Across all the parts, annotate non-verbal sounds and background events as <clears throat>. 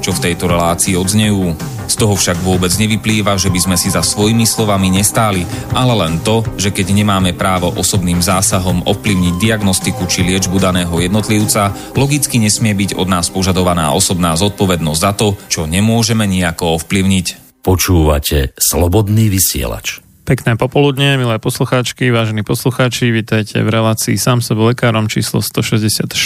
čo v tejto relácii odznejú. Z toho však vôbec nevyplýva, že by sme si za svojimi slovami nestáli, ale len to, že keď nemáme právo osobným zásahom ovplyvniť diagnostiku či liečbu daného jednotlivca, logicky nesmie byť od nás požadovaná osobná zodpovednosť za to, čo nemôžeme nejako ovplyvniť. Počúvate Slobodný vysielač. Pekné popoludne, milé poslucháčky, vážení poslucháči, vítajte v relácii sám sebe lekárom číslo 164.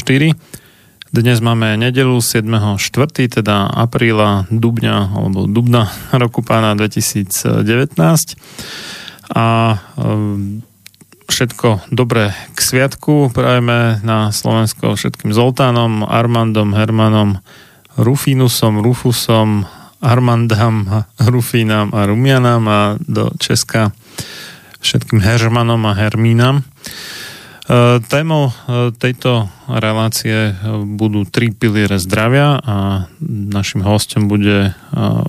Dnes máme nedelu 7.4., teda apríla, dubňa alebo dubna <laughs> roku pána 2019 a ehm, všetko dobré k sviatku prajeme na Slovensko všetkým Zoltánom, Armandom, Hermanom, Rufinusom, Rufusom, Armandam, <laughs> Rufinám a Rumianám a do Česka všetkým Hermanom a Hermínam. E, témou e, tejto relácie e, budú tri piliere zdravia a našim hostom bude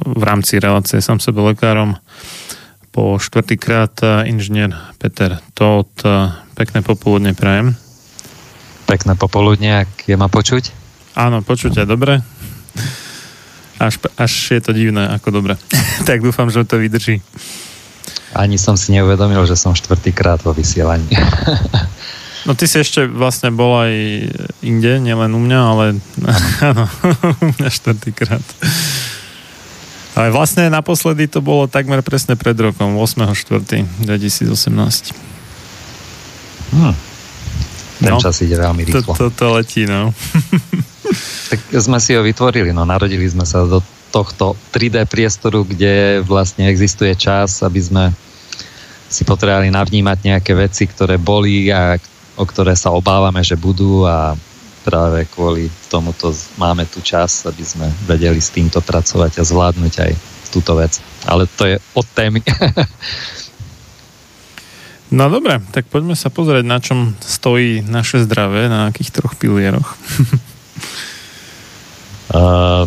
v rámci relácie sám sebe lekárom po štvrtýkrát inžinier Peter Todt. Pekné popoludne prajem. Pekné popoludne, ak je ma počuť? Áno, počuť aj dobre. Až, až je to divné, ako dobre. <laughs> tak dúfam, že to vydrží. Ani som si neuvedomil, že som štvrtýkrát vo vysielaní. <laughs> No ty si ešte vlastne bol aj inde, nielen u mňa, ale <laughs> áno, u mňa štvrtýkrát. Ale vlastne naposledy to bolo takmer presne pred rokom, 8.4.2018. Hm. Ten no, čas ide veľmi rýchlo. To, to, to letí, no. <laughs> <laughs> tak sme si ho vytvorili, no narodili sme sa do tohto 3D priestoru, kde vlastne existuje čas, aby sme si potrebovali navnímať nejaké veci, ktoré boli a o ktoré sa obávame, že budú a práve kvôli tomuto máme tu čas, aby sme vedeli s týmto pracovať a zvládnuť aj túto vec. Ale to je od témy. <laughs> No dobre, tak poďme sa pozrieť, na čom stojí naše zdravie, na akých troch pilieroch. <laughs> uh,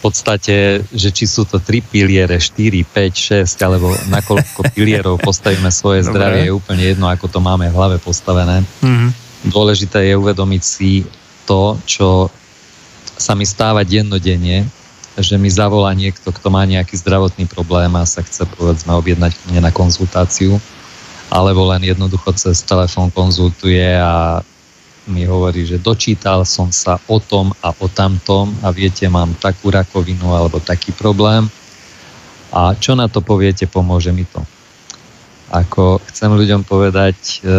podstate, že či sú to 3 piliere, 4, 5, 6, alebo nakoľko <laughs> pilierov postavíme svoje Dobre. zdravie, je úplne jedno, ako to máme v hlave postavené. Mm-hmm. Dôležité je uvedomiť si to, čo sa mi stáva dennodenne, že mi zavolá niekto, kto má nejaký zdravotný problém a sa chce povedzme objednať mne na konzultáciu, alebo len jednoducho cez telefón konzultuje a mi hovorí, že dočítal som sa o tom a o tamtom a viete, mám takú rakovinu alebo taký problém. A čo na to poviete, pomôže mi to. Ako chcem ľuďom povedať, e,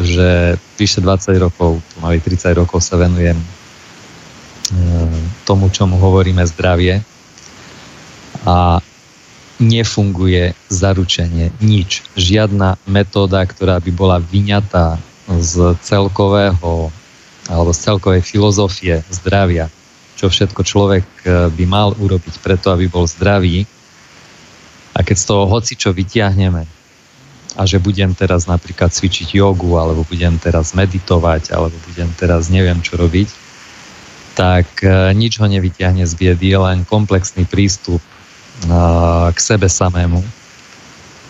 že vyše 20 rokov, mali 30 rokov sa venujem e, tomu, čomu hovoríme zdravie a nefunguje zaručenie nič. Žiadna metóda, ktorá by bola vyňatá z celkového alebo z celkovej filozofie zdravia, čo všetko človek e, by mal urobiť preto, aby bol zdravý. A keď z toho hoci čo vyťahneme a že budem teraz napríklad cvičiť jogu, alebo budem teraz meditovať, alebo budem teraz neviem čo robiť, tak e, nič ho nevyťahne z biedy, len komplexný prístup e, k sebe samému.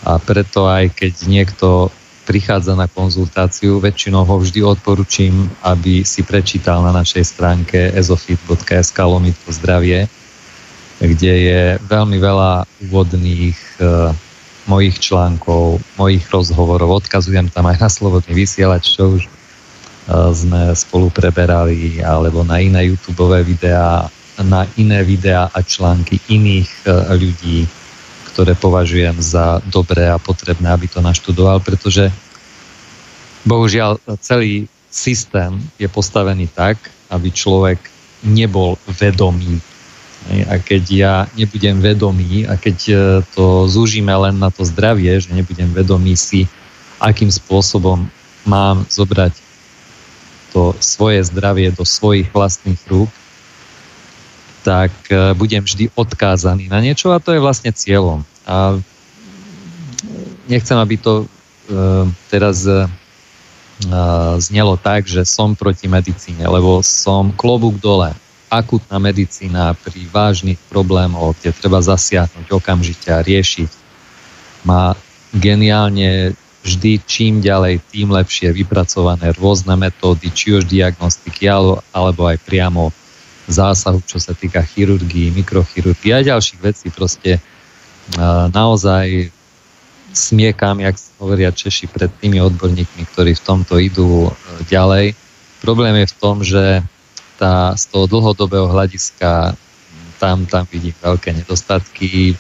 A preto aj keď niekto prichádza na konzultáciu, väčšinou ho vždy odporučím, aby si prečítal na našej stránke ezofit.sk lomitko zdravie, kde je veľmi veľa úvodných e, mojich článkov, mojich rozhovorov. Odkazujem tam aj na slobodný vysielač, čo už e, sme spolu preberali, alebo na iné YouTube videá, na iné videá a články iných e, ľudí, ktoré považujem za dobré a potrebné, aby to naštudoval, pretože bohužiaľ celý systém je postavený tak, aby človek nebol vedomý. A keď ja nebudem vedomý a keď e, to zúžime len na to zdravie, že nebudem vedomý si, akým spôsobom mám zobrať to svoje zdravie do svojich vlastných rúk, tak e, budem vždy odkázaný na niečo a to je vlastne cieľom. A nechcem, aby to e, teraz znelo tak, že som proti medicíne, lebo som klobúk dole. Akutná medicína pri vážnych problémoch, kde treba zasiahnuť okamžite a riešiť, má geniálne vždy čím ďalej, tým lepšie vypracované rôzne metódy, či už diagnostiky, alebo aj priamo zásahu, čo sa týka chirurgii, mikrochirurgii a ďalších vecí. Proste naozaj smiekam, jak hovoria Češi, pred tými odborníkmi, ktorí v tomto idú e, ďalej. Problém je v tom, že tá, z toho dlhodobého hľadiska tam, tam vidím veľké nedostatky,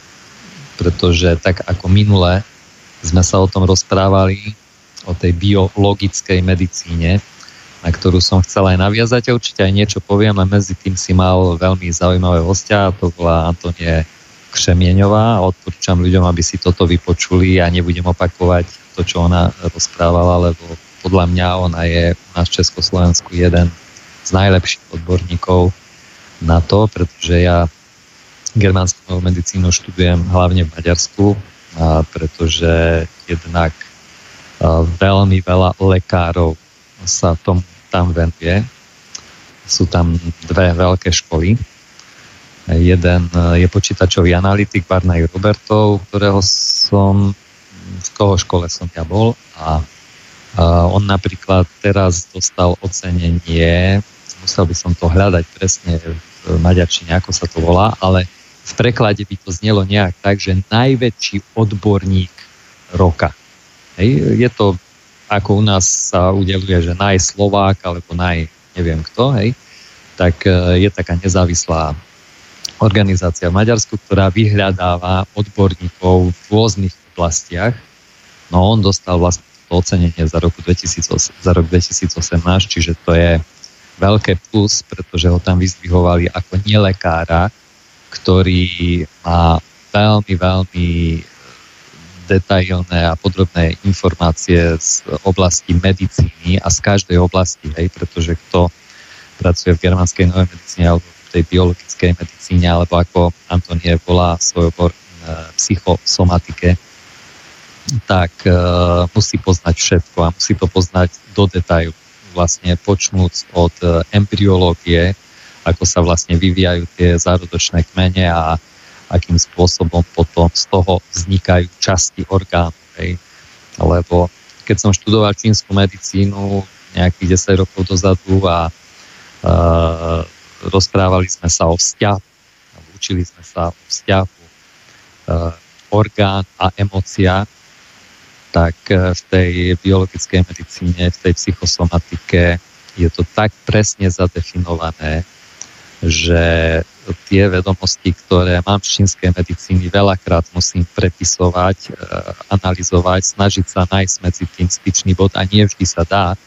pretože tak ako minule sme sa o tom rozprávali, o tej biologickej medicíne, na ktorú som chcel aj naviazať. A určite aj niečo poviem, len medzi tým si mal veľmi zaujímavé hostia, to bola Antonie Křemieňová a odporúčam ľuďom, aby si toto vypočuli a nebudem opakovať to, čo ona rozprávala, lebo podľa mňa ona je u nás v Československu jeden z najlepších odborníkov na to, pretože ja germánsku medicínu študujem hlavne v Maďarsku, pretože jednak a veľmi veľa lekárov sa tom tam venuje. Sú tam dve veľké školy, Jeden eh, je počítačový analytik Barnay Robertov, ktorého som, v koho škole som ja bol a, a on napríklad teraz dostal ocenenie, musel by som to hľadať presne v maďarčine, ako sa to volá, ale v preklade by to znelo nejak tak, že najväčší odborník roka. Hej, je to ako u nás sa udeluje, že najslovák alebo naj neviem kto, hej, tak eh, je taká nezávislá organizácia v Maďarsku, ktorá vyhľadáva odborníkov v rôznych oblastiach. No on dostal vlastne to ocenenie za, roku 2008, za rok 2018, čiže to je veľké plus, pretože ho tam vyzdvihovali ako nelekára, ktorý má veľmi, veľmi detailné a podrobné informácie z oblasti medicíny a z každej oblasti, hej, pretože kto pracuje v germánskej novej medicíne alebo tej biologickej medicíne, alebo ako Antonie volá svoj obor e, psychosomatike, tak e, musí poznať všetko a musí to poznať do detailu. Vlastne počnúc od e, embryológie, ako sa vlastne vyvíjajú tie zárodočné kmene a akým spôsobom potom z toho vznikajú časti orgánu. Hej. Lebo keď som študoval čínsku medicínu nejakých 10 rokov dozadu a uh, rozprávali sme sa o vzťahu, učili sme sa o vzťahu e, orgán a emocia, tak e, v tej biologickej medicíne, v tej psychosomatike je to tak presne zadefinované, že tie vedomosti, ktoré mám z čínskej medicíny, veľakrát musím prepisovať, e, analyzovať, snažiť sa nájsť medzi tým styčný bod a nie vždy sa dá,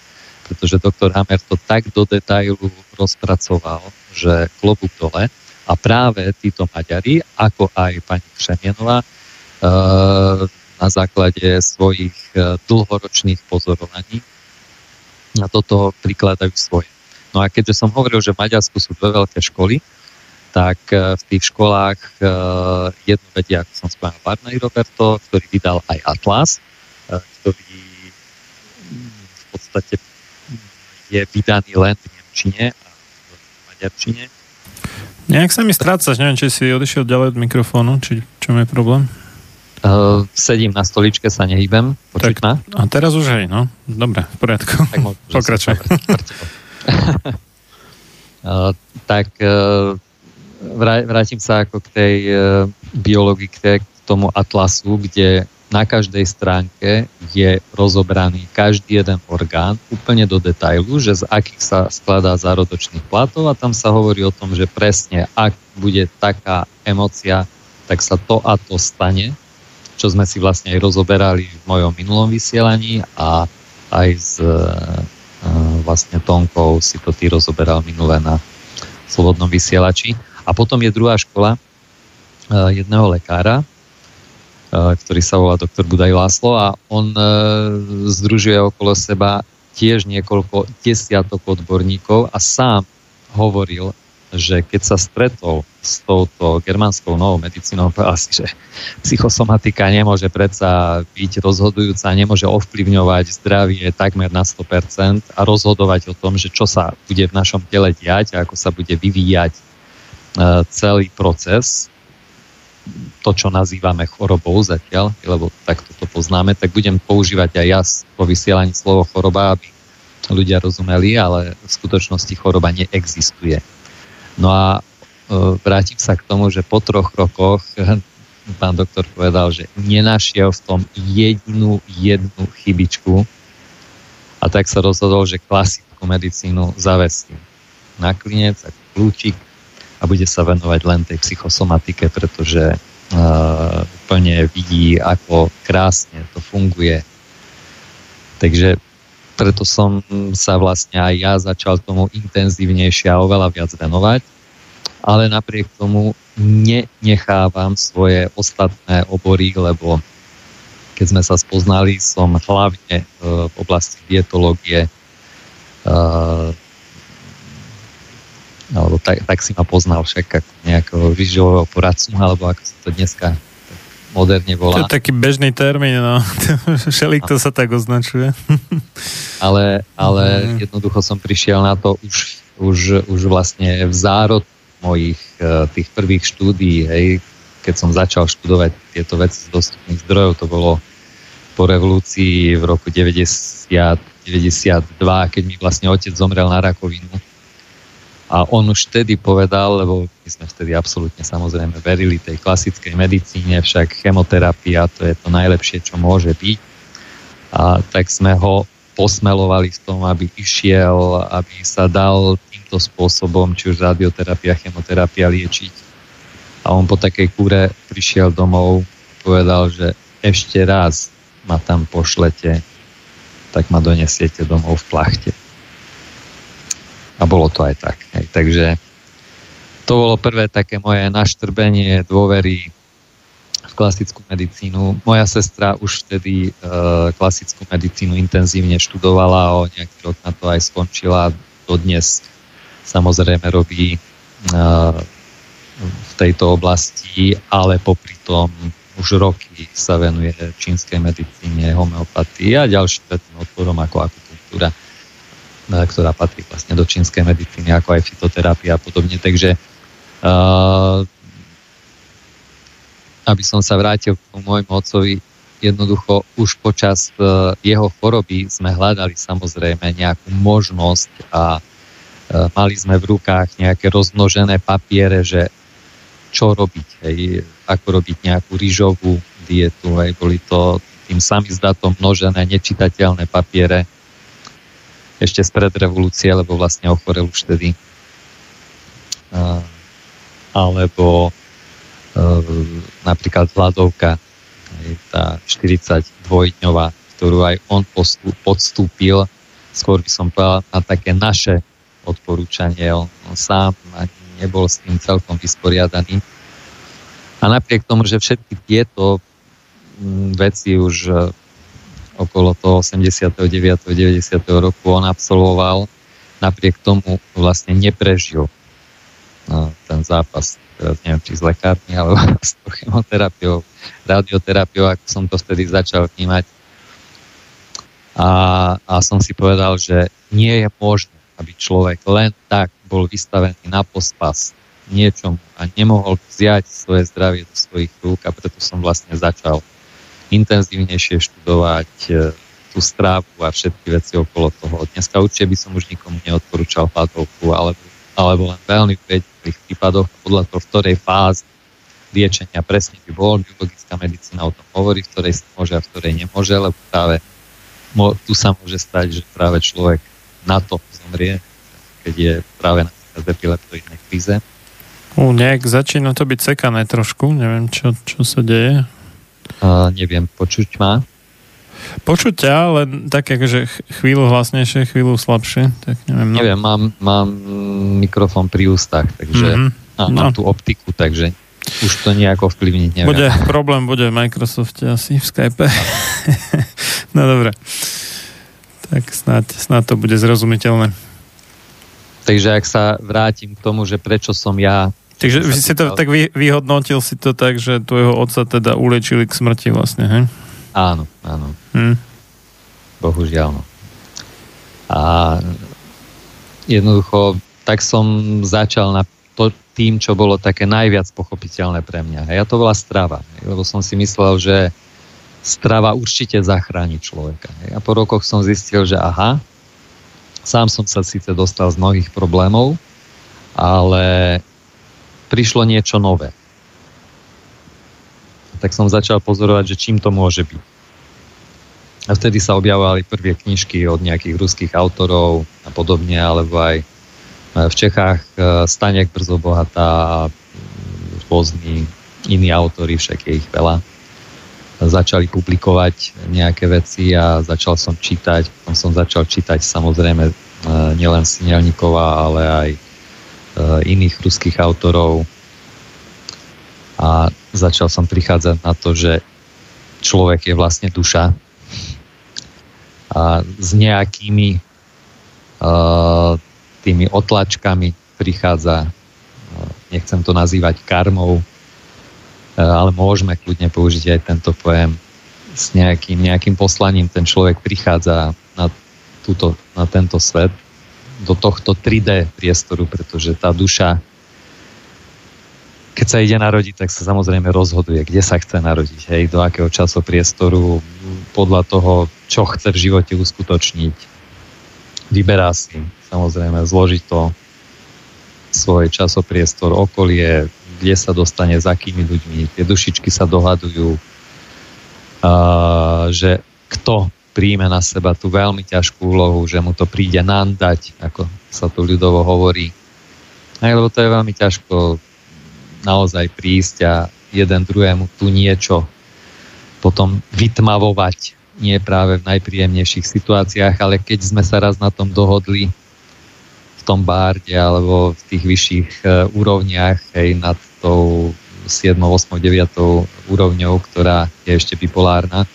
pretože doktor Hammer to tak do detailu rozpracoval, že klobúk dole a práve títo Maďari, ako aj pani Křemienová, e, na základe svojich e, dlhoročných pozorovaní na toto prikladajú svoje. No a keďže som hovoril, že v Maďarsku sú dve veľké školy, tak e, v tých školách e, jednu vedia, ako som spomínal, Barney Roberto, ktorý vydal aj Atlas, e, ktorý v podstate je vydaný len v Nemčine a v Maďarčine. Nejak sa mi strácaš, neviem, či si odišiel ďalej od mikrofónu, či čo je problém? Uh, sedím na stoličke, sa nehýbem. Tak, a teraz už hej, no. Dobre, v poriadku. Tak Pokračuj. <laughs> tak uh, vrátim sa ako k tej uh, biológii, k, tomu atlasu, kde na každej stránke je rozobraný každý jeden orgán úplne do detailu, že z akých sa skladá zárodočných platov a tam sa hovorí o tom, že presne ak bude taká emocia, tak sa to a to stane, čo sme si vlastne aj rozoberali v mojom minulom vysielaní a aj s vlastne Tonkou si to ty rozoberal minulé na slobodnom vysielači. A potom je druhá škola uh, jedného lekára, uh, ktorý sa volá doktor Budaj Láslo a on uh, združuje okolo seba tiež niekoľko desiatok odborníkov a sám hovoril, že keď sa stretol s touto germánskou novou medicínou, povedal si, že psychosomatika nemôže predsa byť rozhodujúca, nemôže ovplyvňovať zdravie takmer na 100% a rozhodovať o tom, že čo sa bude v našom tele diať a ako sa bude vyvíjať E, celý proces, to, čo nazývame chorobou zatiaľ, lebo takto to poznáme, tak budem používať aj ja po vysielaní slovo choroba, aby ľudia rozumeli, ale v skutočnosti choroba neexistuje. No a e, vrátim sa k tomu, že po troch rokoch <laughs> pán doktor povedal, že nenašiel v tom jedinú, jednu chybičku a tak sa rozhodol, že klasickú medicínu zavesí na klinec, ako kľúčik a bude sa venovať len tej psychosomatike, pretože uh, úplne vidí, ako krásne to funguje. Takže preto som sa vlastne aj ja začal tomu intenzívnejšie a oveľa viac venovať, ale napriek tomu nenechávam svoje ostatné obory, lebo keď sme sa spoznali, som hlavne v oblasti dietológie alebo tak, tak si ma poznal však ako nejakého výživového poradcu, alebo ako sa to dneska moderne volá. To je taký bežný termín, no. <laughs> Všelik to sa tak označuje. <laughs> ale, ale mm. jednoducho som prišiel na to už, už, už vlastne v zárod mojich uh, tých prvých štúdií, hej, keď som začal študovať tieto veci z dostupných zdrojov, to bolo po revolúcii v roku 90, 92, keď mi vlastne otec zomrel na rakovinu a on už vtedy povedal, lebo my sme vtedy absolútne samozrejme verili tej klasickej medicíne, však chemoterapia to je to najlepšie, čo môže byť. A tak sme ho posmelovali v tom, aby išiel, aby sa dal týmto spôsobom, či už radioterapia, chemoterapia liečiť. A on po takej kúre prišiel domov, povedal, že ešte raz ma tam pošlete, tak ma donesiete domov v plachte. A bolo to aj tak. Hej. Takže to bolo prvé také moje naštrbenie dôvery v klasickú medicínu. Moja sestra už vtedy e, klasickú medicínu intenzívne študovala, o nejaký rok na to aj skončila. Dodnes samozrejme robí e, v tejto oblasti, ale popri tom už roky sa venuje čínskej medicíne, homeopatii a ďalším odporom ako akupunktúra ktorá patrí vlastne do čínskej medicíny, ako aj fitoterapia a podobne. Takže uh, aby som sa vrátil k môjmu otcovi, jednoducho už počas uh, jeho choroby sme hľadali samozrejme nejakú možnosť a uh, mali sme v rukách nejaké rozmnožené papiere, že čo robiť, hej, ako robiť nejakú rýžovú dietu, hej, boli to tým samizdatom množené nečitateľné papiere, ešte spred revolúcie, lebo vlastne ochorel už vtedy alebo e, napríklad hladovka, tá 42-dňová, ktorú aj on podstúpil, skôr by som povedal, na také naše odporúčanie. On, on sám nebol s tým celkom vysporiadaný. A napriek tomu, že všetky tieto mm, veci už okolo toho 89. 90. roku on absolvoval, napriek tomu vlastne neprežil no, ten zápas. Teraz neviem, či z lekárny, alebo <laughs> s chemoterapiou, radioterapiou, ako som to vtedy začal vnímať. A, a som si povedal, že nie je možné, aby človek len tak bol vystavený na pospas niečom a nemohol vziať svoje zdravie do svojich rúk a preto som vlastne začal intenzívnejšie študovať e, tú strávu a všetky veci okolo toho. Dneska určite by som už nikomu neodporúčal hladovku, alebo, alebo len veľmi v prípadoch podľa toho, v ktorej fáze liečenia presne by bol. Biologická medicína o tom hovorí, v ktorej sa môže a v ktorej nemôže, lebo práve tu sa môže stať, že práve človek na to zomrie, keď je práve na epileptoidnej kríze. U, nejak začína to byť sekané trošku, neviem, čo, čo sa deje. Uh, neviem, počuť ma? Počuť ťa, ale tak akože chvíľu hlasnejšie, chvíľu slabšie, tak neviem. No. Neviem, mám, mám mikrofón pri ústach, takže mm-hmm. a mám no. tú optiku, takže už to nejako vplyvniť neviem. Bude, problém bude v Microsofte asi, v Skype. <laughs> no dobre. Tak snáď, snáď to bude zrozumiteľné. Takže ak sa vrátim k tomu, že prečo som ja Takže si to tak vy, vyhodnotil si to tak, že tvojho otca teda ulečili k smrti vlastne, hej? Áno, áno. Hm. Bohužiaľ. No. A jednoducho, tak som začal na to tým, čo bolo také najviac pochopiteľné pre mňa. A ja to bola strava. Lebo som si myslel, že strava určite zachráni človeka. A po rokoch som zistil, že aha, sám som sa síce dostal z mnohých problémov, ale prišlo niečo nové. Tak som začal pozorovať, že čím to môže byť. A vtedy sa objavovali prvé knižky od nejakých ruských autorov a podobne, alebo aj e, v Čechách e, Stanek Brzo Bohatá a rôzni iní autory, však je ich veľa. Začali publikovať nejaké veci a začal som čítať. Potom som začal čítať samozrejme e, nielen Sinelníkova, ale aj iných ruských autorov. A začal som prichádzať na to, že človek je vlastne duša. A s nejakými uh, tými otlačkami prichádza, uh, nechcem to nazývať karmou, ale môžeme kľudne použiť aj tento pojem s nejakým, nejakým poslaním ten človek prichádza na, túto, na tento svet do tohto 3D priestoru, pretože tá duša, keď sa ide narodiť, tak sa samozrejme rozhoduje, kde sa chce narodiť, hej, do akého časopriestoru, podľa toho, čo chce v živote uskutočniť. Vyberá si, samozrejme, zložiť to svoj časopriestor, okolie, kde sa dostane, za akými ľuďmi. Tie dušičky sa dohadujú, uh, že kto príjme na seba tú veľmi ťažkú úlohu, že mu to príde nandať, ako sa tu ľudovo hovorí. Aj, lebo to je veľmi ťažko naozaj prísť a jeden druhému tu niečo potom vytmavovať. Nie práve v najpríjemnejších situáciách, ale keď sme sa raz na tom dohodli v tom bárde alebo v tých vyšších uh, úrovniach, hej, nad tou 7, 8, 9 úrovňou, ktorá je ešte bipolárna,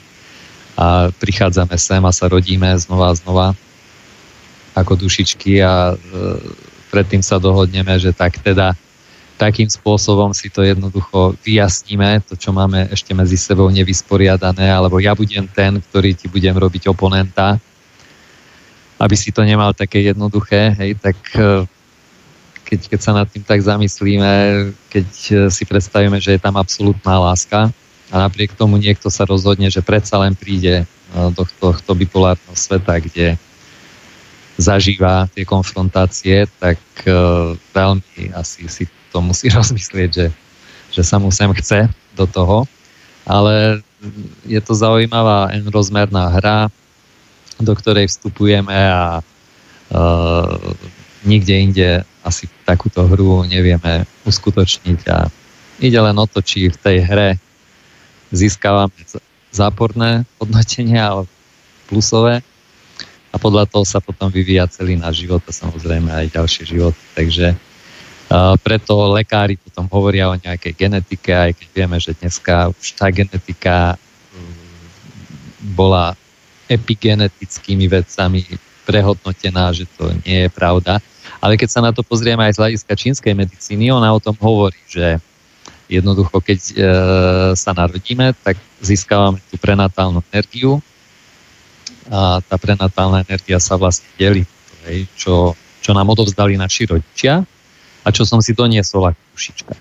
a prichádzame sem a sa rodíme znova a znova ako dušičky a e, predtým sa dohodneme, že tak teda takým spôsobom si to jednoducho vyjasníme, to, čo máme ešte medzi sebou nevysporiadané, alebo ja budem ten, ktorý ti budem robiť oponenta, aby si to nemal také jednoduché, hej, tak e, keď, keď sa nad tým tak zamyslíme, keď e, si predstavíme, že je tam absolútna láska, a napriek tomu niekto sa rozhodne, že predsa len príde e, do tohto bipolárneho sveta, kde zažíva tie konfrontácie, tak uh, veľmi asi si to musí <laughs> rozmyslieť, že, že sa mu sem chce do toho. Ale je to zaujímavá enrozmerná hra, do ktorej vstupujeme a uh, nikde inde asi takúto hru nevieme uskutočniť a ide len o to, či v tej hre získavame záporné hodnotenia alebo plusové a podľa toho sa potom vyvíja celý náš život a samozrejme aj ďalší život. Takže preto lekári potom hovoria o nejakej genetike, aj keď vieme, že dneska už tá genetika bola epigenetickými vedcami prehodnotená, že to nie je pravda. Ale keď sa na to pozrieme aj z hľadiska čínskej medicíny, ona o tom hovorí, že jednoducho, keď e, sa narodíme, tak získavame tú prenatálnu energiu a tá prenatálna energia sa vlastne delí, hej, čo, čo nám odovzdali naši rodičia a čo som si doniesol ako dušička.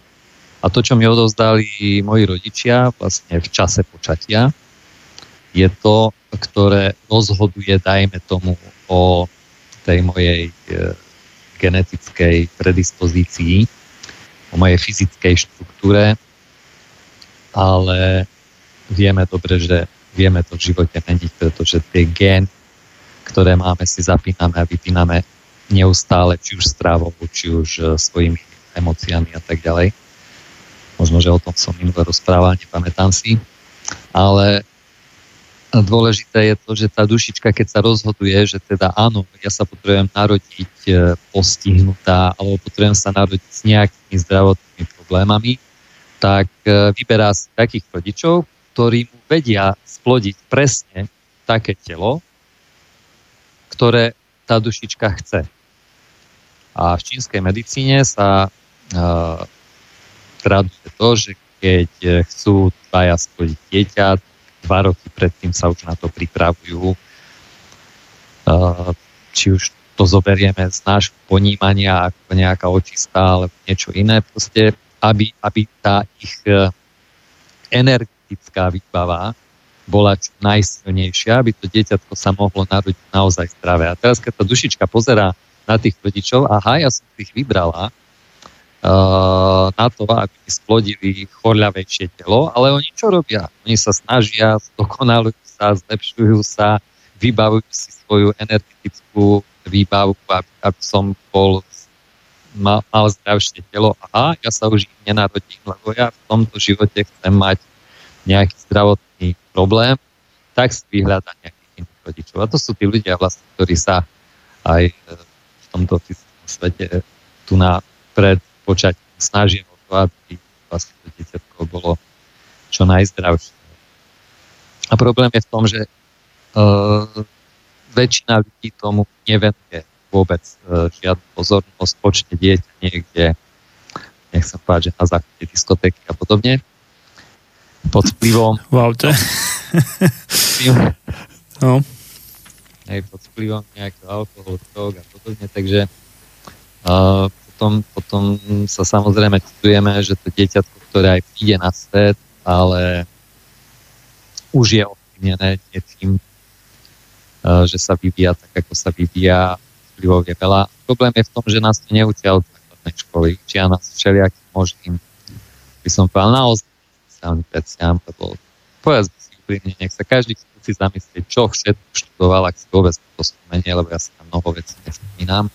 A to, čo mi odovzdali moji rodičia vlastne v čase počatia, je to, ktoré rozhoduje, dajme tomu, o tej mojej e, genetickej predispozícii, mojej fyzickej štruktúre, ale vieme dobre, že vieme to v živote meniť, pretože tie gény, ktoré máme, si zapíname a vypíname neustále, či už strávou, či už e, svojimi emóciami a tak ďalej. Možno, že o tom som minule rozprával, nepamätám si. Ale dôležité je to, že tá dušička, keď sa rozhoduje, že teda áno, ja sa potrebujem narodiť e, postihnutá, alebo potrebujem sa narodiť s nejakými zdravotnými problémami, tak e, vyberá si takých rodičov, ktorí mu vedia splodiť presne také telo, ktoré tá dušička chce. A v čínskej medicíne sa uh, traduje to, že keď chcú dvaja splodiť dieťa, dva roky predtým sa už na to pripravujú. Či už to zoberieme z nášho ponímania ako nejaká očistá alebo niečo iné, proste, aby, aby tá ich e, energetická výbava bola čo najsilnejšia, aby to dieťatko sa mohlo narodiť naozaj zdravé. A teraz, keď tá dušička pozerá na tých rodičov, aha, ja som ich vybrala, na to, aby splodili chorľavejšie telo, ale oni čo robia? Oni sa snažia, dokonalujú sa, zlepšujú sa, vybavujú si svoju energetickú výbavu, aby, aby som bol mal, mal zdravšie telo. Aha, ja sa už nenarodím, lebo ja v tomto živote chcem mať nejaký zdravotný problém, tak si vyhľada nejakých iných rodičov. A to sú tí ľudia vlastne, ktorí sa aj v tomto svete tu na pred počať snažím o to, aby vlastne to dieťatko bolo čo najzdravšie. A problém je v tom, že uh, väčšina ľudí tomu nevenuje vôbec uh, žiadnu pozornosť, počne dieťa niekde, nechcem povedať, že na základe diskotéky a podobne, pod vplyvom... V aute. no. Hej, pod vplyvom nejakého alkoholu, drog a podobne, takže uh, potom, potom sa samozrejme čudujeme, že to dieťatko, ktoré aj príde na svet, ale už je ovplyvnené niečím, e, že sa vyvíja tak, ako sa vyvíja, vplyvov je veľa. Problém je v tom, že nás to neučia od základnej školy, učia nás všelijakým možným, by som povedal, naozaj sociálnym veciam, lebo povedz si úprimne, nech sa každý si zamyslieť, čo všetko študoval, ak si vôbec to spomenie, lebo ja sa tam mnoho vecí nespomínam.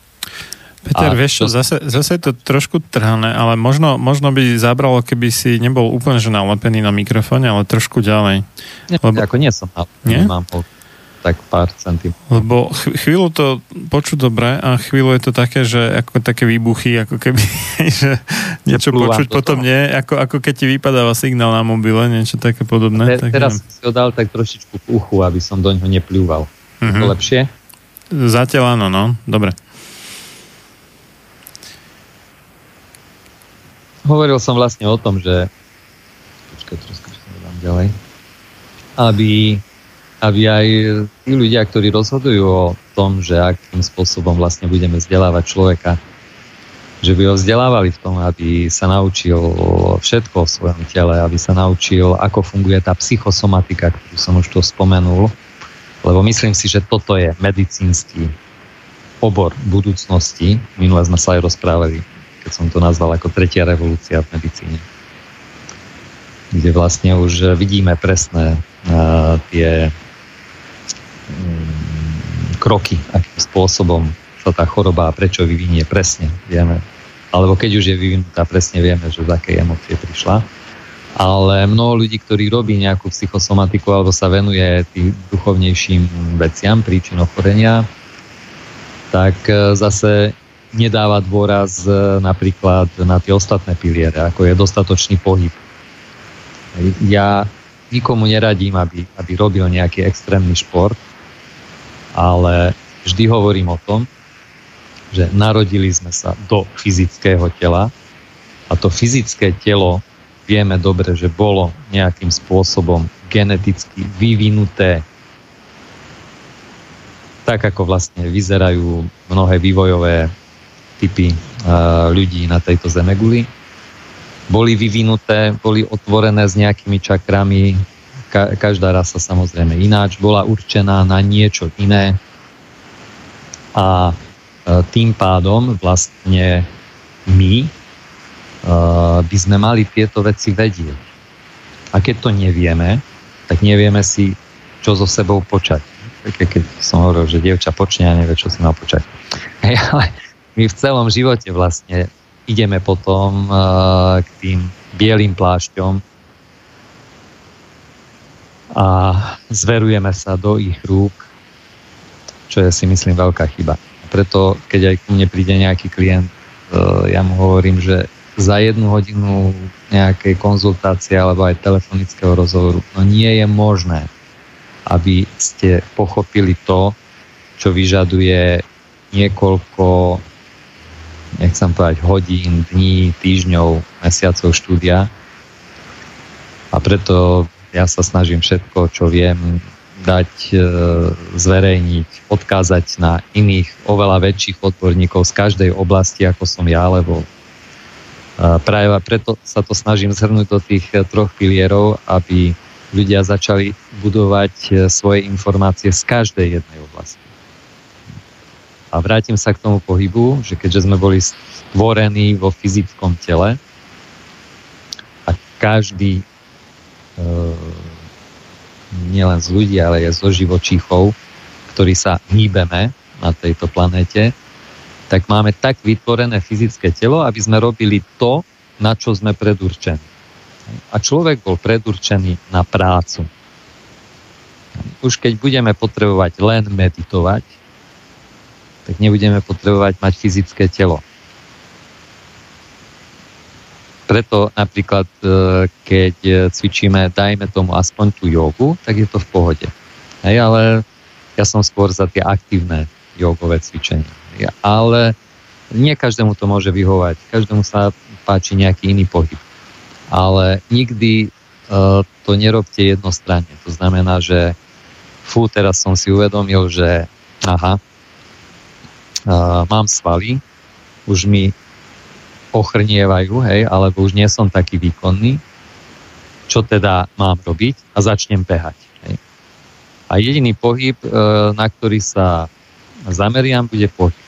Peter, a vieš čo, zase, zase je to trošku trhané, ale možno, možno by zabralo, keby si nebol úplne že nalepený na mikrofóne, ale trošku ďalej. Nie, Lebo... Ako nie som nie? mám tak pár centimetrov. Lebo chvíľu to počuť dobre a chvíľu je to také, že ako také výbuchy, ako keby, <laughs> že niečo počuť to potom nie, ako, ako keď ti vypadáva signál na mobile, niečo také podobné. Te, tak teraz neviem. si ho dal tak trošičku v uchu, aby som do ňoho nepľúval. Uh-huh. To mhm. lepšie? Zatiaľ áno, no. Dobre. Hovoril som vlastne o tom, že počkaj, trošku dám ďalej, aby, aby aj tí ľudia, ktorí rozhodujú o tom, že akým spôsobom vlastne budeme vzdelávať človeka, že by ho vzdelávali v tom, aby sa naučil všetko o svojom tele, aby sa naučil, ako funguje tá psychosomatika, ktorú som už to spomenul, lebo myslím si, že toto je medicínsky obor budúcnosti. Minule sme sa aj rozprávali keď som to nazval ako tretia revolúcia v medicíne. Kde vlastne už vidíme presné uh, tie um, kroky, akým spôsobom sa tá choroba a prečo vyvinie presne, vieme. Alebo keď už je vyvinutá, presne vieme, že z akej emócie prišla. Ale mnoho ľudí, ktorí robí nejakú psychosomatiku alebo sa venuje tým duchovnejším veciam, príčin ochorenia, tak e, zase nedáva dôraz e, napríklad na tie ostatné piliere, ako je dostatočný pohyb. Ja nikomu neradím, aby, aby robil nejaký extrémny šport, ale vždy hovorím o tom, že narodili sme sa do fyzického tela a to fyzické telo vieme dobre, že bolo nejakým spôsobom geneticky vyvinuté tak, ako vlastne vyzerajú mnohé vývojové typy ľudí na tejto zemeguli. Boli vyvinuté, boli otvorené s nejakými čakrami, Ka- každá rasa samozrejme ináč, bola určená na niečo iné a e, tým pádom vlastne my e, by sme mali tieto veci vedieť. A keď to nevieme, tak nevieme si, čo so sebou počať. Keď som hovoril, že dievča počne a nevie, čo si má počať. Hej, ale my v celom živote vlastne ideme potom uh, k tým bielým plášťom a zverujeme sa do ich rúk, čo je si myslím veľká chyba. Preto, keď aj ku mne príde nejaký klient, uh, ja mu hovorím, že za jednu hodinu nejakej konzultácie alebo aj telefonického rozhovoru, no nie je možné, aby ste pochopili to, čo vyžaduje niekoľko nechcem povedať hodín, dní, týždňov, mesiacov štúdia. A preto ja sa snažím všetko, čo viem, dať, e, zverejniť, odkázať na iných, oveľa väčších odborníkov z každej oblasti, ako som ja, lebo e, práve preto sa to snažím zhrnúť do tých e, troch pilierov, aby ľudia začali budovať svoje informácie z každej jednej oblasti. A vrátim sa k tomu pohybu, že keďže sme boli stvorení vo fyzickom tele a každý e, nielen z ľudí, ale aj zo živočíchov, ktorí sa hýbeme na tejto planéte, tak máme tak vytvorené fyzické telo, aby sme robili to, na čo sme predurčení. A človek bol predurčený na prácu. Už keď budeme potrebovať len meditovať, tak nebudeme potrebovať mať fyzické telo. Preto napríklad, e, keď cvičíme, dajme tomu aspoň tú jogu, tak je to v pohode. Hej, ale ja som skôr za tie aktívne jogové cvičenia. Ale nie každému to môže vyhovať, každému sa páči nejaký iný pohyb. Ale nikdy uh, to nerobte jednostranne. To znamená, že fú, teraz som si uvedomil, že aha, uh, mám svaly, už mi ochrnievajú, hej, alebo už nie som taký výkonný, čo teda mám robiť a začnem behať. Hej. A jediný pohyb, e, na ktorý sa zameriam, bude pohyb.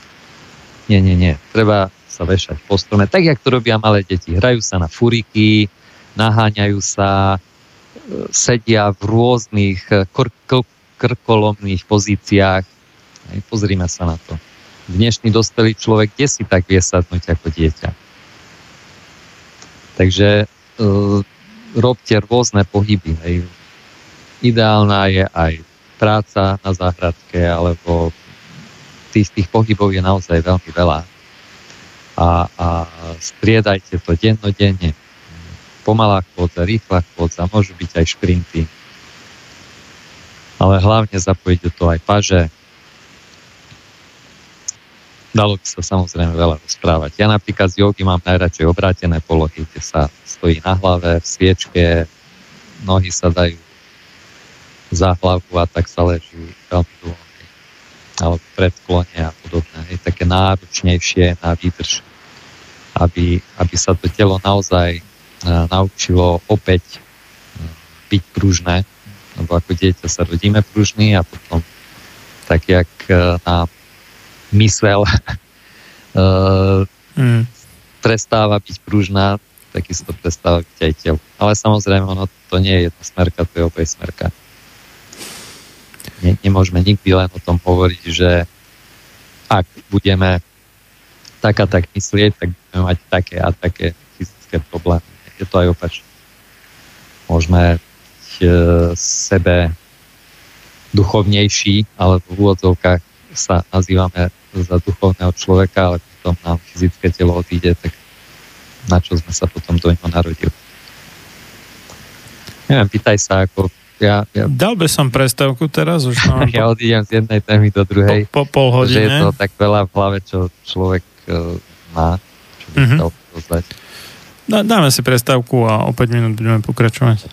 Nie, nie, nie. Treba sa vešať po strome, tak jak to robia malé deti. Hrajú sa na furiky, naháňajú sa, e, sedia v rôznych e, kr- krkolomných pozíciách. Hej, pozrime sa na to dnešný dospelý človek kde si tak vie sadnúť ako dieťa. Takže e, robte rôzne pohyby. Hej. Ideálna je aj práca na záhradke, alebo tých, tých pohybov je naozaj veľmi veľa. A, a striedajte to dennodenne. Pomalá chôdza, rýchla chôdza, môžu byť aj šprinty. Ale hlavne zapojiť do toho aj paže, Dalo by sa samozrejme veľa rozprávať. Ja napríklad z jogy mám najradšej obrátené polohy, kde sa stojí na hlave, v sviečke, nohy sa dajú za hlavu a tak sa leží veľmi dlho. Alebo predklone a podobne. Je také náročnejšie na výdrž, aby, aby sa to telo naozaj uh, naučilo opäť uh, byť pružné, lebo ako dieťa sa rodíme pružný a potom tak, jak uh, nám mysel <laughs> mm. prestáva byť pružná, takisto prestáva byť aj telo. Ale samozrejme, ono to nie je jedna smerka, to je opäť smerka. Ne, nemôžeme nikdy len o tom hovoriť, že ak budeme tak a tak myslieť, tak budeme mať také a také fyzické problémy. Je to aj opačne. Môžeme byť e, sebe duchovnejší, ale v úvodzovkách sa nazývame za duchovného človeka, ale potom nám fyzické telo odíde, tak na čo sme sa potom do neho narodili. Neviem, pýtaj sa, ako ja, ja... Dal by som prestávku teraz, už mám... <laughs> ja odídem z jednej témy do druhej. Po, po pol hodine. Že je to tak veľa v hlave, čo človek uh, má, čo by mm-hmm. chcel pozdať. Dáme si prestávku a o 5 minút budeme pokračovať.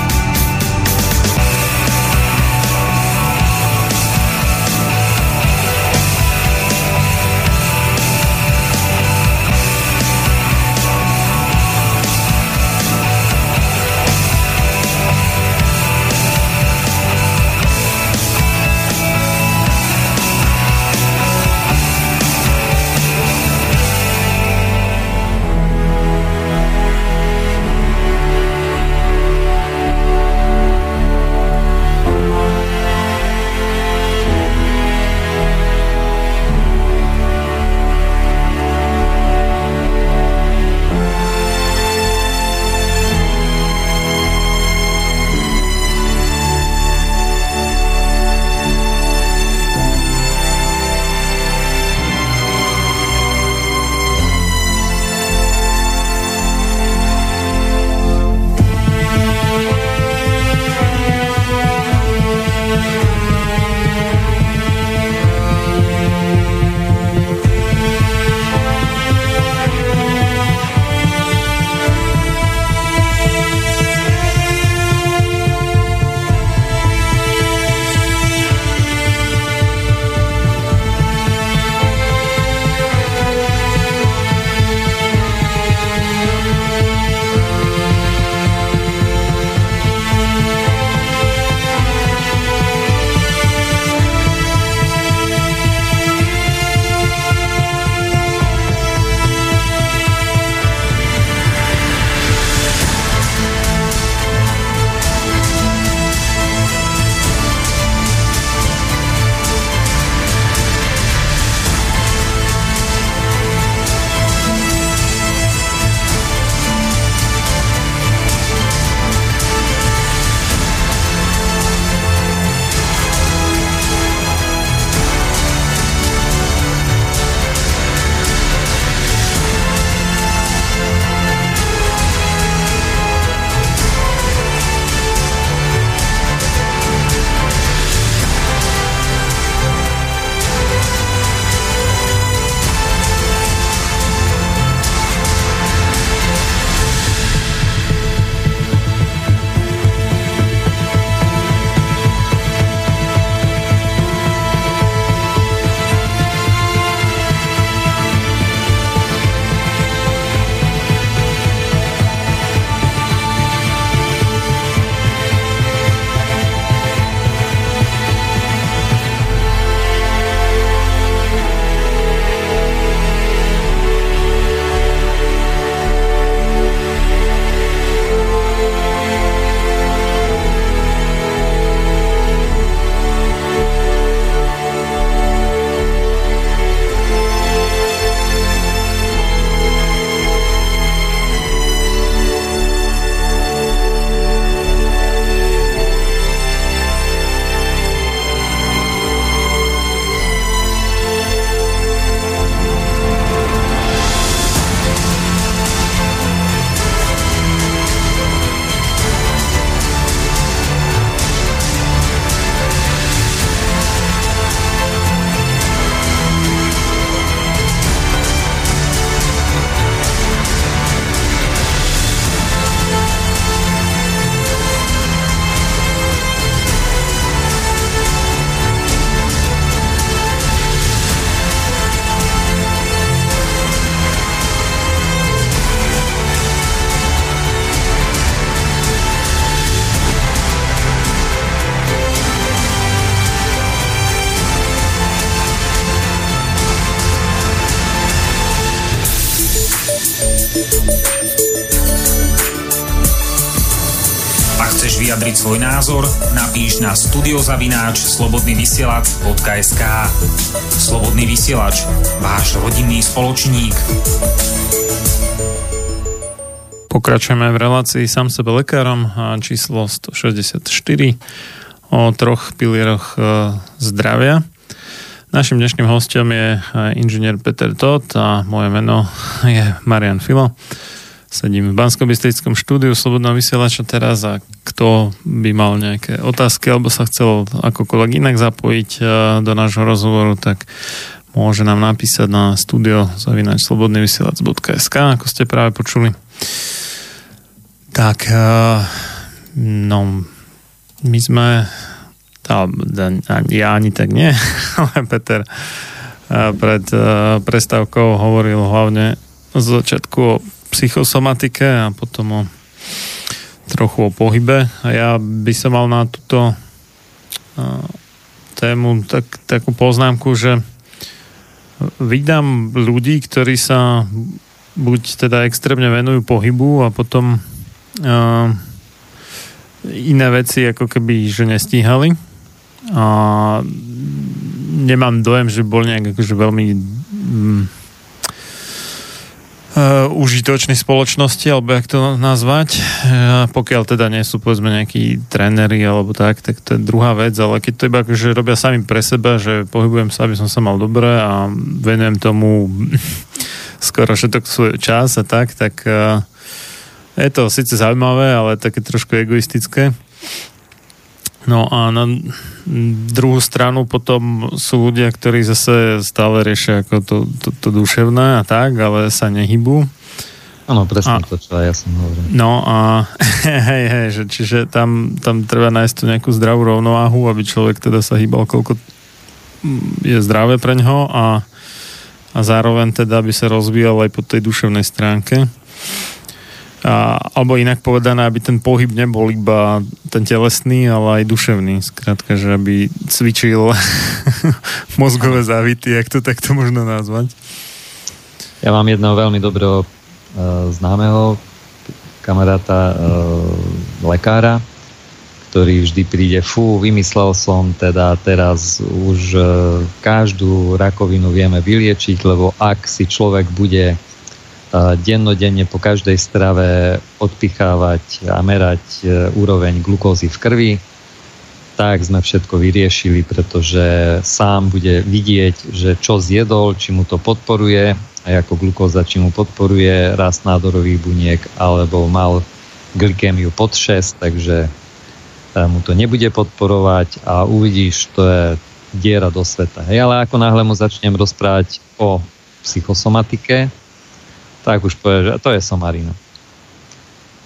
Studiozavináč slobodnyvysielac.sk Slobodný vysielač, váš rodinný spoločník. Pokračujeme v relácii sám sebe lekárom číslo 164 o troch pilieroch e, zdravia. Našim dnešným hostom je e, inžinier Peter Todt a moje meno je Marian Filo. Sedím v bansko štúdiu Slobodného vysielača teraz a kto by mal nejaké otázky alebo sa chcel akokoľvek inak zapojiť eh, do nášho rozhovoru, tak môže nám napísať na studio zavinač slobodnyvysielac.sk ako ste práve počuli. Tak, eh, no, my sme ja ani tak nie, <laughs> ale Peter eh, pred prestávkou hovoril hlavne z začiatku o psychosomatike a potom o trochu o pohybe. A ja by som mal na túto tému tak, takú poznámku, že vydám ľudí, ktorí sa buď teda extrémne venujú pohybu a potom uh, iné veci ako keby, že nestíhali a nemám dojem, že bol nejak akože veľmi um, uh, spoločnosti, alebo jak to nazvať. Uh, pokiaľ teda nie sú povedzme nejakí tréneri alebo tak, tak to je druhá vec, ale keď to iba akože robia sami pre seba, že pohybujem sa, aby som sa mal dobre a venujem tomu <laughs> skoro všetok svoj čas a tak, tak uh, je to síce zaujímavé, ale také trošku egoistické. No a na druhú stranu potom sú ľudia, ktorí zase stále riešia ako to, to, to duševné a tak, ale sa nehybú. Áno, presne a, to, čo aj ja som hovoril. No a <laughs> hej, hej, že, čiže tam, tam treba nájsť tú nejakú zdravú rovnováhu, aby človek teda sa hýbal, koľko je zdravé pre ňoho a, a zároveň teda by sa rozvíjal aj po tej duševnej stránke. A, alebo inak povedané, aby ten pohyb nebol iba ten telesný, ale aj duševný. Skrátka, že aby cvičil <laughs> mozgové závity, ak to takto možno nazvať. Ja mám jedného veľmi dobrého uh, známeho kamaráta, uh, lekára, ktorý vždy príde, fú, vymyslel som teda teraz už uh, každú rakovinu vieme vyliečiť, lebo ak si človek bude dennodenne po každej strave odpichávať a merať e, úroveň glukózy v krvi, tak sme všetko vyriešili, pretože sám bude vidieť, že čo zjedol, či mu to podporuje, a ako glukóza, či mu podporuje rast nádorových buniek, alebo mal glykémiu pod 6, takže e, mu to nebude podporovať a uvidíš, to je diera do sveta. Hej, ale ako náhle mu začnem rozprávať o psychosomatike, tak už povie, že to je somarina.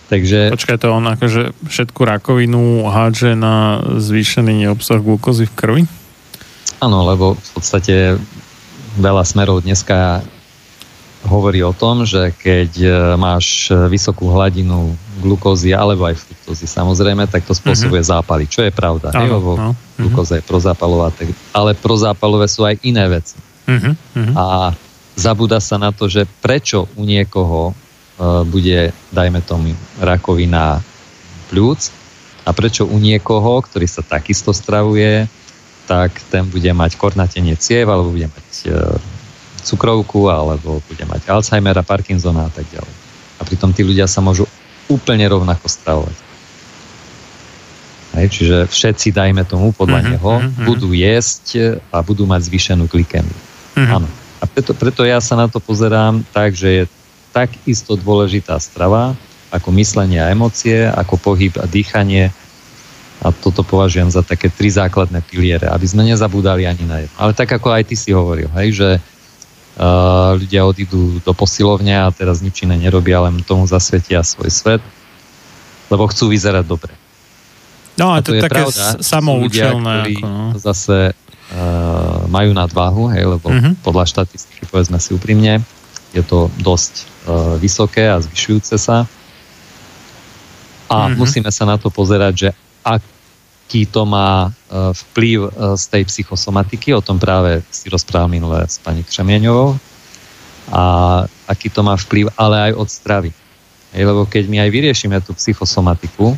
Takže... Počkaj, to on akože všetku rakovinu hádže na zvýšený obsah glukózy v krvi? Áno, lebo v podstate veľa smerov dneska hovorí o tom, že keď e, máš vysokú hladinu glukózy alebo aj fruktózy samozrejme, tak to spôsobuje uh-huh. zápaly, čo je pravda. Áno, lebo no. glukóza je prozápalová, tak, ale prozápalové sú aj iné veci. Uh-huh. A zabúda sa na to, že prečo u niekoho uh, bude, dajme tomu, rakovina pľúc a prečo u niekoho, ktorý sa takisto stravuje, tak ten bude mať kornatenie ciev, alebo bude mať uh, cukrovku, alebo bude mať Alzheimera, Parkinsona a tak ďalej. A pritom tí ľudia sa môžu úplne rovnako stravovať. Hej, čiže všetci, dajme tomu, podľa uh-huh, neho, uh-huh. budú jesť a budú mať zvýšenú glikemiu. Uh-huh. Áno. A preto, preto ja sa na to pozerám tak, že je takisto dôležitá strava, ako myslenie a emócie, ako pohyb a dýchanie. A toto považujem za také tri základné piliere, aby sme nezabúdali ani na jedno. Ale tak ako aj ty si hovoril, hej, že uh, ľudia odídu do posilovne a teraz nič iné nerobia, len tomu zasvetia svoj svet, lebo chcú vyzerať dobre. No a, a to, to je také pravda, samoučelné. Ľudia, ktorí ako, no. zase majú nadváhu, hej, lebo uh-huh. podľa štatistiky, povedzme si úprimne, je to dosť uh, vysoké a zvyšujúce sa. A uh-huh. musíme sa na to pozerať, že aký to má uh, vplyv uh, z tej psychosomatiky, o tom práve si rozprával minule s pani Křemieňovou, a aký to má vplyv, ale aj od stravy. Hej, lebo keď my aj vyriešime tú psychosomatiku,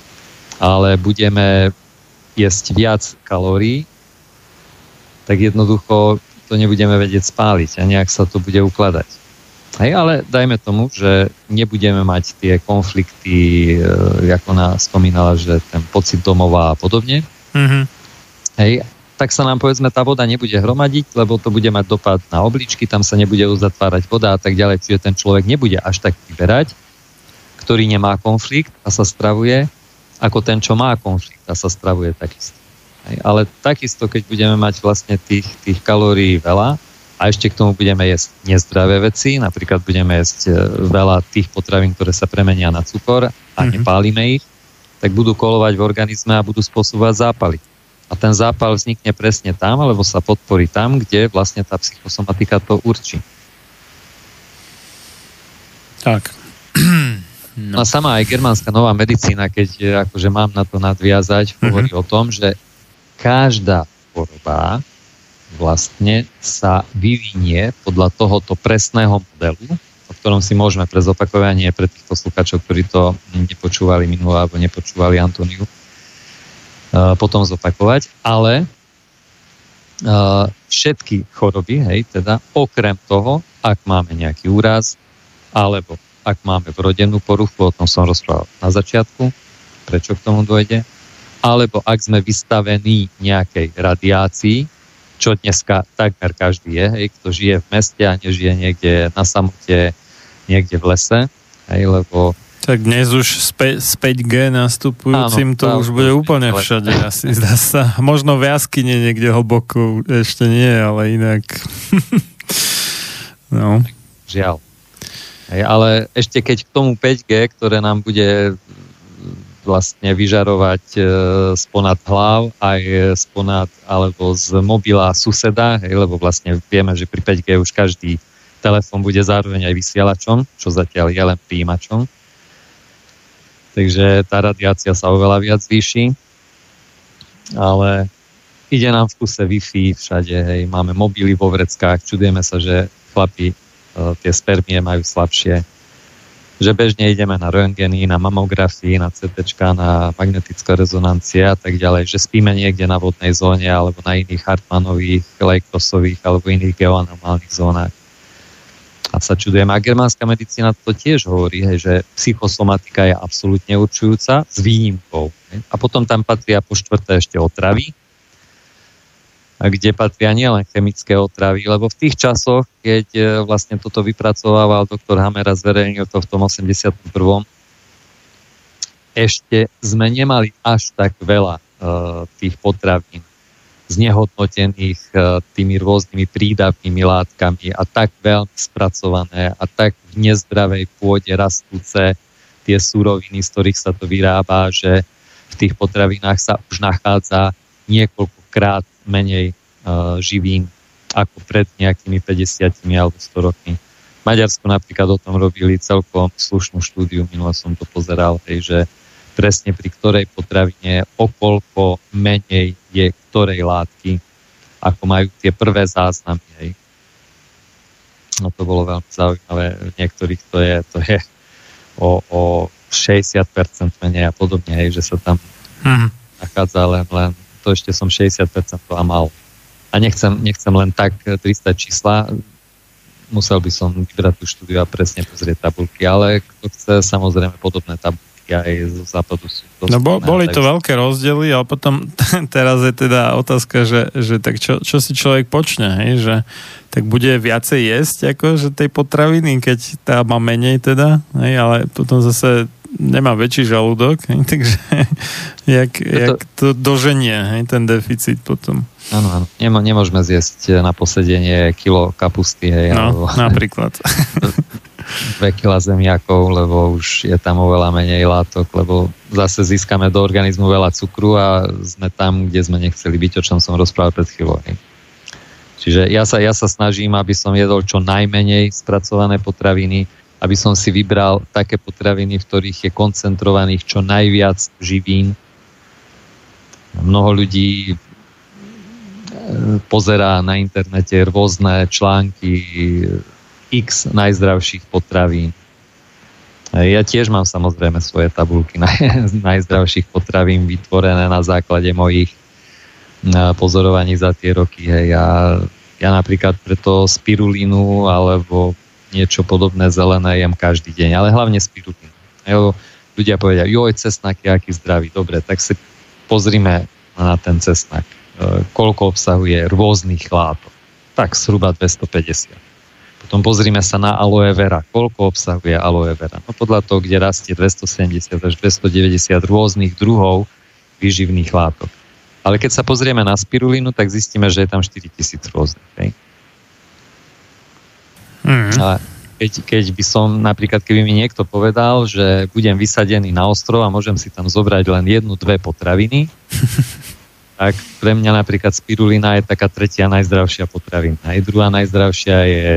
ale budeme jesť viac kalórií, tak jednoducho to nebudeme vedieť spáliť a nejak sa to bude ukladať. Hej, ale dajme tomu, že nebudeme mať tie konflikty, e, ako nás spomínala, že ten pocit domova a podobne. Mm-hmm. Hej, tak sa nám povedzme tá voda nebude hromadiť, lebo to bude mať dopad na obličky, tam sa nebude uzatvárať voda a tak ďalej, čiže ten človek nebude až tak vyberať, ktorý nemá konflikt a sa stravuje, ako ten, čo má konflikt a sa stravuje takisto. Ale takisto, keď budeme mať vlastne tých, tých kalórií veľa, a ešte k tomu budeme jesť nezdravé veci, napríklad budeme jesť e, veľa tých potravín, ktoré sa premenia na cukor a mm-hmm. nepálime ich, tak budú kolovať v organizme a budú spôsobovať zápaly. A ten zápal vznikne presne tam, alebo sa podporí tam, kde vlastne tá psychosomatika to určí. Tak. No. a sama aj germánska nová medicína, keď akože mám na to nadviazať, hovorí mm-hmm. o tom, že každá choroba vlastne sa vyvinie podľa tohoto presného modelu, o ktorom si môžeme pre zopakovanie pre tých poslucháčov, ktorí to nepočúvali minulé alebo nepočúvali Antoniu, e, potom zopakovať, ale e, všetky choroby, hej, teda okrem toho, ak máme nejaký úraz, alebo ak máme vrodenú poruchu, o tom som rozprával na začiatku, prečo k tomu dojde, alebo ak sme vystavení nejakej radiácii, čo dneska takmer každý je, hej, kto žije v meste a nežije niekde na samote, niekde v lese, hej, lebo tak dnes už s, 5G nastupujúcim Áno, to už bude úplne všade, asi zdá sa. Možno v jaskyne niekde hlboko, ešte nie, ale inak. <laughs> no. Žiaľ. Hej, ale ešte keď k tomu 5G, ktoré nám bude vlastne vyžarovať e, sponad hlav, aj sponad alebo z mobila suseda, hej, lebo vlastne vieme, že pri 5G už každý telefón bude zároveň aj vysielačom, čo zatiaľ je len príjimačom. Takže tá radiácia sa oveľa viac zvýši. Ale ide nám v kuse Wi-Fi všade, hej, máme mobily vo vreckách, čudujeme sa, že chlapi e, tie spermie majú slabšie že bežne ideme na röntgeny, na mamografii, na CT, na magnetické rezonancie a tak ďalej, že spíme niekde na vodnej zóne alebo na iných Hartmanových, Lejkosových alebo iných geoanomálnych zónach. A sa čudujem. A germánska medicína to tiež hovorí, hej, že psychosomatika je absolútne určujúca s výnimkou. Hej. A potom tam patria po štvrté ešte otravy, kde patria nielen chemické otravy, lebo v tých časoch, keď e, vlastne toto vypracovával doktor Hammer a zverejnil to v tom 81. ešte sme nemali až tak veľa uh, tých potravín znehodnotených uh, tými rôznymi prídavnými látkami a tak veľmi spracované a tak v nezdravej pôde rastúce tie suroviny, z ktorých sa to vyrába, že v tých potravinách sa už nachádza niekoľkokrát menej uh, živín ako pred nejakými 50 alebo 100 rokmi. V Maďarsku napríklad o tom robili celkom slušnú štúdiu, minule som to pozeral, hej, že presne pri ktorej potravine okolko menej je ktorej látky, ako majú tie prvé záznamy. Hej. No to bolo veľmi zaujímavé. V niektorých to je, to je o, o 60% menej a podobne, hej, že sa tam hmm. nachádza len, len to ešte som 60% a mal. A nechcem, nechcem len tak 300 čísla, musel by som vybrať tú štúdiu a presne pozrieť tabulky, ale kto chce, samozrejme podobné tabulky aj zo západu sú No bo, boli to veľké rozdiely, ale potom <laughs> teraz je teda otázka, že, že tak čo, čo si človek počne, hej, že tak bude viacej jesť ako že tej potraviny, keď tá má menej teda, hej, ale potom zase nemá väčší žalúdok, hej, <laughs> takže jak, to... jak to doženie, hej, ten deficit potom. Áno, áno. Nemô, nemôžeme zjesť na posedenie kilo kapusty, hej, no, alebo... <laughs> <laughs> napríklad. dve kila zemiakov, lebo už je tam oveľa menej látok, lebo zase získame do organizmu veľa cukru a sme tam, kde sme nechceli byť, o čom som rozprával pred chvíľou. Čiže ja sa, ja sa snažím, aby som jedol čo najmenej spracované potraviny, aby som si vybral také potraviny, v ktorých je koncentrovaných čo najviac živín. Mnoho ľudí e, pozerá na internete rôzne články x najzdravších potravín. Ja tiež mám samozrejme svoje tabulky <laughs> naj, najzdravších potravín vytvorené na základe mojich pozorovaní za tie roky. Hej. Ja, ja napríklad preto spirulínu alebo niečo podobné zelené jem každý deň, ale hlavne spirulínu. Ľudia povedia, joj, cesnak je aký zdravý. Dobre, tak si pozrime na ten cesnak. E, koľko obsahuje rôznych látok. Tak zhruba 250. Potom pozrime sa na aloe vera. Koľko obsahuje aloe vera? No podľa toho, kde rastie 270 až 290 rôznych druhov výživných látok. Ale keď sa pozrieme na spirulínu, tak zistíme, že je tam 4000 rôznych. Hej? Mm. A keď, keď by som, napríklad keby mi niekto povedal, že budem vysadený na ostrov a môžem si tam zobrať len jednu, dve potraviny, <laughs> tak pre mňa napríklad spirulina je taká tretia najzdravšia potravina. Aj druhá najzdravšia je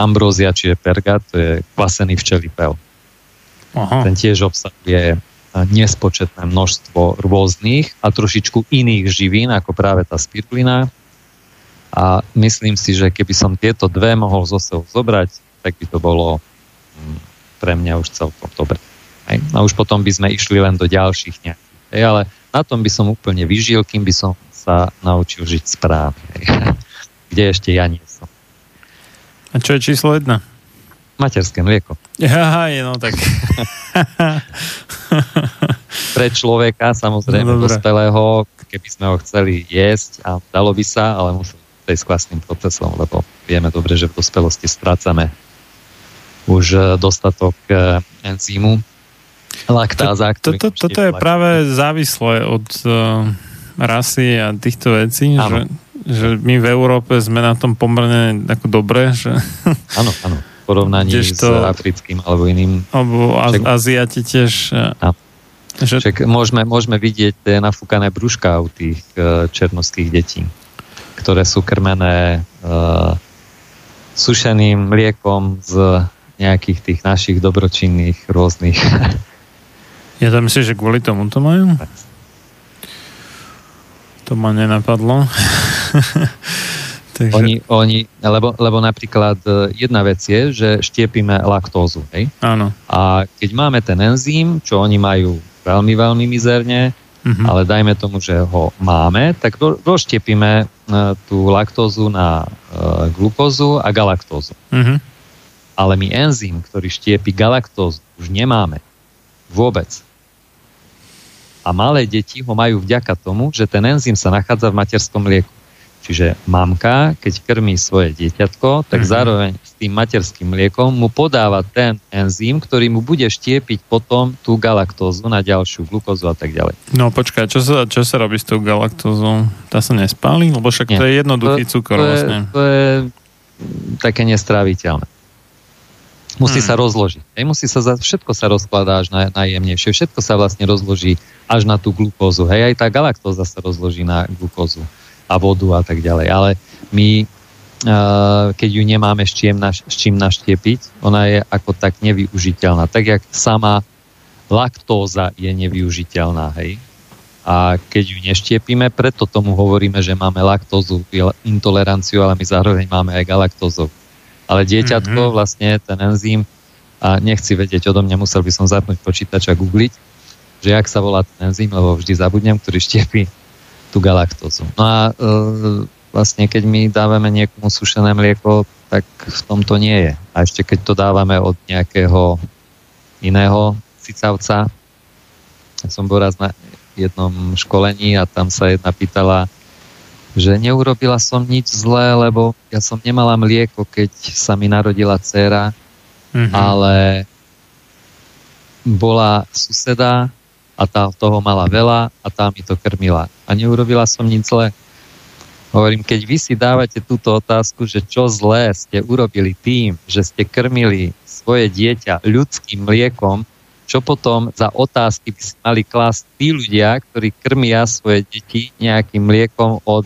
ambrózia, čiže pergat, to je kvasený včelí pel. Aha. Ten tiež obsahuje nespočetné množstvo rôznych a trošičku iných živín, ako práve tá spirulina. A myslím si, že keby som tieto dve mohol zo sebou zobrať, tak by to bolo hm, pre mňa už celkom dobre. A už potom by sme išli len do ďalších nejakých. Ale na tom by som úplne vyžil, kým by som sa naučil žiť správne. <laughs> Kde ešte ja nie som. A čo je číslo jedna? Materské mlieko. Aha, no tak. <laughs> Pre človeka, samozrejme, no, dospelého, keby sme ho chceli jesť, a dalo by sa, ale musí s kvasným procesom, lebo vieme dobre, že v dospelosti strácame už eh, dostatok eh, enzýmu laktáza. To, to, to, toto je práve závislé od uh, rasy a týchto vecí, že, že my v Európe sme na tom pomerne ako dobre. Že... <laughs> Áno, áno. V porovnaní s africkým alebo iným. Alebo Však... Aziati tiež. Áno. Že... Však môžeme, môžeme vidieť tie nafúkané brúška u tých uh, černovských detí, ktoré sú krmené uh, sušeným mliekom z nejakých tých našich dobročinných rôznych Ja tam myslím, že kvôli tomu to majú? To ma nenapadlo. <laughs> Takže... Oni, oni, lebo, lebo napríklad e, jedna vec je, že štiepime laktózu. Hej? Áno. A keď máme ten enzym, čo oni majú veľmi, veľmi mizerne, uh-huh. ale dajme tomu, že ho máme, tak ro, roštiepime uh, tú laktózu na uh, glukózu a galaktózu. Uh-huh. Ale my enzym, ktorý štiepi galaktózu, už nemáme. Vôbec a malé deti ho majú vďaka tomu, že ten enzym sa nachádza v materskom mlieku. Čiže mamka, keď krmí svoje dieťatko, tak mm-hmm. zároveň s tým materským mliekom mu podáva ten enzym, ktorý mu bude štiepiť potom tú galaktózu na ďalšiu glukózu a tak ďalej. No počkaj, čo sa, čo sa robí s tou galaktózou? Tá sa nespáli? Lebo však Nie. to je jednoduchý to, cukor to je, vlastne. To je také nestráviteľné. Musí hmm. sa rozložiť. Hej, musí sa za, všetko sa rozkladá až na, najjemnejšie. Všetko sa vlastne rozloží až na tú glukózu. Hej, aj tá galaktóza sa rozloží na glukózu a vodu a tak ďalej. Ale my, uh, keď ju nemáme s čím, naš, s čím naštiepiť, ona je ako tak nevyužiteľná. Tak, jak sama laktóza je nevyužiteľná. Hej. A keď ju neštiepíme, preto tomu hovoríme, že máme laktózu, intoleranciu, ale my zároveň máme aj galaktózu ale dieťatko mm-hmm. vlastne ten enzym a nechci vedieť odo mňa, musel by som zapnúť počítač a googliť, že jak sa volá ten enzym, lebo vždy zabudnem, ktorý štiepí tú galaktózu. No a e, vlastne keď my dávame niekomu sušené mlieko, tak v tom to nie je. A ešte keď to dávame od nejakého iného cicavca, ja som bol raz na jednom školení a tam sa jedna pýtala, že neurobila som nič zlé, lebo ja som nemala mlieko, keď sa mi narodila dcéra, mm-hmm. ale bola suseda a tá toho mala veľa a tá mi to krmila. A neurobila som nič zlé. Hovorím, keď vy si dávate túto otázku, že čo zlé ste urobili tým, že ste krmili svoje dieťa ľudským mliekom, čo potom za otázky by si mali klásť tí ľudia, ktorí krmia svoje deti nejakým mliekom od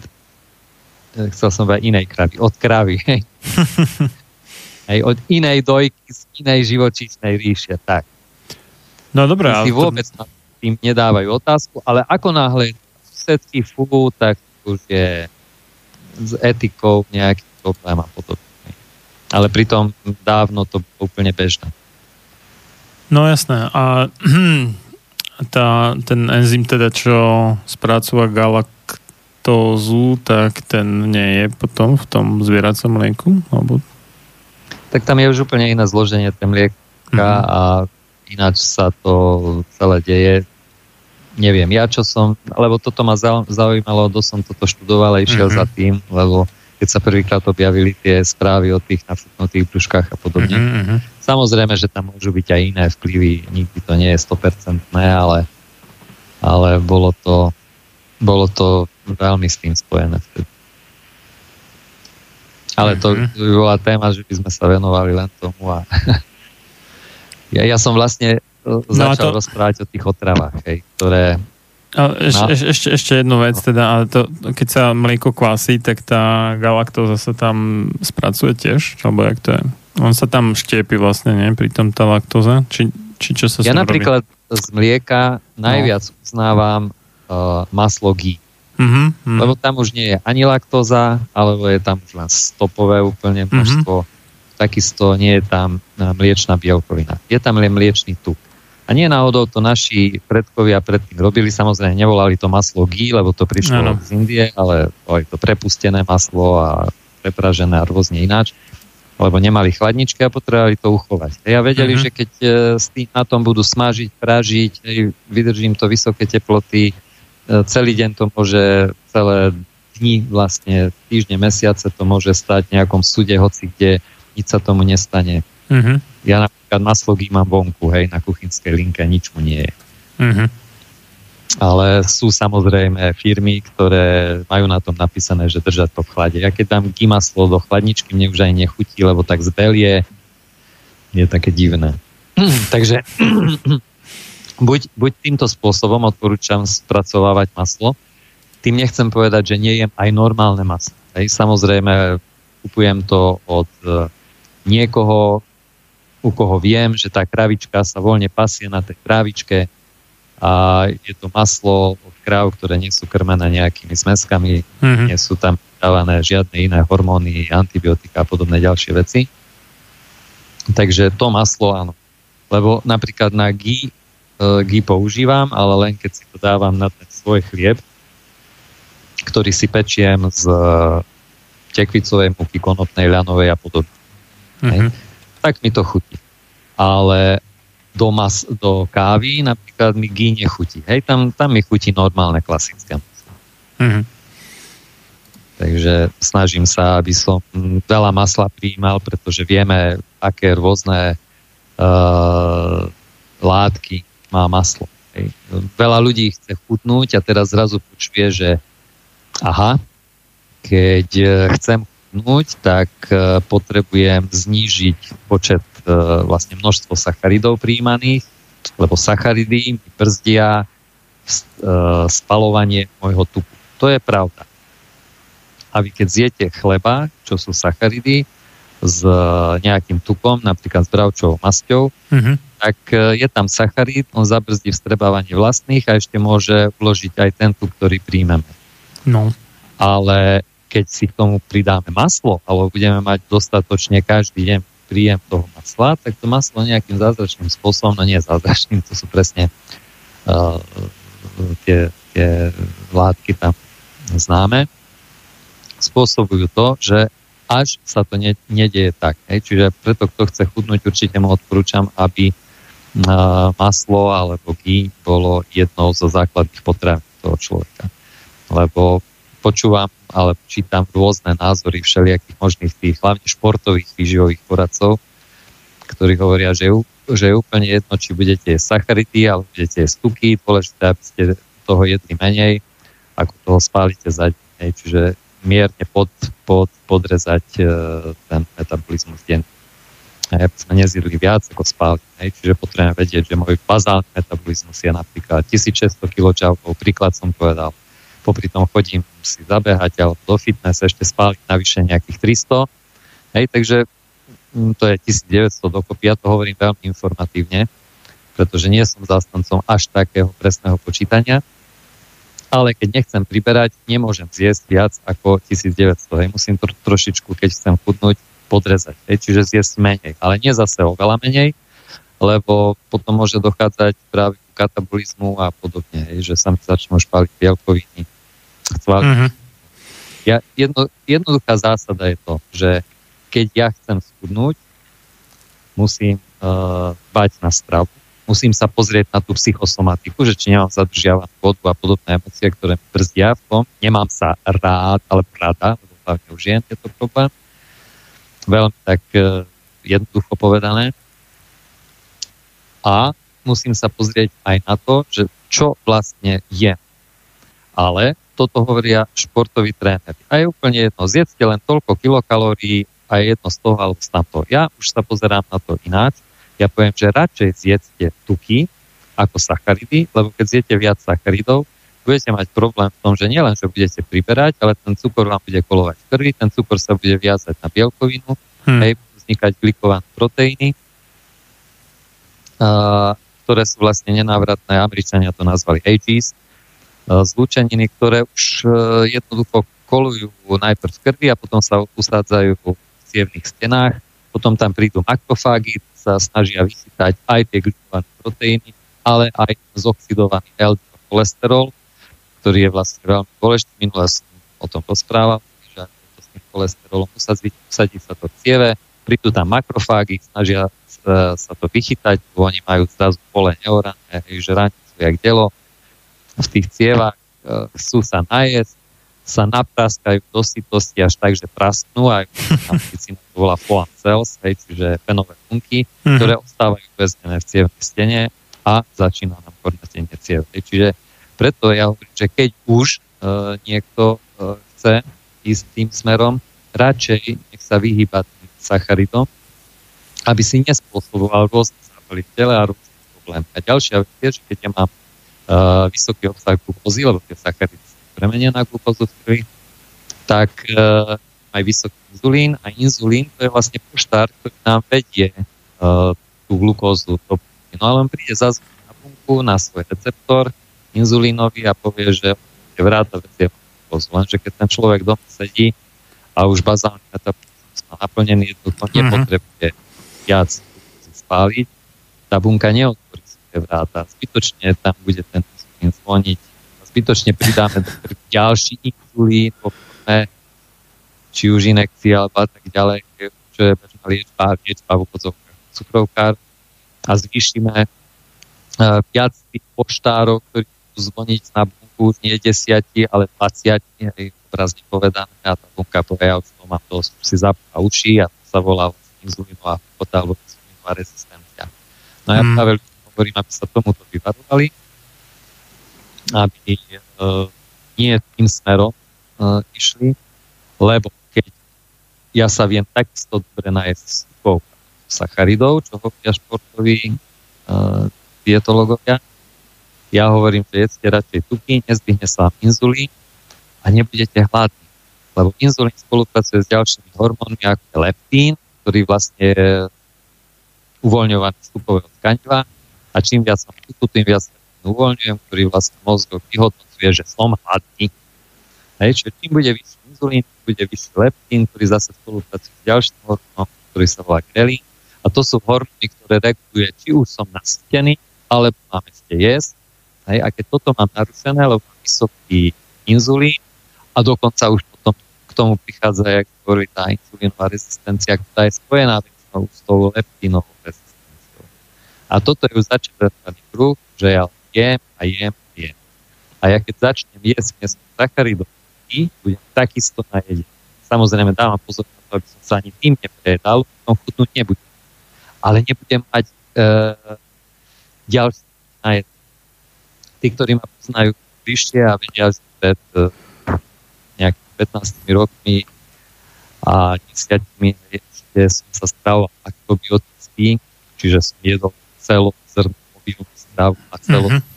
chcel som povedať inej kravy, od kravy, <laughs> hej. hej od inej dojky z inej živočíšnej ríše, tak. No dobré, ale... Si vôbec to... tým nedávajú otázku, ale ako náhle všetky fú, tak už je s etikou nejaký problém a podobne. Ale pritom dávno to bolo úplne bežné. No jasné. A <clears throat> tá, ten enzym teda, čo spracúva galaktózu, tak ten nie je potom v tom zvieracom mlieku? Alebo... Tak tam je už úplne iné zloženie tej mlieka mm-hmm. a ináč sa to celé deje. Neviem, ja čo som, lebo toto ma zaujímalo, dosť som toto študoval a išiel mm-hmm. za tým, lebo keď sa prvýkrát objavili tie správy o tých nafúknutých brúškach a podobne. Mm-hmm. Samozrejme, že tam môžu byť aj iné vplyvy, nikdy to nie je 100%, ale, ale bolo, to, bolo to veľmi s tým spojené vtedy. Ale to mm-hmm. by bola téma, že by sme sa venovali len tomu a <laughs> ja, ja som vlastne e, začal no to... rozprávať o tých otravách, hej, ktoré a eš, no. eš, ešte, ešte jednu vec, teda, ale to, keď sa mlieko kvásí, tak tá galaktóza sa tam spracuje tiež? Alebo jak to je? On sa tam štiepi vlastne, nie? Pri tom tá laktóza? Či, či čo sa Ja napríklad robí? z mlieka najviac no. uznávam uh, maslo ghee. Uh-huh, uh-huh. Lebo tam už nie je ani laktóza, alebo je tam už len stopové úplne mhm. množstvo. Uh-huh. Takisto nie je tam uh, mliečná bielkovina. Je tam len mliečný tuk. A nie náhodou to naši predkovia predtým robili, samozrejme nevolali to maslo ghee, lebo to prišlo ano. z Indie, ale boli to prepustené maslo a prepražené a rôzne ináč, lebo nemali chladničky a potrebovali to uchovať. A vedeli, uh-huh. že keď e, s tým na tom budú smažiť, pražiť, vydržím to vysoké teploty, e, celý deň to môže celé dni, vlastne týždne, mesiace to môže stať v nejakom súde, hoci kde nič sa tomu nestane. Uh-huh. Ja napríklad maslogy mám vonku, hej, na kuchynskej linke, nič mu nie je. Uh-huh. Ale sú samozrejme firmy, ktoré majú na tom napísané, že držať to v chlade. Ja keď dám gimaslo do chladničky, mne už aj nechutí, lebo tak zbelie. Je také divné. <clears throat> Takže <clears throat> buď, buď týmto spôsobom odporúčam spracovávať maslo. Tým nechcem povedať, že nie jem aj normálne maslo. Hej. Samozrejme, kupujem to od e, niekoho, u koho viem, že tá kravička sa voľne pasie na tej trávičke a je to maslo od kráv, ktoré nie sú krmené nejakými zmeskami, mm-hmm. nie sú tam dávané žiadne iné hormóny, antibiotika a podobné ďalšie veci. Takže to maslo áno. Lebo napríklad na ghee, uh, ghee používam, ale len keď si to dávam na ten svoj chlieb, ktorý si pečiem z tekvicovej múky, konopnej, ľanovej a podobne. Mm-hmm tak mi to chutí. Ale do, mas, do kávy napríklad mi gí nechutí. Hej, tam, tam mi chutí normálne klasické maslo. Mm-hmm. Takže snažím sa, aby som veľa masla prijímal, pretože vieme, aké rôzne uh, látky má maslo. Hej. Veľa ľudí chce chutnúť a teraz zrazu počuje, že aha, keď chcem zvládnuť, tak e, potrebujem znížiť počet, e, vlastne množstvo sacharidov príjmaných, lebo sacharidy mi brzdia e, spalovanie môjho tuku. To je pravda. A vy keď zjete chleba, čo sú sacharidy, s nejakým tukom, napríklad s bravčovou masťou, mm-hmm. tak je tam sacharid, on zabrzdí vstrebávanie vlastných a ešte môže vložiť aj ten tuk, ktorý príjmeme. No. Ale keď si k tomu pridáme maslo, alebo budeme mať dostatočne každý deň príjem toho masla, tak to maslo nejakým zázračným spôsobom, no nie zázračným, to sú presne uh, tie, tie látky tam známe, spôsobujú to, že až sa to ne, nedieje tak. Hej. Čiže preto, kto chce chudnúť, určite mu odporúčam, aby uh, maslo alebo ghee bolo jednou zo základných potravín toho človeka. Lebo počúvam alebo čítam rôzne názory všelijakých možných tých, hlavne športových výživových poradcov, ktorí hovoria, že, že je úplne jedno, či budete jesť sacharidy alebo budete jesť tuky, dôležité, aby ste toho jedli menej, ako toho spálite za deň. Čiže mierne pod, pod, podrezať e, ten metabolizmus deň. Aby sme nezjedli viac, ako spáli. Čiže potrebujeme vedieť, že môj bazálny metabolizmus je napríklad 1600 kJ, príklad som povedal, popri tom chodím si zabehať alebo do fitness, ešte spáliť navyše nejakých 300. Hej, takže mm, to je 1900 dokopy. Ja to hovorím veľmi informatívne, pretože nie som zástancom až takého presného počítania. Ale keď nechcem priberať, nemôžem zjesť viac ako 1900. Hej. Musím to trošičku, keď chcem chudnúť, podrezať. Hej. Čiže zjesť menej. Ale nie zase oveľa menej, lebo potom môže dochádzať práve katabolizmu a podobne, hej, že sa mi začnú špáliť bielkoviny. Mm-hmm. Ja, jedno, jednoduchá zásada je to, že keď ja chcem schudnúť, musím uh, dbať na stravu, musím sa pozrieť na tú psychosomatiku, že či nemám zadržiavanú vodu a podobné emócie, ktoré mi brzdia v tom. Nemám sa rád, ale rada, lebo hlavne žien je to problém. Veľmi tak uh, jednoducho povedané a musím sa pozrieť aj na to, že čo vlastne je. Ale toto hovoria športoví tréneri. A je úplne jedno, zjedzte len toľko kilokalórií a je jedno z toho alebo z tamto. Ja už sa pozerám na to ináč. Ja poviem, že radšej zjedzte tuky ako sacharidy, lebo keď zjete viac sacharidov, budete mať problém v tom, že nielen, že budete priberať, ale ten cukor vám bude kolovať v krvi, ten cukor sa bude viazať na bielkovinu, hmm. hej, vznikať glikované proteíny ktoré sú vlastne nenávratné, Američania to nazvali AGs, zlúčeniny, ktoré už e, jednoducho kolujú najprv v krvi a potom sa usádzajú v cievných stenách, potom tam prídu makrofágy, sa snažia vysytať aj tie glikované proteíny, ale aj zoxidovaný LDL cholesterol, ktorý je vlastne veľmi dôležitý. Minule som o tom rozprával, že to s tým cholesterolom usadí, usadí sa to v cieve, prídu tam makrofágy, snažia sa to vychytať, oni majú zrazu pole neorané, že ranicu jak delo. V tých cievach e, chcú sa najesť, sa napraskajú do sytosti až tak, že prasknú a <laughs> medicína to volá foam cells, hej, čiže fenové bunky, mm-hmm. ktoré ostávajú uväznené v cievnej stene a začína nám kornatenie ciev. Čiže preto ja hovorím, že keď už uh, niekto uh, chce ísť tým smerom, radšej nech sa vyhýba tým sacharidom, aby si nespôsoboval rôzne tele a rôzne problémy. A ďalšia vec je, že keď ja mám uh, vysoký obsah glukózy, lebo tie sacharidy sú premenia na glukózu v krvi, tak uh, aj vysoký inzulín a inzulín to je vlastne poštár, ktorý nám vedie uh, tú glukózu do No ale on príde zase na bunku, na svoj receptor inzulínový a povie, že vráta vecie glukózu. Lenže keď ten človek doma sedí a už bazálny metabolizmus má naplnený, jednoducho mm-hmm. nepotrebuje viac spáliť, tá bunka neotvorí svoje vráta. Zbytočne tam bude ten insulín zvoniť. Zbytočne pridáme ďalší povedzme, či už inekcia alebo tak ďalej, čo je bežná liečba, liečba v úvodzovkách cukrovkár a zvýšime uh, viac tých poštárov, ktorí budú zvoniť na bunku nie desiati, ale 20, obrazne povedané, a tá bunka povie, ja už to mám dosť, už si zapá uši a to sa volá inzulínová chota alebo inzulínová rezistencia. No ja mm. práve hovorím, aby sa tomuto vyvarovali, aby uh, nie tým smerom uh, išli, lebo keď ja sa viem takisto dobre nájsť s sacharidov, čo hovoria športoví uh, dietologovia, ja hovorím, že jedzte radšej tuky, nezdvihne sa vám inzulín a nebudete hladní. Lebo inzulín spolupracuje s ďalšími hormónmi, ako je leptín, ktorý vlastne je uvoľňovaný z tukového tkaniva a čím viac som tuku, tým viac uvoľňujem, ktorý vlastne mozog vyhodnocuje, že som hladný. Hej, čiže čím bude vyšší inzulín, bude vyšší leptín, ktorý zase spolupracuje s ďalším hormónom, ktorý sa volá grelín. A to sú hormóny, ktoré reguluje, či už som nasytený, alebo mám ešte jesť. Hej, a keď toto mám narušené, lebo mám vysoký inzulín a dokonca už potom tomu prichádza, jak hovorí tá insulínová rezistencia, ktorá je spojená s tou leptínovou rezistenciou. A toto je už začítaný kruh, že ja jem a jem a jem. A ja keď začnem jesť miesto sacharidov, budem takisto najedený. Samozrejme dávam pozor na to, aby som sa ani tým neprejedal, tom chutnúť nebudem. Ale nebudem mať e, ďalší najedný. Tí, ktorí ma poznajú bližšie a vedia, že pred e, 15 rokmi a 10 ešte som sa stravoval ako biotický, čiže som jedol celú zrnovú stravu a celú mm-hmm.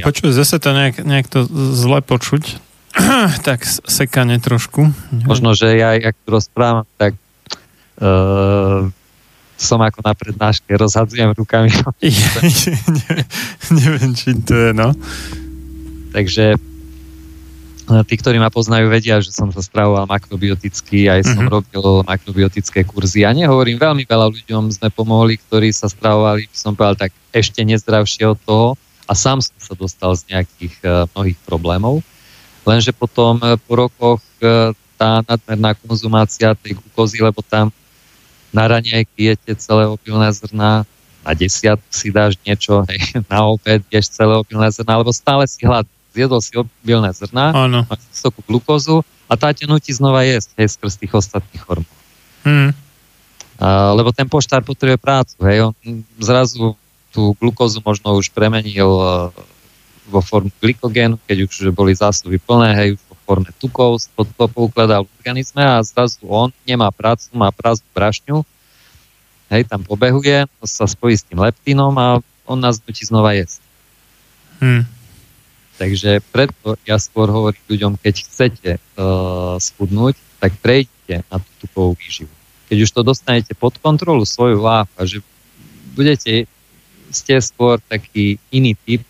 Počuj, zase to nejak, nejak to zle počuť. <clears throat> tak sekane trošku. Možno, že ja, jak to rozprávam, tak uh, som ako na prednáške, rozhadzujem rukami. <laughs> <laughs> ne, neviem, či to je, no. Takže tí, ktorí ma poznajú, vedia, že som sa stravoval makrobioticky, aj som mm-hmm. robil makrobiotické kurzy. Ja nehovorím, veľmi veľa ľuďom sme pomohli, ktorí sa stravovali, som povedal, tak ešte nezdravšie od toho a sám som sa dostal z nejakých uh, mnohých problémov. Lenže potom uh, po rokoch uh, tá nadmerná konzumácia tej glukózy, lebo tam na raňajky jete celé obilné zrná, na desiatku si dáš niečo, hej, <laughs> na obed ješ celé obilné zrná, lebo stále si hladný zjedol si obilné zrná, Áno. máš vysokú glukózu a tá ťa nutí znova jesť, hej, skrz tých ostatných hormónov. Hmm. Uh, lebo ten poštár potrebuje prácu, hej, on zrazu tú glukózu možno už premenil uh, vo formu glykogénu, keď už boli zásoby plné, hej, už vo forme tukov, to poukladal v organizme a zrazu on nemá prácu, má prázdnu brašňu, hej, tam pobehuje, sa spojí s tým leptínom a on nás nutí znova jesť. Hmm. Takže preto ja skôr hovorím ľuďom, keď chcete uh, schudnúť, tak prejdite na tú tukovú výživu. Keď už to dostanete pod kontrolu svoju váhu a že budete, ste skôr taký iný typ,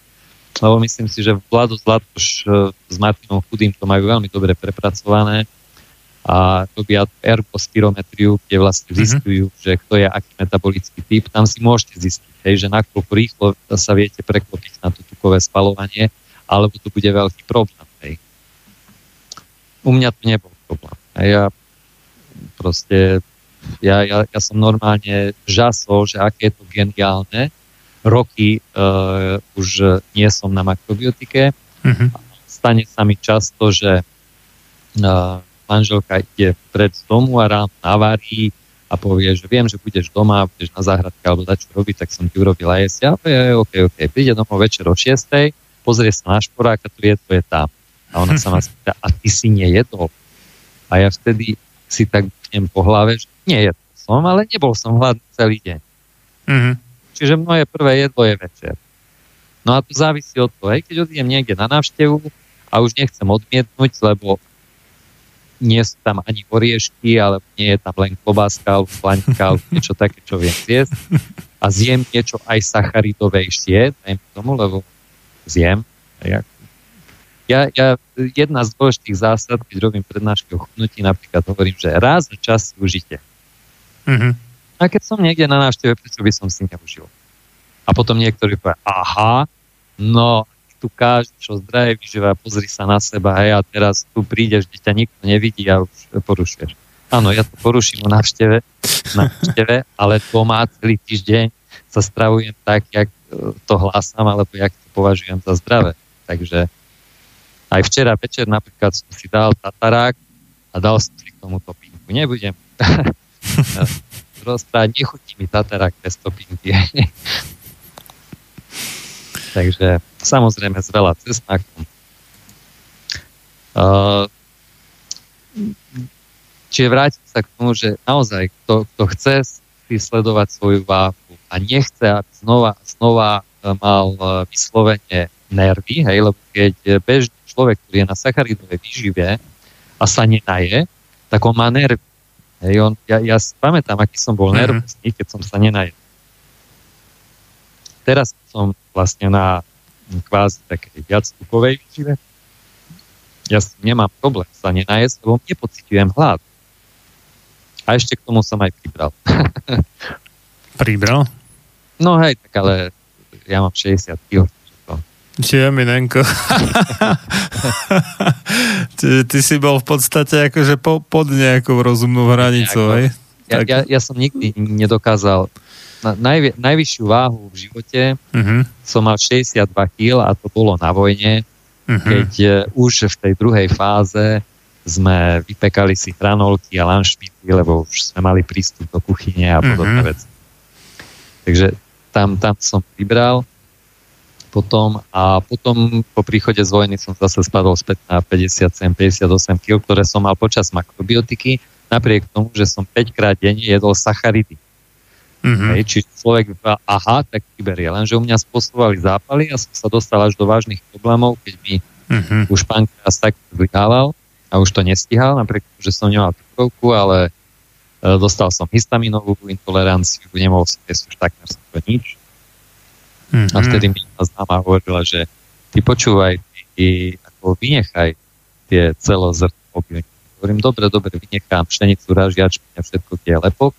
lebo myslím si, že Vlado Zlatoš uh, s Martinom Chudým to majú veľmi dobre prepracované a robia ergospirometriu, kde vlastne mhm. zistujú, mm-hmm. že kto je aký metabolický typ. Tam si môžete zistiť, hej, že nakoľko rýchlo sa viete preklopiť na to tukové spalovanie alebo to bude veľký problém. Hej. U mňa to nebol problém. A ja proste, ja, ja, ja som normálne žasol, že aké je to geniálne. Roky uh, už nie som na makrobiotike. Mm-hmm. Stane sa mi často, že uh, manželka ide pred domu a ráno navarí a povie, že viem, že budeš doma, budeš na záhradke alebo dať čo robiť, tak som ti urobila jesť. Ja OK, OK, príde domov večer o 6 pozrie sa na šporák a tu je, to je tam. A ona sa ma <laughs> spýta, a ty si nejedol? A ja vtedy si tak budem po hlave, že nejedol som, ale nebol som hladný celý deň. Mm-hmm. Čiže moje prvé jedlo je večer. No a to závisí od toho, hej, keď odídem niekde na návštevu a už nechcem odmietnúť, lebo nie sú tam ani oriešky, alebo nie je tam len klobáska alebo slanika alebo niečo také, čo viem zjesť. A zjem niečo aj sacharidovejšie, dajme tomu, lebo zjem. Ja, ja, jedna z dôležitých zásad, keď robím prednášky o chudnutí, napríklad hovorím, že raz za čas užite. Mm-hmm. A keď som niekde na návšteve, prečo by som si neužil? A potom niektorí povie, aha, no, tu kážeš čo zdravie vyžíva, pozri sa na seba, hej, a teraz tu prídeš, kde ťa nikto nevidí a už porušuješ. Áno, ja to poruším o návšteve, návšteve, ale doma celý týždeň sa stravujem tak, jak to hlásam, alebo jak to považujem za zdravé. Takže aj včera večer napríklad som si dal tatarák a dal som si k tomu topinku. Nebudem <laughs> rozprávať, nechutí mi tatarák bez topinky. <laughs> Takže samozrejme s veľa cesnakom. Uh, čiže vrátim sa k tomu, že naozaj kto, kto chce si sledovať svoju váhu, a nechce, aby znova znova e, mal e, vyslovene nervy, hej, lebo keď bežný človek, ktorý je na sacharidovej výžive a sa nenaje, tak on má nervy. Hej, on, ja, ja si pamätám, aký som bol mm-hmm. nervózny, keď som sa nenajedol. Teraz som vlastne na kvázi takej viac tukovej výžive. Ja s nemám problém sa nenajesť, lebo nepocitujem hlad. A ešte k tomu som aj pribral. <laughs> Pribral? No hej, tak ale ja mám 60 kg. Čiže minenko. ty, ty si bol v podstate akože po, pod nejakou rozumnou hranicou, hej? Ja, ja, ja som nikdy nedokázal na najvi, najvyššiu váhu v živote uh-huh. som mal 62 kg a to bolo na vojne, uh-huh. keď uh, už v tej druhej fáze sme vypekali si hranolky a lanšmity, lebo už sme mali prístup do kuchyne a podobné uh-huh. veci. Takže tam, tam som vybral potom a potom po príchode z vojny som zase spadol späť na 57-58 kg, ktoré som mal počas makrobiotiky, napriek tomu, že som 5 krát denne jedol sacharidy. Mm-hmm. Hej, čiže človek vypadá, aha, tak vyberie. Lenže u mňa spôsobovali zápaly a som sa dostal až do vážnych problémov, keď mi mm-hmm. už pankreas tak zlyhával a už to nestihal, napriek tomu, že som nemal cukrovku, ale dostal som histaminovú intoleranciu, nemohol som jesť už takmer to nič. Mm-hmm. A mhm. vtedy mi jedna známa hovorila, že ty počúvaj, ty ako vynechaj tie celozrné obilniny. Hovorím, dobre, dobre, vynechám pšenicu, ražiačky a všetko tie lepok.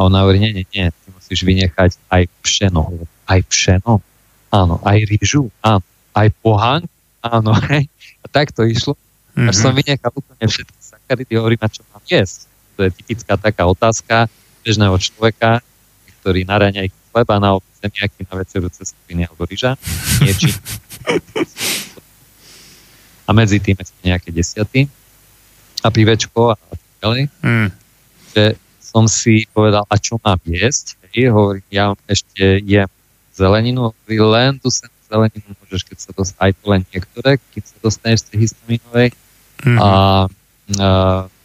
A ona hovorí, nie, nie, nie, ty musíš vynechať aj pšeno. Aj pšeno? Áno. Aj rýžu? Áno. Aj pohánku? Áno. <laughs> A tak to išlo. Mm-hmm. Až som vynechal úplne všetky sacharidy, hovorím, a čo mám jesť? To je typická taká otázka bežného človeka, ktorý naráňa ich chleba na obce nejaký na večeru cestoviny alebo ryža. Niečím. A medzi tým ešte nejaké desiaty a pivečko a tak ďalej. Mm. Že som si povedal, a čo mám jesť? Hej, hovorím, ja ešte jem zeleninu, hovorí, len tu sa zeleninu môžeš, keď sa dostaneš, aj to len niektoré, keď sa dostaneš z tej histaminovej. Mm. A, a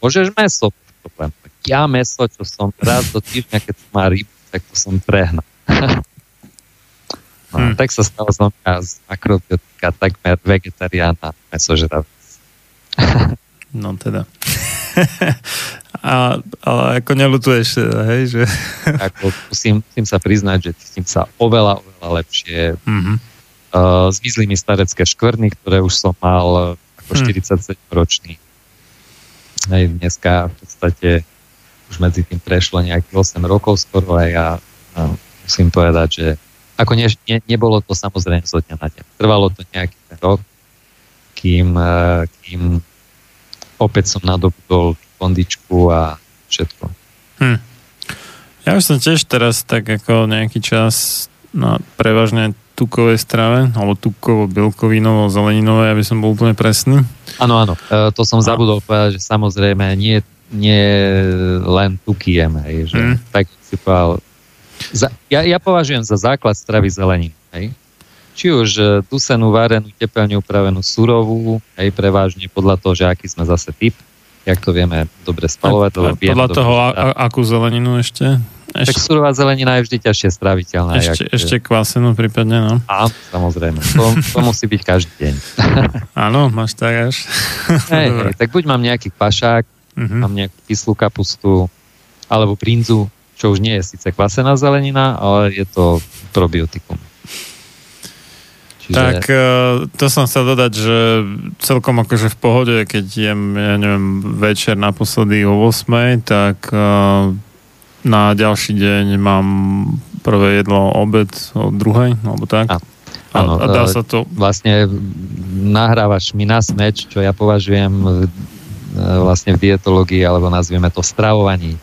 môžeš meso, problém. Ja meso, čo som raz do týždňa, keď som má rybu, tak to som prehnal. <laughs> no, hmm. Tak sa stalo som z makrobiotika takmer vegetariána mesožravec. <laughs> no teda. <laughs> A, ale ako nelutuješ, hej, že... ako, musím, musím sa priznať, že cítim sa oveľa, oveľa lepšie. Mm-hmm. Uh, zmizli mi starecké škvrny, ktoré už som mal ako mm. 47-ročný. Hej, dneska v podstate už medzi tým prešlo nejakých 8 rokov skoro a ja uh, musím povedať, že ako ne, ne, nebolo to samozrejme zo dňa na deň. Trvalo to nejaký ten rok, kým, uh, kým opäť som nadobudol kondičku a všetko. Hm. Ja už som tiež teraz tak ako nejaký čas na prevažne tukovej strave, alebo tukovo, bielkovinovo, zeleninové, aby som bol úplne presný. Áno, áno. E, to som zabudol povedať, že samozrejme nie, nie len tuky jem, hej, že mm. tak si povedal, za, ja, ja považujem za základ stravy zeleninu, hej. Či už e, dusenú, varenú, tepelne upravenú, surovú, hej, prevažne podľa toho, že aký sme zase typ, jak to vieme dobre spalovať. A, podľa toho, a, akú zeleninu ešte? Ešte... Tak surová zelenina je vždy ťažšie straviteľná. Ešte, jak... ešte kvasenú prípadne, no. Á, samozrejme. To, to musí byť každý deň. <laughs> Áno, máš tak až. <laughs> hej, hej, tak buď mám nejaký pašák, uh-huh. mám nejakú kyslú kapustu, alebo brinzu, čo už nie je síce kvasená zelenina, ale je to probiotikum. Čiže... Tak e, to som chcel dodať, že celkom akože v pohode, keď jem, ja neviem, večer naposledy o 8, tak e, na ďalší deň mám prvé jedlo obed o druhej, alebo tak. A, áno, a, a dá e, sa to... Vlastne nahrávaš mi na smeč, čo ja považujem vlastne v dietológii, alebo nazvieme to stravovaní.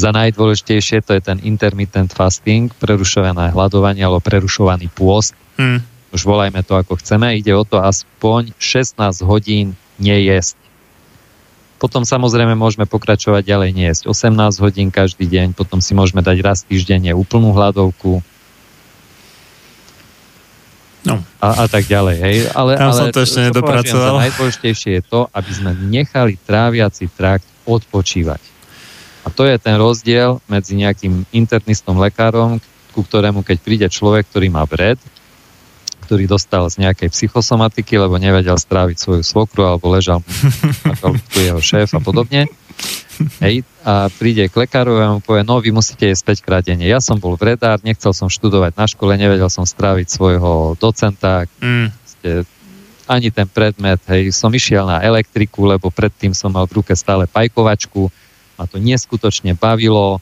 Za najdôležitejšie to je ten intermittent fasting, prerušované hľadovanie alebo prerušovaný pôst. Hmm už volajme to ako chceme, ide o to aspoň 16 hodín nejesť. Potom samozrejme môžeme pokračovať ďalej nejesť 18 hodín každý deň, potom si môžeme dať raz týždenne úplnú hladovku, No. A, a tak ďalej. Hej. Ale, Tam ale som to ešte nedopracoval. Najdôležitejšie je to, aby sme nechali tráviaci trakt odpočívať. A to je ten rozdiel medzi nejakým internistom lekárom, ku ktorému keď príde človek, ktorý má vred, ktorý dostal z nejakej psychosomatiky, lebo nevedel stráviť svoju svokru alebo ležal <laughs> ako jeho šéf a podobne. Hej, a príde k lekárovi a mu povie, no vy musíte jesť 5 krát denne. Ja som bol vredár, nechcel som študovať na škole, nevedel som stráviť svojho docenta, mm. ste, ani ten predmet, hej, som išiel na elektriku, lebo predtým som mal v ruke stále pajkovačku, ma to neskutočne bavilo,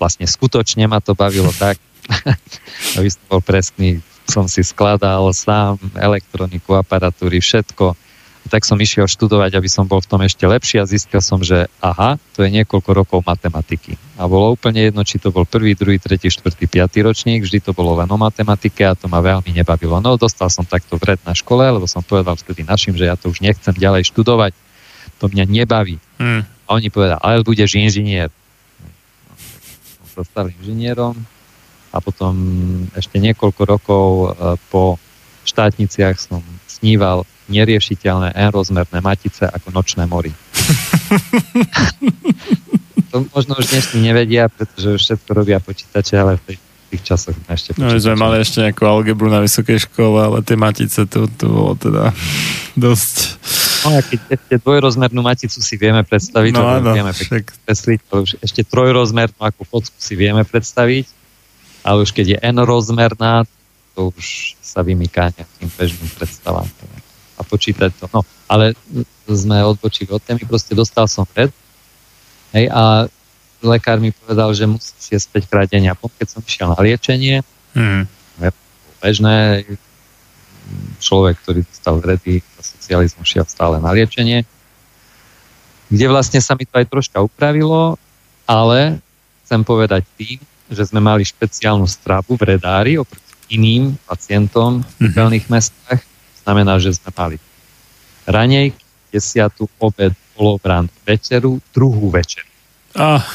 vlastne skutočne ma to bavilo tak, <laughs> aby som bol presný, som si skladal sám elektroniku, aparatúry, všetko. Tak som išiel študovať, aby som bol v tom ešte lepší a zistil som, že aha, to je niekoľko rokov matematiky. A bolo úplne jedno, či to bol prvý, druhý, tretí, štvrtý, piatý ročník, vždy to bolo len o matematike a to ma veľmi nebavilo. No, dostal som takto vred na škole, lebo som povedal vtedy našim, že ja to už nechcem ďalej študovať, to mňa nebaví. Hmm. A oni povedali, ale budeš inžinier. Som sa stal inžinierom, a potom ešte niekoľko rokov e, po štátniciach som sníval neriešiteľné N-rozmerné matice ako nočné mori. <laughs> to možno už dnešní nevedia, pretože už všetko robia počítače, ale v tých časoch sme ešte počítače. No, sme mali ešte nejakú algebru na vysokej škole, ale tie matice, to, to bolo teda <laughs> dosť... No a keď ešte dvojrozmernú maticu si vieme predstaviť, no, áno, vieme však... predstaviť, už ešte trojrozmernú ako focku si vieme predstaviť, ale už keď je N rozmerná, to už sa vymýka nejakým bežným predstavám. A počítať to. No, Ale sme odbočili od témy, proste dostal som pred. Hej, a lekár mi povedal, že musíš jesť 5 krát denne. A keď som išiel na liečenie, mm. bežné, človek, ktorý dostal vredy a socializmu, šiel stále na liečenie, kde vlastne sa mi to aj troška upravilo, ale chcem povedať tým, že sme mali špeciálnu stravu v redári oproti iným pacientom v veľných mhm. mestách. Znamená, že sme mali ranejky, desiatu, obed, polobrand, večeru, druhú večeru. Ah.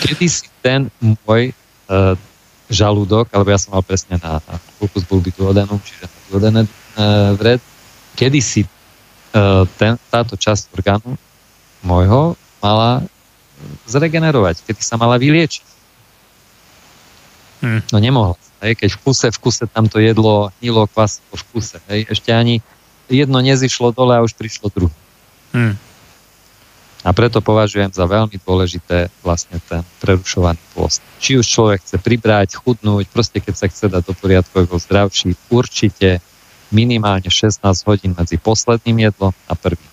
Kedy si ten môj uh, žalúdok, alebo ja som mal presne na, na fokus bulby duodenum, čiže na duodené uh, vred, kedy si uh, ten, táto časť orgánu môjho mala zregenerovať, kedy sa mala vyliečiť. Hmm. No nemohla. Hej, keď v kuse, v kuse tamto jedlo hnilo kvasilo v kuse. Hej, ešte ani jedno nezišlo dole a už prišlo druhé. Hmm. A preto považujem za veľmi dôležité vlastne ten prerušovaný post. Či už človek chce pribrať, chudnúť, proste keď sa chce dať do poriadku ako zdravší, určite minimálne 16 hodín medzi posledným jedlom a prvým.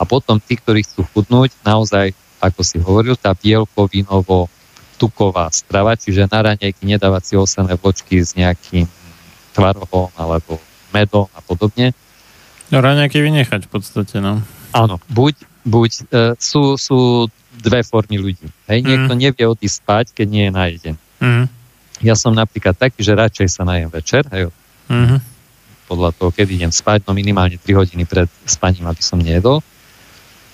A potom tí, ktorí chcú chudnúť, naozaj ako si hovoril, tá bielkovinovo tuková strava, čiže na raňajky nedávať si osené vločky s nejakým tvarohom alebo medom a podobne. No raňajky vynechať v podstate, no. Áno, buď, buď e, sú, sú dve formy ľudí. Hej, mm. niekto nevie odísť spať, keď nie je najedený. Mm. Ja som napríklad taký, že radšej sa najem večer, hej, mm. podľa toho, kedy idem spať, no minimálne 3 hodiny pred spaním, aby som nejedol.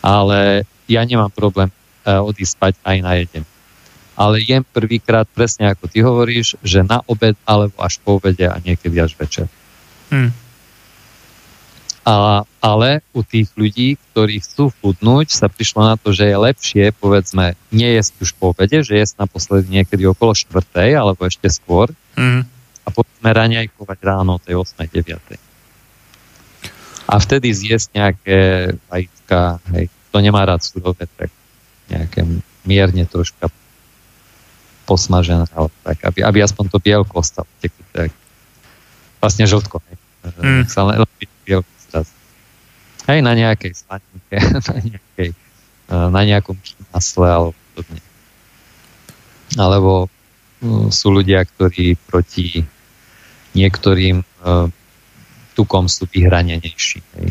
Ale ja nemám problém odísť spať aj na jeden. Ale jem prvýkrát presne ako ty hovoríš, že na obed alebo až po obede a niekedy až večer. Hmm. A, ale u tých ľudí, ktorí chcú chudnúť, sa prišlo na to, že je lepšie, povedzme, nie jesť už po obede, že jesť naposledy niekedy okolo štvrtej alebo ešte skôr hmm. a povedzme raňajkovať ráno tej 8. 9. A vtedy zjesť nejaké vajíčka, hej, to nemá rád surové, tak nejaké mierne troška posmažené, ale tak, aby, aby aspoň to bielko ostalo tekuté. Vlastne žltko. Hej. Mm. Sa len bielko zraz. Hej, na nejakej slanike, <laughs> na, nejakej, na nejakom masle alebo podobne. Alebo uh, sú ľudia, ktorí proti niektorým uh, tukom sú vyhranenejší. Hej.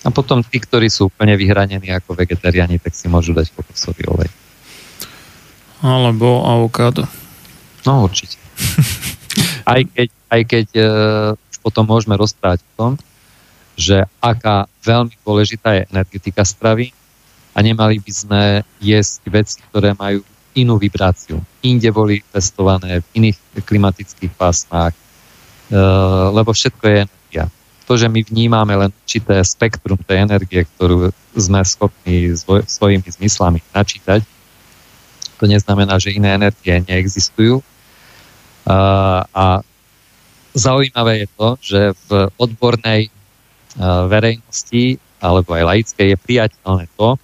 A potom tí, ktorí sú úplne vyhranení ako vegetariáni, tak si môžu dať kokosový olej. Alebo avokádo. No určite. <laughs> aj keď, aj keď uh, už potom môžeme rozprávať o tom, že aká veľmi dôležitá je energetika stravy a nemali by sme jesť veci, ktoré majú inú vibráciu. Inde boli testované v iných klimatických pásmách, uh, lebo všetko je to, že my vnímame len určité spektrum tej energie, ktorú sme schopní svojimi zmyslami načítať, to neznamená, že iné energie neexistujú. A, zaujímavé je to, že v odbornej verejnosti alebo aj laickej je priateľné to,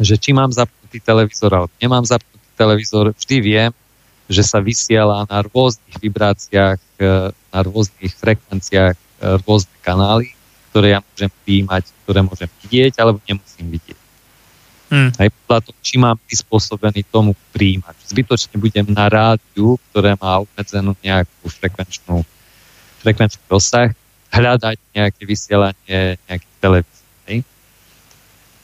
že či mám zapnutý televízor alebo nemám zapnutý televízor, vždy viem, že sa vysiela na rôznych vibráciách, na rôznych frekvenciách rôzne kanály, ktoré ja môžem príjmať, ktoré môžem vidieť, alebo nemusím vidieť. Hmm. Aj podľa toho, či mám prispôsobený tomu príjmať. Zbytočne budem na rádiu, ktoré má obmedzenú nejakú frekvenčnú, frekvenčný rozsah, hľadať nejaké vysielanie nejakých televízií.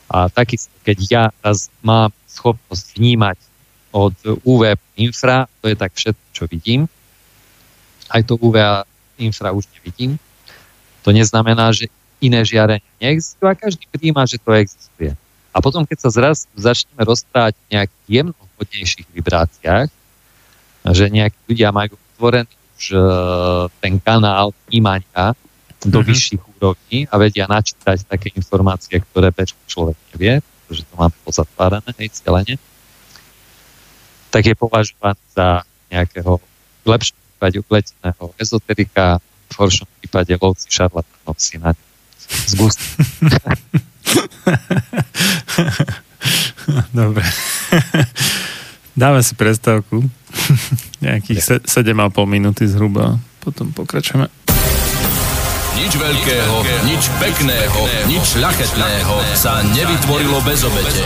A takisto, keď ja raz mám schopnosť vnímať od UV infra, to je tak všetko, čo vidím. Aj to UV infra už nevidím. To neznamená, že iné žiarenie neexistuje a každý príjma, že to existuje. A potom, keď sa zraz začneme rozprávať v nejakých jemnohodnejších vibráciách, že nejakí ľudia majú otvorený už uh, ten kanál vnímania do mm-hmm. vyšších úrovní a vedia načítať také informácie, ktoré bežný človek nevie, pretože to máme pozatvárané, hej, celene, tak je považovaný za nejakého lepšieho prípade upleteného ezoterika, v horšom prípade lovci šarlatánov si na z gustu. <laughs> Dobre. Dáme si prestávku. Nejakých 7,5 minúty zhruba. Potom pokračujeme. Nič veľkého, nič pekného, nič šľachetného sa nevytvorilo bez obete.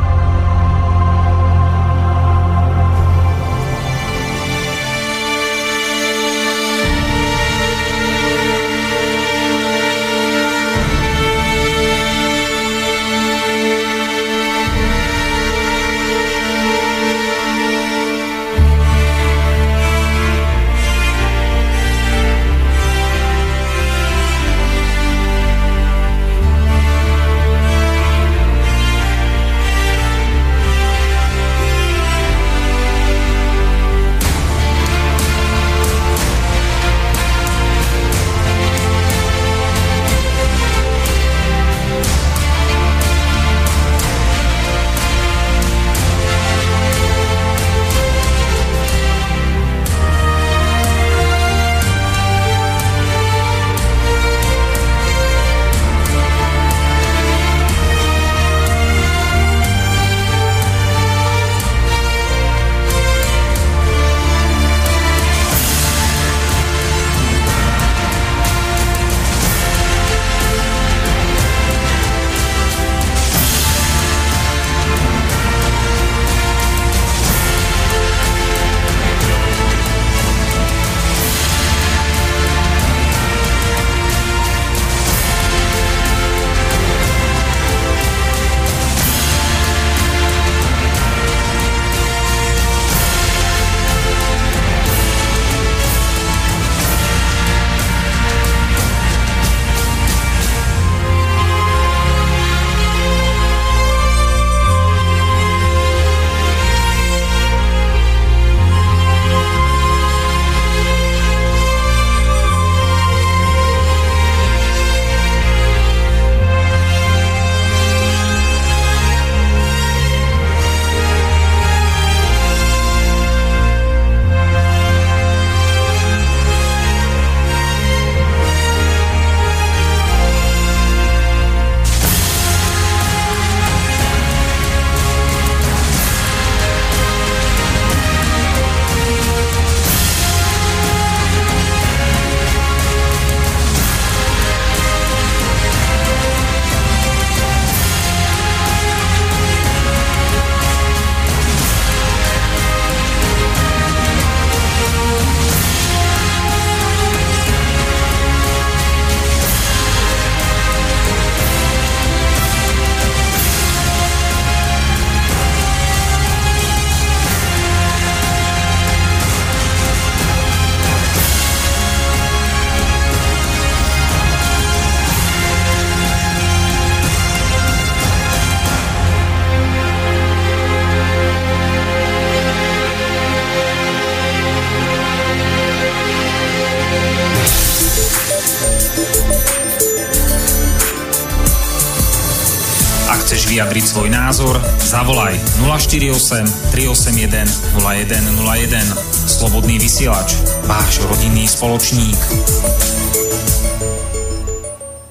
Názor, zavolaj 048 381 0101. Slobodný vysielač, váš rodinný spoločník.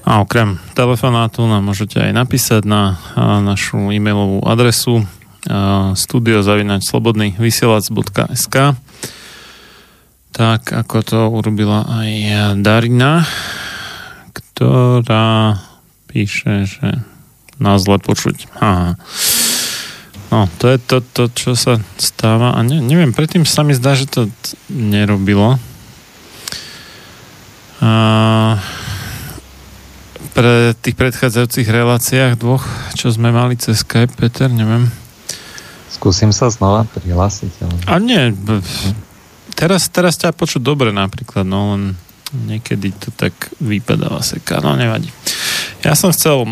A okrem telefonátu nám môžete aj napísať na našu e-mailovú adresu studiozavinačslobodnyvysielac.sk tak ako to urobila aj Darina, ktorá píše, že nás zle počuť. Aha. No, to je to, to, čo sa stáva. A ne, neviem, predtým sa mi zdá, že to nerobilo. A pre tých predchádzajúcich reláciách dvoch, čo sme mali cez Skype, Peter, neviem. Skúsim sa znova prihlásiť. Ale... A nie, teraz, teraz ťa počuť dobre napríklad, no len niekedy to tak vypadáva seka, no nevadí. Ja som chcel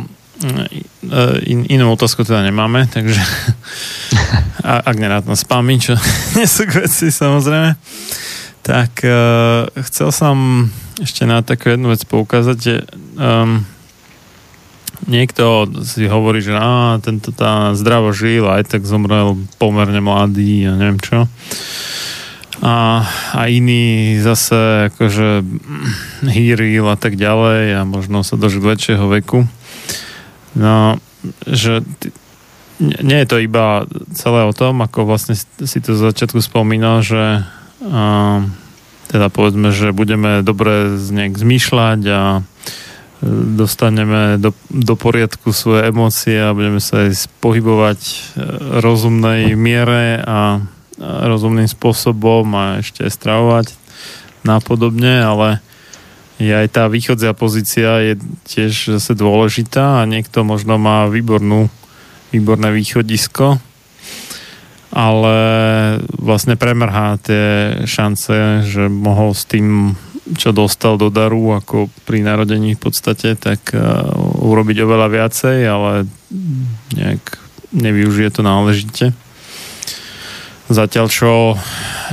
in, inú otázku teda nemáme, takže a, ak nerád na spami, čo nie sú veci samozrejme, tak uh, chcel som ešte na takú jednu vec poukázať, že um, niekto si hovorí, že á, tento tá zdravo žil, aj tak zomrel pomerne mladý a neviem čo. A, a iný zase akože hýril a tak ďalej a možno sa dožil väčšieho veku. No, že nie je to iba celé o tom, ako vlastne si to z začiatku spomínal, že uh, teda povedzme, že budeme dobre nejak zmýšľať a e, dostaneme do, do poriadku svoje emócie a budeme sa aj pohybovať v rozumnej miere a rozumným spôsobom a ešte stravovať nápodobne, ale je aj tá východzia pozícia je tiež zase dôležitá a niekto možno má výbornú, výborné východisko, ale vlastne premrhá tie šance, že mohol s tým, čo dostal do daru ako pri narodení v podstate, tak uh, urobiť oveľa viacej, ale nejak nevyužije to náležite. Zatiaľ čo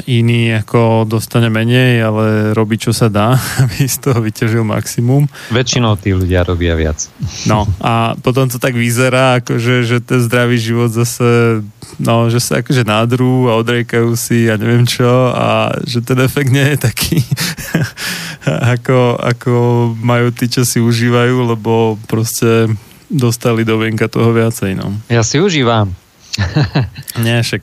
iný ako dostane menej, ale robí čo sa dá, <laughs> aby z toho vyťažil maximum. Väčšinou tí ľudia robia viac. No a potom to tak vyzerá, akože, že ten zdravý život zase, no, že sa akože nádru a odrejkajú si a neviem čo a že ten efekt nie je taký <laughs> ako, ako majú tí, čo si užívajú, lebo proste dostali do venka toho viacej, no. Ja si užívam. Nie, však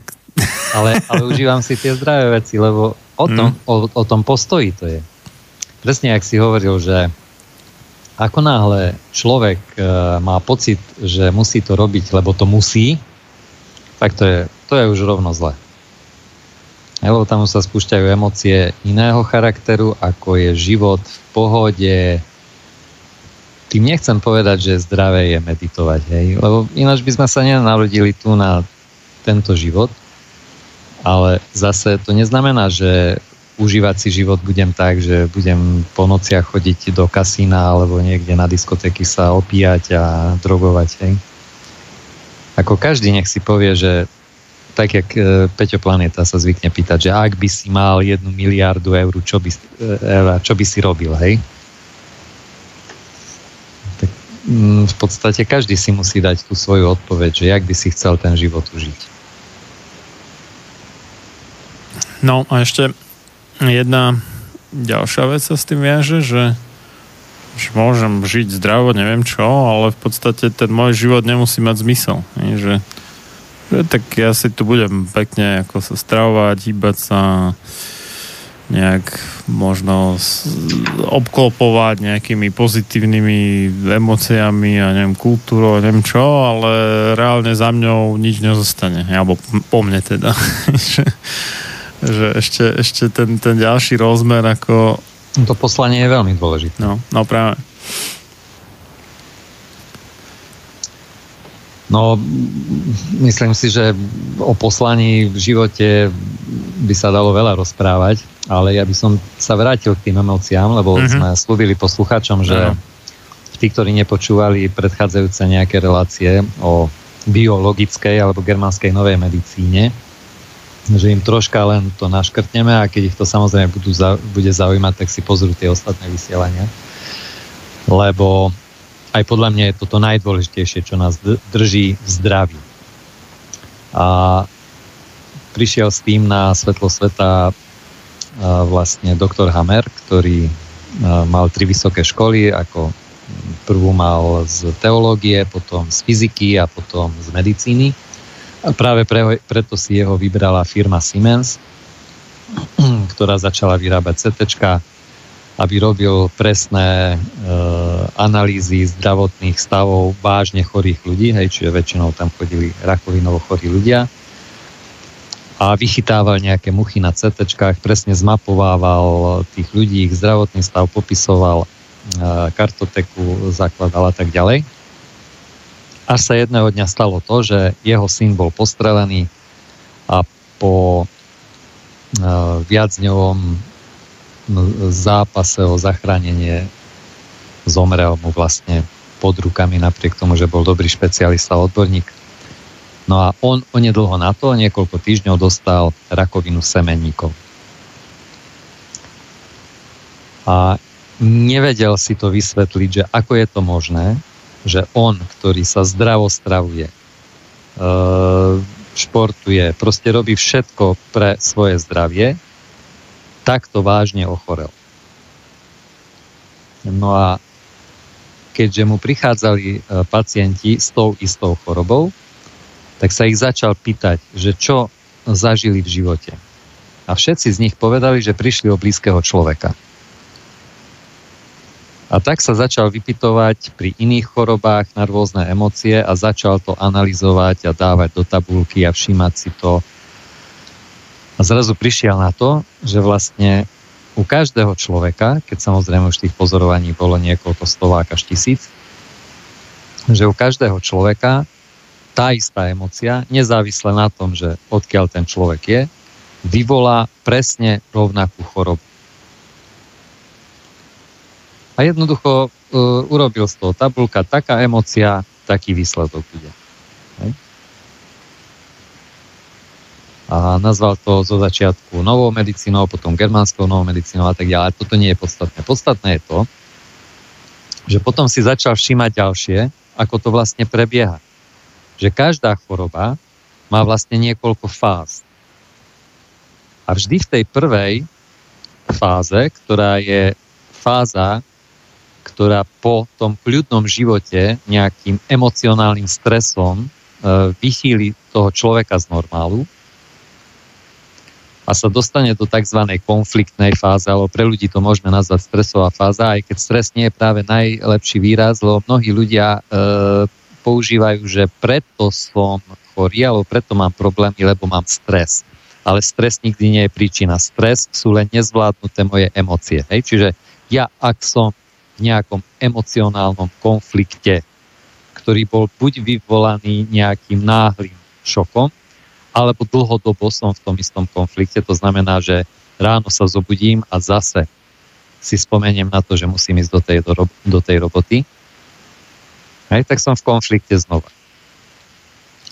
ale, ale užívam si tie zdravé veci, lebo o tom, mm. o, o tom postoji to je. Presne, ak si hovoril, že ako náhle človek e, má pocit, že musí to robiť, lebo to musí, tak to je, to je už rovno zle. Lebo tam sa spúšťajú emócie iného charakteru, ako je život v pohode. Tým nechcem povedať, že zdravé je meditovať, hej? lebo ináč by sme sa nenarodili tu na tento život, ale zase to neznamená, že užívať si život budem tak, že budem po nociach chodiť do kasína alebo niekde na diskotéky sa opíjať a drogovať. Hej. Ako každý nech si povie, že tak jak e, Peťo Planeta sa zvykne pýtať, že ak by si mal jednu miliardu eur, čo by, e, čo by si robil, hej? Tak mm, v podstate každý si musí dať tú svoju odpoveď, že jak by si chcel ten život užiť. No a ešte jedna ďalšia vec sa s tým viaže, že, že môžem žiť zdravo, neviem čo, ale v podstate ten môj život nemusí mať zmysel. Že, že tak ja si tu budem pekne ako sa stravovať, hýbať sa nejak možno obklopovať nejakými pozitívnymi emóciami a neviem, kultúrou neviem čo, ale reálne za mňou nič nezostane. Alebo po mne teda. <laughs> že ešte, ešte ten, ten ďalší rozmer ako... To poslanie je veľmi dôležité. No, no práve. No, myslím si, že o poslaní v živote by sa dalo veľa rozprávať, ale ja by som sa vrátil k tým emóciám, lebo mm-hmm. sme slúbili poslucháčom, že no. tí, ktorí nepočúvali predchádzajúce nejaké relácie o biologickej alebo germánskej novej medicíne, že im troška len to naškrtneme a keď ich to samozrejme budú bude zaujímať, tak si pozrú tie ostatné vysielania. Lebo aj podľa mňa je toto najdôležitejšie, čo nás drží v zdraví. A prišiel s tým na svetlo sveta vlastne doktor Hammer, ktorý mal tri vysoké školy, ako prvú mal z teológie, potom z fyziky a potom z medicíny. Práve pre, preto si jeho vybrala firma Siemens, <clears throat> ktorá začala vyrábať CT, aby robil presné e, analýzy zdravotných stavov vážne chorých ľudí, hej, čiže väčšinou tam chodili rakovinovo chorí ľudia a vychytával nejaké muchy na CT, presne zmapovával tých ľudí, ich zdravotný stav, popisoval e, kartoteku, zakladal a tak ďalej. Až sa jedného dňa stalo to, že jeho syn bol postrelený a po e, viacdňovom zápase o zachránenie zomrel mu vlastne pod rukami napriek tomu, že bol dobrý špecialista, odborník. No a on onedlho na to, niekoľko týždňov dostal rakovinu semenníkov. A nevedel si to vysvetliť, že ako je to možné, že on, ktorý sa zdravo stravuje, e, športuje, proste robí všetko pre svoje zdravie, takto vážne ochorel. No a keďže mu prichádzali e, pacienti s tou istou chorobou, tak sa ich začal pýtať, že čo zažili v živote. A všetci z nich povedali, že prišli o blízkeho človeka. A tak sa začal vypitovať pri iných chorobách na rôzne emócie a začal to analyzovať a dávať do tabulky a všímať si to a zrazu prišiel na to, že vlastne u každého človeka, keď samozrejme už tých pozorovaní bolo niekoľko stovák až tisíc, že u každého človeka tá istá emocia, nezávisle na tom, že odkiaľ ten človek je, vyvolá presne rovnakú chorobu. A jednoducho uh, urobil z toho tabulka, taká emocia, taký výsledok bude. Hej a nazval to zo začiatku novou medicínou, potom germánskou novou medicínou a tak ďalej. Toto nie je podstatné. Podstatné je to, že potom si začal všímať ďalšie, ako to vlastne prebieha. Že každá choroba má vlastne niekoľko fáz. A vždy v tej prvej fáze, ktorá je fáza, ktorá po tom kľudnom živote nejakým emocionálnym stresom e, vychýli toho človeka z normálu, a sa dostane do tzv. konfliktnej fáze, alebo pre ľudí to môžeme nazvať stresová fáza, aj keď stres nie je práve najlepší výraz, lebo mnohí ľudia e, používajú, že preto som chorý, alebo preto mám problémy, lebo mám stres. Ale stres nikdy nie je príčina. Stres sú len nezvládnuté moje emócie. Hej? Čiže ja, ak som v nejakom emocionálnom konflikte, ktorý bol buď vyvolaný nejakým náhlým šokom, alebo dlhodobo som v tom istom konflikte. To znamená, že ráno sa zobudím a zase si spomeniem na to, že musím ísť do tej, do, do tej roboty. Hej, tak som v konflikte znova.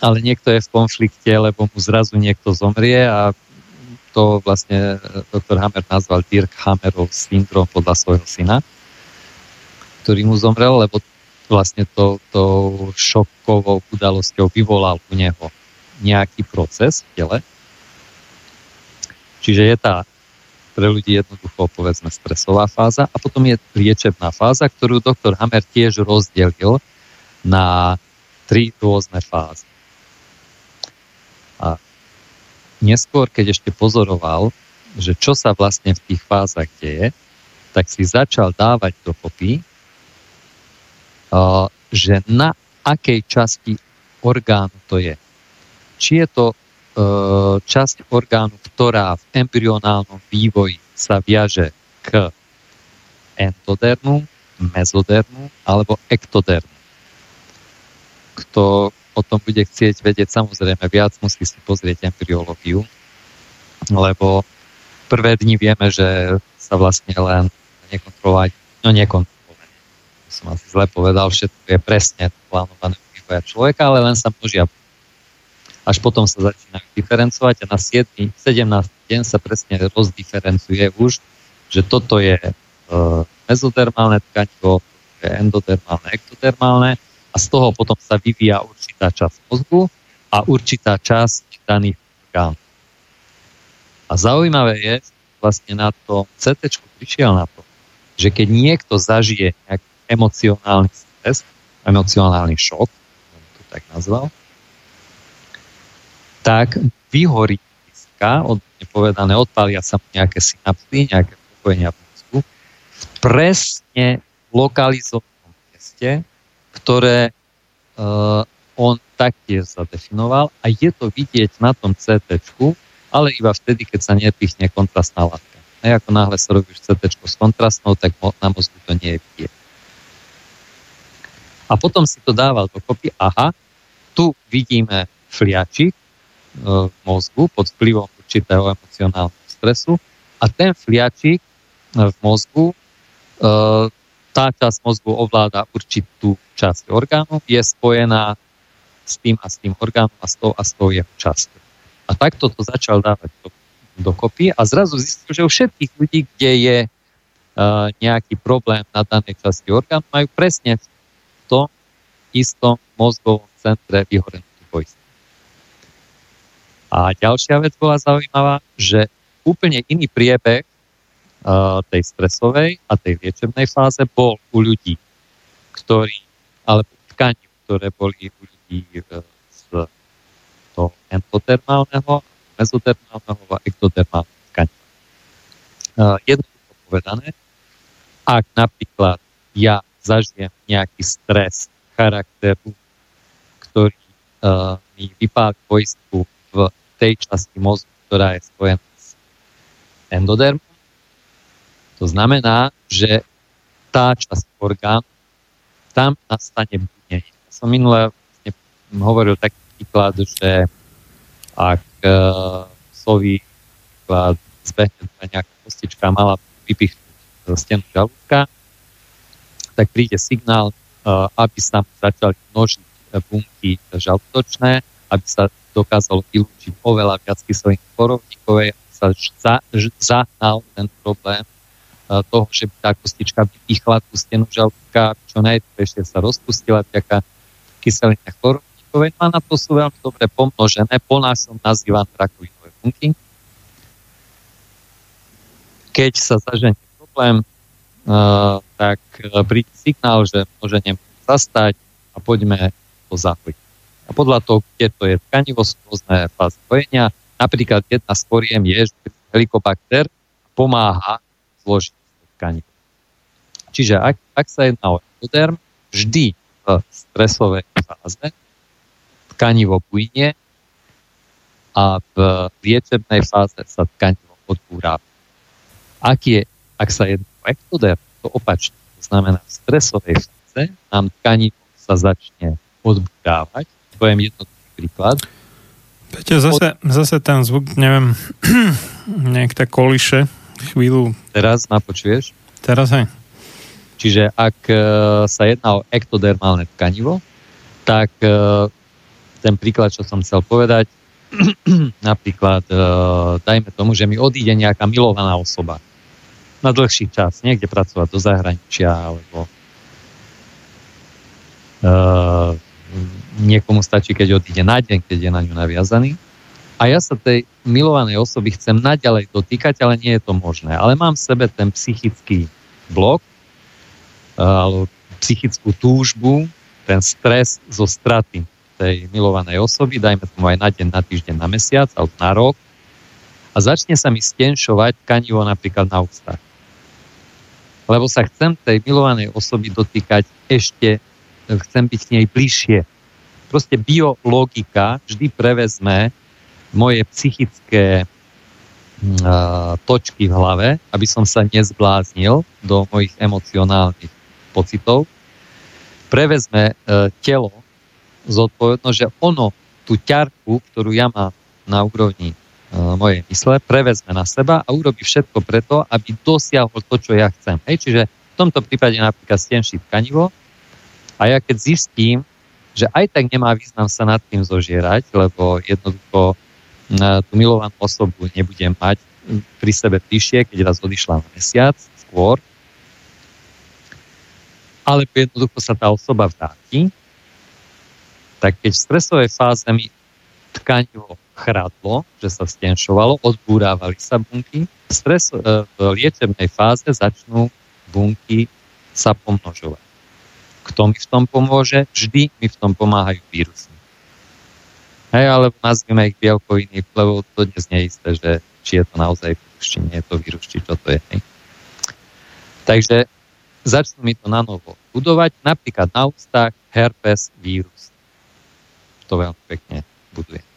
Ale niekto je v konflikte, lebo mu zrazu niekto zomrie a to vlastne doktor Hammer nazval Dirk Hammerov syndrom podľa svojho syna, ktorý mu zomrel, lebo vlastne to, to šokovou udalosťou vyvolal u neho nejaký proces v tele. Čiže je tá pre ľudí jednoducho povedzme stresová fáza a potom je liečebná fáza, ktorú doktor Hammer tiež rozdelil na tri rôzne fázy. A neskôr, keď ešte pozoroval, že čo sa vlastne v tých fázach deje, tak si začal dávať dokopy, že na akej časti orgánu to je či je to e, časť orgánu, ktorá v embryonálnom vývoji sa viaže k entodermu, mezodermu alebo ektodermu. Kto o tom bude chcieť vedieť samozrejme viac, musí si pozrieť embryológiu, lebo prvé dni vieme, že sa vlastne len nekontrolovať, no nekontrolovať, som asi zle povedal, všetko je presne plánované vývoja človeka, ale len sa množia až potom sa začínajú diferencovať a na 7. 17. deň sa presne rozdiferencuje už, že toto je e, mezodermálne tkanivo, je endodermálne, ektodermálne a z toho potom sa vyvíja určitá časť mozgu a určitá časť daných orgánov. A zaujímavé je, vlastne na to CT prišiel na to, že keď niekto zažije nejaký emocionálny stres, emocionálny šok, to tak nazval, tak vyhorí diska, odne povedané, odpalia sa nejaké synapsy, nejaké propojenia v mozgu, presne v lokalizovanom mieste, ktoré uh, on taktiež zadefinoval a je to vidieť na tom CT, ale iba vtedy, keď sa nepichne kontrastná látka. A ako náhle sa robíš CT s kontrastnou, tak na mozgu to nie je vidieť. A potom si to dával dokopy, aha, tu vidíme fliačik e, v mozgu pod vplyvom určitého emocionálneho stresu a ten fliačik e, v mozgu, e, tá časť mozgu ovláda určitú časť orgánu, je spojená s tým a s tým orgánom a s tou a s tou jeho časťou. A takto to začal dávať do, dokopy a zrazu zistil, že u všetkých ľudí, kde je nejaký problém na danej časti orgánu, majú presne tom istom mozgovom centre vyhorenú poistku. A ďalšia vec bola zaujímavá, že úplne iný priebeh tej stresovej a tej liečebnej fáze bol u ľudí, ktorí, alebo tkaní, ktoré boli u ľudí uh, toho endotermálneho, mezotermálneho a ektotermálneho tkania. Uh, jednoducho povedané, ak napríklad ja zažijem nejaký stres charakteru, ktorý uh, mi vypáli poistku v tej časti mozgu, ktorá je spojená s endodermom, to znamená, že tá časť orgánu, tam nastane budenie. Ja som minule vlastne hovoril taký príklad, že ak uh, sovi príklad zbehne nejaká kostička mala vypichnúť stenu žalúdka, tak príde signál, uh, aby sa začali množiť bunky žalúdočné, aby sa dokázalo vylúčiť oveľa viac kyseliny korovníkovej, aby sa za, zahnal ten problém uh, toho, že by tá kostička vypichla tú stenu žalúdka, čo najrychlejšie sa rozpustila vďaka kyseline chlorovníkovej rakovina, na to sú veľmi dobre pomnožené, ponásom nazývam rakovinové bunky. Keď sa zaženie problém, tak uh, príde signál, že môže zastať a poďme to zahojiť. A podľa toho, kde to je tkanivo, sú rôzne fázy hojenia. Napríklad jedna z poriem je, že helikobakter pomáha zložiť tkanivo. Čiže ak, ak sa jedná o endoderm, vždy v stresovej fáze tkanivo plynie a v liečebnej fáze sa tkanivo odbúra. Ak, je, ak sa jedná o ektoder, to opačne. To znamená, v stresovej fáze nám tkanivo sa začne odbúrávať. Poviem jednoduchý príklad. Peťo, zase, zase ten zvuk, neviem, <clears throat> nejak tak koliše chvíľu. Teraz ma počuješ? Teraz aj. Čiže ak uh, sa jedná o ektodermálne tkanivo, tak uh, ten príklad, čo som chcel povedať, <clears throat> napríklad, e, dajme tomu, že mi odíde nejaká milovaná osoba na dlhší čas, niekde pracovať do zahraničia, alebo e, niekomu stačí, keď odíde na deň, keď je na ňu naviazaný. A ja sa tej milovanej osoby chcem naďalej dotýkať, ale nie je to možné. Ale mám v sebe ten psychický blok, e, alebo psychickú túžbu, ten stres zo straty tej milovanej osoby, dajme tomu aj na deň, na týždeň, na mesiac alebo na rok a začne sa mi stenšovať tkanivo napríklad na ústach. Lebo sa chcem tej milovanej osoby dotýkať ešte, chcem byť k nej bližšie. Proste biologika vždy prevezme moje psychické uh, točky v hlave, aby som sa nezbláznil do mojich emocionálnych pocitov. Prevezme uh, telo zodpovednosť, že ono tú ťarku, ktorú ja mám na úrovni mojej mysle, prevezme na seba a urobí všetko preto, aby dosiahol to, čo ja chcem. Hej, čiže v tomto prípade napríklad stenší tkanivo a ja keď zistím, že aj tak nemá význam sa nad tým zožierať, lebo jednoducho uh, tú milovanú osobu nebudem mať pri sebe bližšie, keď raz odišla na mesiac skôr, alebo jednoducho sa tá osoba vráti, tak keď v stresovej fáze mi tkanivo chradlo, že sa stenšovalo, odbúrávali sa bunky, v, stres, e, v liečebnej fáze začnú bunky sa pomnožovať. Kto mi v tom pomôže? Vždy mi v tom pomáhajú vírusy. Hej, alebo nazvime ich bielkoviny, lebo to dnes nie je isté, že či je to naozaj vírus, či nie je to vírus, či čo to je. Hej. Takže začnú mi to na novo budovať, napríklad na ústach herpes vírus. To veľmi pekne buduje.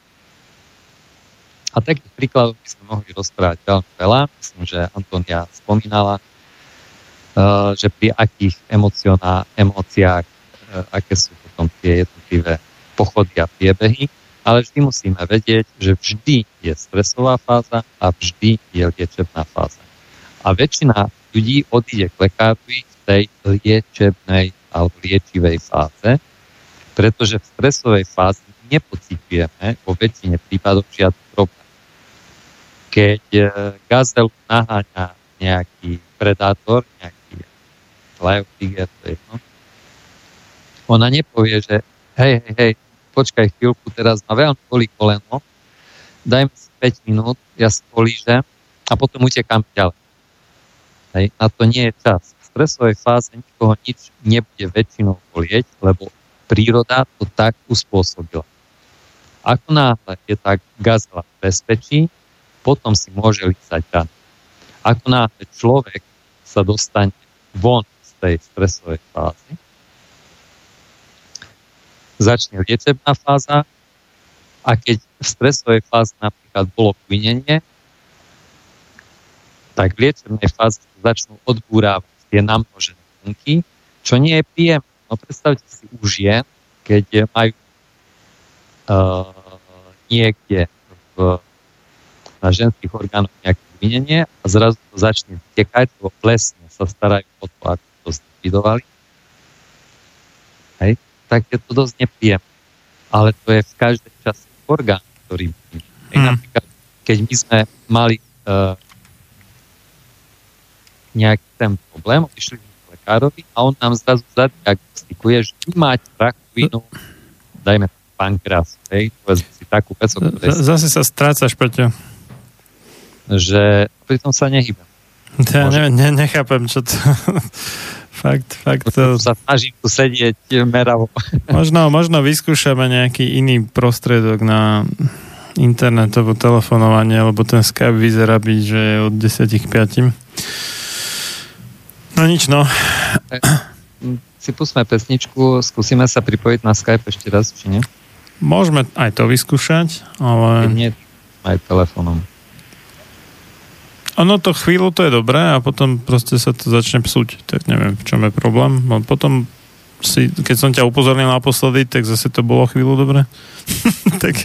A takých príkladov by sme mohli rozprávať veľmi veľa. Myslím, že Antonia spomínala, uh, že pri akých emóciách, uh, aké sú potom tie jednotlivé pochody a priebehy, ale vždy musíme vedieť, že vždy je stresová fáza a vždy je liečebná fáza. A väčšina ľudí odíde k lekárovi v tej liečebnej alebo liečivej fáze, pretože v stresovej fáze nepocitujeme vo väčšine prípadov žiadny problém. Keď e, gazelu naháňa nejaký predátor, nejaký lion tiger, to je jedno, ona nepovie, že hej, hej, hej, počkaj chvíľku, teraz ma veľmi boli koleno, daj mi 5 minút, ja spolížem a potom utekám ďalej. Hej, na to nie je čas. V stresovej fáze nikoho nič nebude väčšinou bolieť, lebo príroda to tak uspôsobila. Ako náhle je tak gazela v bezpečí, potom si môže lícať rany. Ako náhle človek sa dostane von z tej stresovej fázy, začne liečebná fáza a keď v stresovej fáze napríklad bolo kvinenie, tak v liečebnej fáze začnú odbúrávať tie namnožené bunky, čo nie je príjemné. No predstavte si u žien, keď majú uh, niekde v, na ženských orgánoch nejaké vinenie a zrazu to začne tekať, lebo plesne sa starajú o to, ako to zlikvidovali. Hej? Tak je to dosť nepríjemné. Ale to je v každej časti orgán, ktorý Hej, mm. Napríklad, keď my sme mali uh, nejaký ten problém, išli k lekárovi a on nám zrazu zadiagnostikuje, že vy máte rakovinu, dajme pankreas, hej, povedzme si takú vec, Zase sa strácaš, Peťo. Že pritom sa nehýbem. Ja ne, ne, nechápem, čo to... <laughs> fakt, fakt to... Sa snažím tu sedieť meravo. <laughs> možno, možno vyskúšame nejaký iný prostredok na internetové telefonovanie, lebo ten Skype vyzerá byť, že je od 10 k 5. No nič, no. Si pustíme pesničku, skúsime sa pripojiť na Skype ešte raz, či nie? Môžeme aj to vyskúšať, ale... Keď nie, aj telefónom. Ono to chvíľu to je dobré a potom proste sa to začne psúť. Tak neviem, v čom je problém. Potom si, keď som ťa upozornil naposledy, tak zase to bolo chvíľu dobre. <laughs> tak,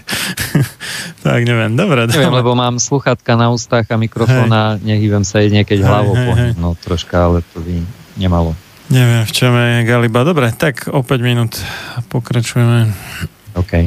<laughs> tak neviem, dobre. Neviem, lebo mám sluchatka na ústach a mikrofón a nehýbem sa jedine, keď hlavou hej, hej. No troška, ale to by nemalo. Neviem, v čom je Galiba. Dobre, tak o 5 minút pokračujeme. OK.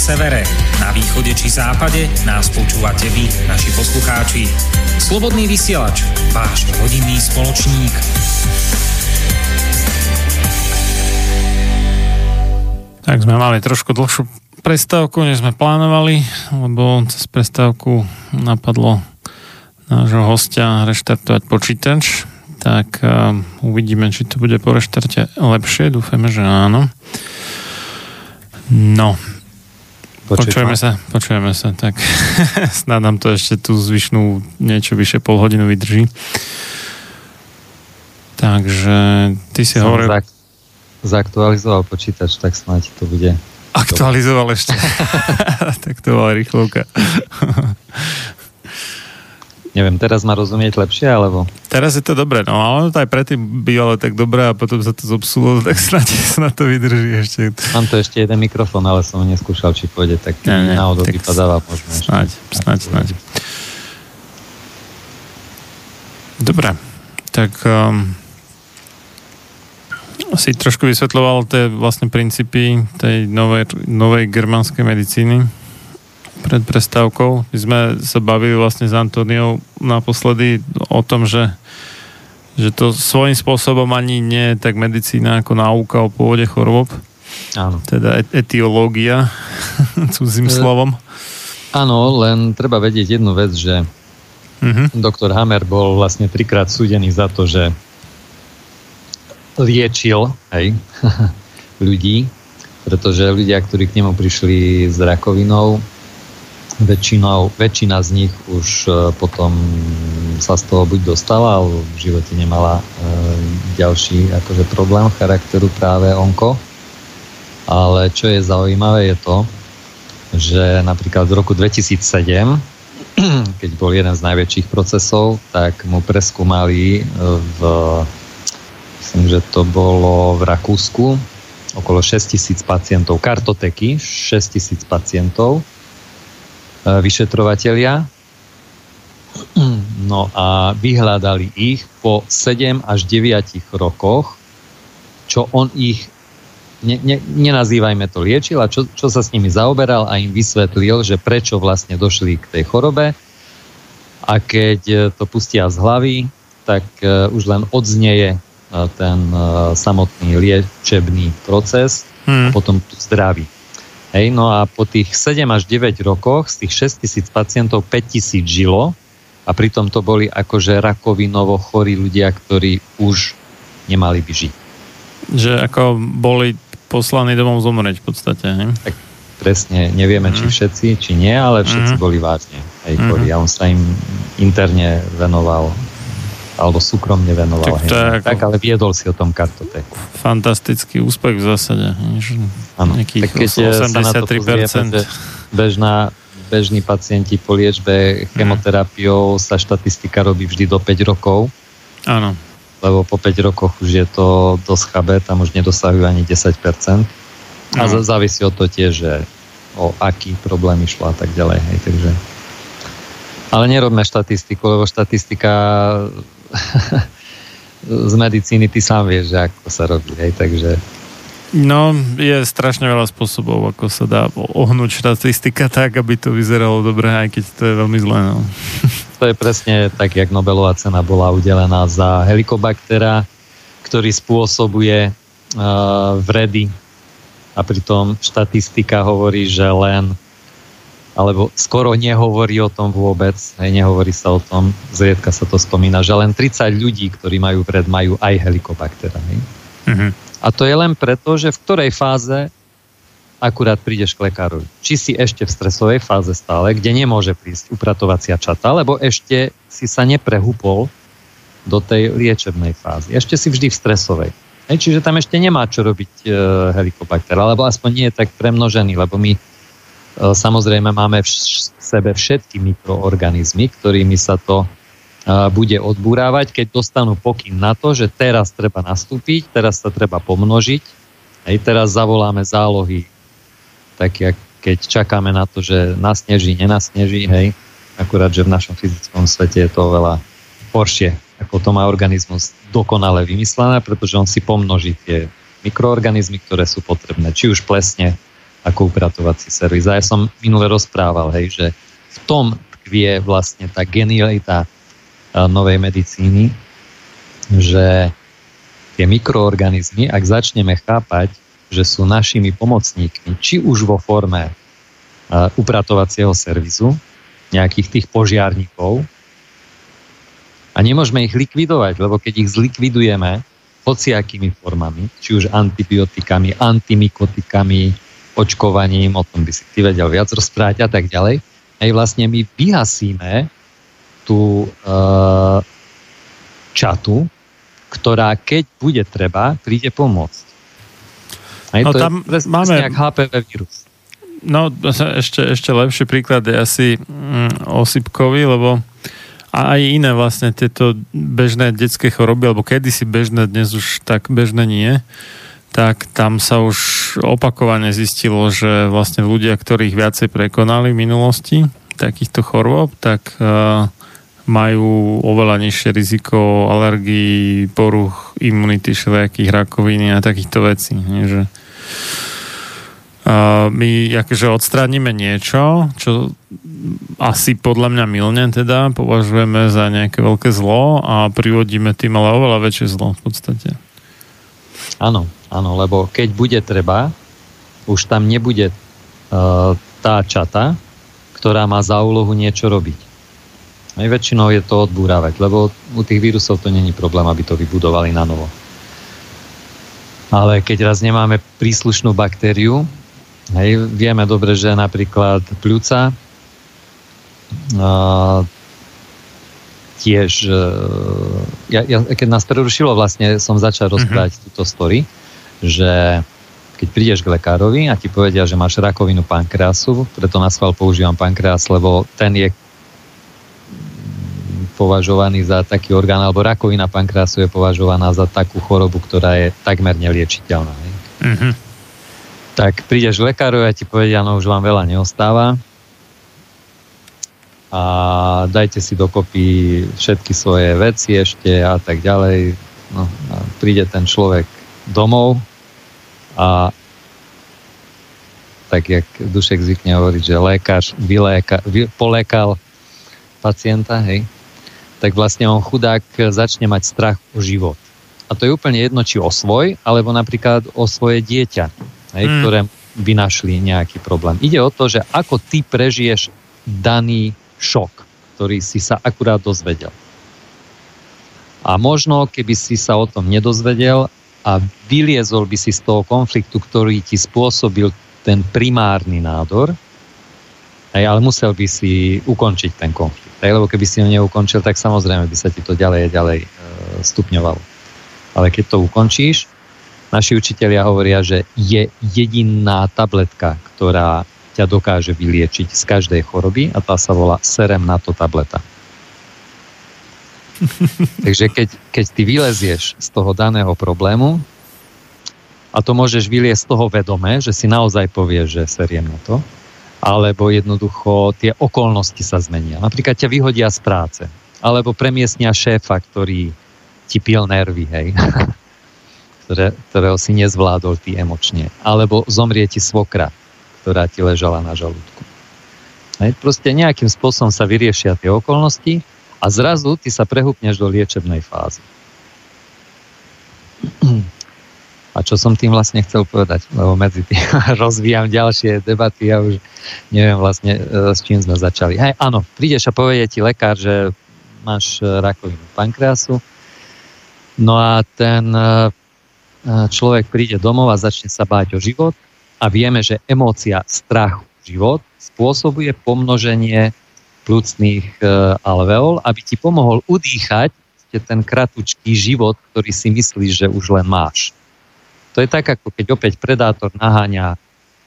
Severe, na východe či západe nás počúvate vy, naši poslucháči. Slobodný vysielač, váš rodinný spoločník. Tak sme mali trošku dlhšiu prestávku, než sme plánovali, lebo cez prestávku napadlo nášho hostia reštartovať počítač. Tak uh, uvidíme, či to bude po reštarte lepšie. Dúfame, že áno. No, Počujeme sa, počujeme sa, tak <laughs> snad nám to ešte tú zvyšnú niečo vyše pol hodinu vydrží. Takže ty si Som hovoril... Zak- zaktualizoval počítač, tak snáď to bude... Aktualizoval ešte. <laughs> tak to bola rýchlovka. <laughs> Neviem, teraz ma rozumieť lepšie, alebo? Teraz je to dobré, no ale to aj predtým bývalo tak dobré a potom sa to zobsulo, <laughs> tak snad, snad to vydrží ešte. Mám to ešte jeden mikrofón, ale som neskúšal, či pôjde, tak ne, ne, náhodou tak vypadáva možno ešte. Snáď, snáď, snáď. Dobre, tak um, si trošku vysvetľoval tie vlastne princípy tej novej, novej germánskej medicíny pred prestávkou. My sme sa bavili vlastne s Antoniou naposledy o tom, že, že to svojím spôsobom ani nie je tak medicína ako náuka o pôvode chorôb. Áno. Teda etiológia, <laughs> cudzím e, slovom. Áno, len treba vedieť jednu vec, že uh-huh. doktor Hammer bol vlastne trikrát súdený za to, že liečil hej, <laughs> ľudí, pretože ľudia, ktorí k nemu prišli s rakovinou, väčšinou, väčšina z nich už e, potom sa z toho buď dostala, alebo v živote nemala e, ďalší akože problém charakteru práve onko. Ale čo je zaujímavé je to, že napríklad v roku 2007, <clears throat> keď bol jeden z najväčších procesov, tak mu preskúmali v, myslím, že to bolo v Rakúsku, okolo 6 tisíc pacientov, kartoteky, 6 tisíc pacientov E, vyšetrovatelia. No a vyhľadali ich po 7 až 9 rokoch, čo on ich, ne, ne, nenazývajme to liečil, a čo, čo sa s nimi zaoberal a im vysvetlil, že prečo vlastne došli k tej chorobe. A keď e, to pustia z hlavy, tak uh, už len odznieje ten samotný liečebný proces hmm. a potom zdraví. Hej, no a po tých 7 až 9 rokoch z tých 6 tisíc pacientov 5 tisíc žilo a pritom to boli akože rakovinovo chorí ľudia, ktorí už nemali by žiť. Že ako boli poslaní domov zomrieť v podstate, hej? Tak presne, nevieme, mm. či mhm. všetci, či nie, ale všetci mm. boli vážne hej, chorí mm. a on sa im interne venoval alebo súkromne venoval. Tak, hej, ako... tak, ale viedol si o tom kartotéku. Fantastický úspech v zásade. Áno, tak keď 83%. sa na to pozrieme, bežná, bežní pacienti po liečbe chemoterapiou sa štatistika robí vždy do 5 rokov. Áno. Lebo po 5 rokoch už je to dosť chabé, tam už nedosahujú ani 10%. A no. závisí od to tiež, že o aký problém išlo a tak ďalej. Hej, takže... Ale nerobme štatistiku, lebo štatistika <laughs> z medicíny ty sám vieš, že ako sa robí, hej, takže... No, je strašne veľa spôsobov, ako sa dá ohnúť štatistika tak, aby to vyzeralo dobre, aj keď to je veľmi zlé, no. <laughs> To je presne tak, jak Nobelová cena bola udelená za helikobaktera, ktorý spôsobuje uh, vredy a pritom štatistika hovorí, že len alebo skoro nehovorí o tom vôbec, hej, nehovorí sa o tom, zriedka sa to spomína, že len 30 ľudí, ktorí majú vred, majú aj helikobaktera. Hej. Mm-hmm. A to je len preto, že v ktorej fáze akurát prídeš k lekárovi. Či si ešte v stresovej fáze stále, kde nemôže prísť upratovacia čata, lebo ešte si sa neprehúpol do tej liečebnej fázy. Ešte si vždy v stresovej. Hej, čiže tam ešte nemá čo robiť e, helikobakter, alebo aspoň nie je tak premnožený, lebo my samozrejme máme v sebe všetky mikroorganizmy, ktorými sa to bude odburávať, keď dostanú pokyn na to, že teraz treba nastúpiť, teraz sa treba pomnožiť, aj teraz zavoláme zálohy, tak jak keď čakáme na to, že nasneží, nenasneží, hej, akurát, že v našom fyzickom svete je to veľa horšie, ako to má organizmus dokonale vymyslené, pretože on si pomnoží tie mikroorganizmy, ktoré sú potrebné, či už plesne, ako upratovací servis. A ja som minule rozprával, hej, že v tom tkvie vlastne tá genialita novej medicíny, že tie mikroorganizmy, ak začneme chápať, že sú našimi pomocníkmi, či už vo forme upratovacieho servisu, nejakých tých požiarníkov, a nemôžeme ich likvidovať, lebo keď ich zlikvidujeme hociakými formami, či už antibiotikami, antimikotikami, očkovaním, o tom by si ty vedel viac rozprávať a tak ďalej, aj vlastne my vyhasíme tú uh, čatu, ktorá keď bude treba, príde pomôcť. Aj no, to tam je máme... nejak HPV vírus. No, ešte, ešte lepší príklad je asi mm, osypkový, lebo a aj iné vlastne tieto bežné detské choroby, alebo kedysi bežné, dnes už tak bežné nie, tak tam sa už opakovane zistilo, že vlastne ľudia, ktorých viacej prekonali v minulosti takýchto chorôb, tak uh, majú oveľa nižšie riziko alergií, poruch imunity, všelijakých rakoviny a takýchto vecí. Že my akože odstránime niečo, čo asi podľa mňa milne teda považujeme za nejaké veľké zlo a privodíme tým ale oveľa väčšie zlo v podstate. Áno, áno, lebo keď bude treba, už tam nebude uh, tá čata, ktorá má za úlohu niečo robiť. Aj väčšinou je to odbúravať, lebo u tých vírusov to není problém, aby to vybudovali na novo. Ale keď raz nemáme príslušnú baktériu, hej, vieme dobre, že napríklad pľúca uh, tiež uh, ja, ja, keď nás prerušilo, vlastne som začal mhm. rozprávať uh-huh. túto story, že keď prídeš k lekárovi a ti povedia, že máš rakovinu pankreasu, preto na schvál používam pankreas, lebo ten je považovaný za taký orgán, alebo rakovina pankreasu je považovaná za takú chorobu, ktorá je takmer neliečiteľná. Mm-hmm. Tak prídeš k lekárovi a ti povedia, no už vám veľa neostáva a dajte si dokopy všetky svoje veci ešte a tak ďalej. No, a príde ten človek domov a tak jak Dušek zvykne hovoriť, že lékař vyléka, vy, polékal pacienta, hej, tak vlastne on chudák začne mať strach o život. A to je úplne jedno, či o svoj, alebo napríklad o svoje dieťa, hej, mm. ktoré by našli nejaký problém. Ide o to, že ako ty prežiješ daný šok, ktorý si sa akurát dozvedel. A možno, keby si sa o tom nedozvedel a vyliezol by si z toho konfliktu, ktorý ti spôsobil ten primárny nádor, Hej, ale musel by si ukončiť ten konflikt. Hej, lebo keby si ho neukončil, tak samozrejme by sa ti to ďalej a ďalej e, stupňovalo. Ale keď to ukončíš, naši učitelia hovoria, že je jediná tabletka, ktorá ťa dokáže vyliečiť z každej choroby a tá sa volá serem na to tableta. <laughs> Takže keď, keď ty vylezieš z toho daného problému, a to môžeš vyliesť z toho vedome, že si naozaj povieš, že seriem na to, alebo jednoducho tie okolnosti sa zmenia. Napríklad ťa vyhodia z práce, alebo premiestnia šéfa, ktorý ti pil nervy, hej, <laughs> Ktoré, ktorého si nezvládol ty emočne. Alebo zomrie ti svokra, ktorá ti ležala na žalúdku. Hej, proste nejakým spôsobom sa vyriešia tie okolnosti a zrazu ty sa prehúpneš do liečebnej fázy. A čo som tým vlastne chcel povedať, lebo medzi tým <laughs> rozvíjam ďalšie debaty a už neviem vlastne, e, s čím sme začali. Hej, áno, prídeš a povie ti lekár, že máš e, rakovinu pankreasu, no a ten e, človek príde domov a začne sa báť o život a vieme, že emócia strachu život spôsobuje pomnoženie plúcných alveol, aby ti pomohol udýchať ten kratučký život, ktorý si myslíš, že už len máš. To je tak, ako keď opäť predátor naháňa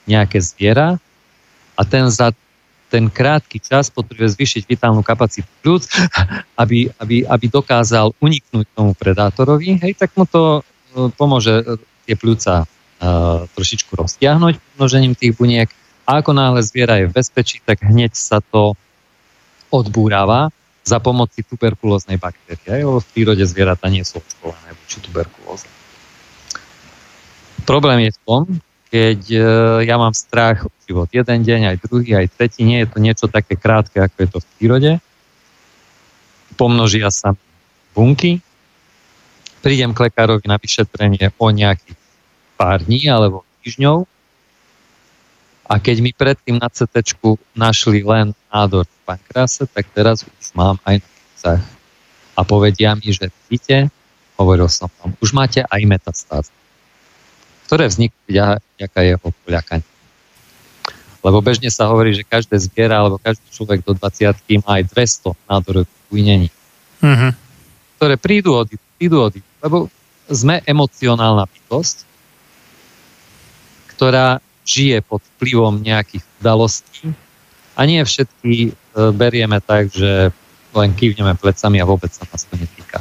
nejaké zviera a ten za ten krátky čas potrebuje zvýšiť vitálnu kapacitu pľúc, <laughs> aby, aby, aby dokázal uniknúť tomu predátorovi, hej, tak mu to e, pomôže tie pľúca trošičku roztiahnuť množením tých buniek. A ako náhle zviera je v bezpečí, tak hneď sa to odbúrava za pomoci tuberkulóznej baktérie, lebo v prírode zvieratá nie sú očkované voči tuberkulóze. Problém je v tom, keď e, ja mám strach o život. Jeden deň, aj druhý, aj tretí, nie je to niečo také krátke, ako je to v prírode. Pomnožia sa bunky, prídem k lekárovi na vyšetrenie o nejakých pár dní alebo týždňov a keď mi predtým na CT našli len nádor v pankráse, tak teraz už mám aj na plicach. A povedia mi, že vidíte, hovoril som vám, už máte aj metastázy ktoré vznikli vďaka jeho poľakanie. Lebo bežne sa hovorí, že každé zbiera alebo každý človek do 20 má aj 200 nádorových bujnení. Mm-hmm. Ktoré prídu od prídu od lebo sme emocionálna bytosť, ktorá žije pod vplyvom nejakých udalostí a nie všetky e, berieme tak, že len kývneme plecami a vôbec sa nás to netýka.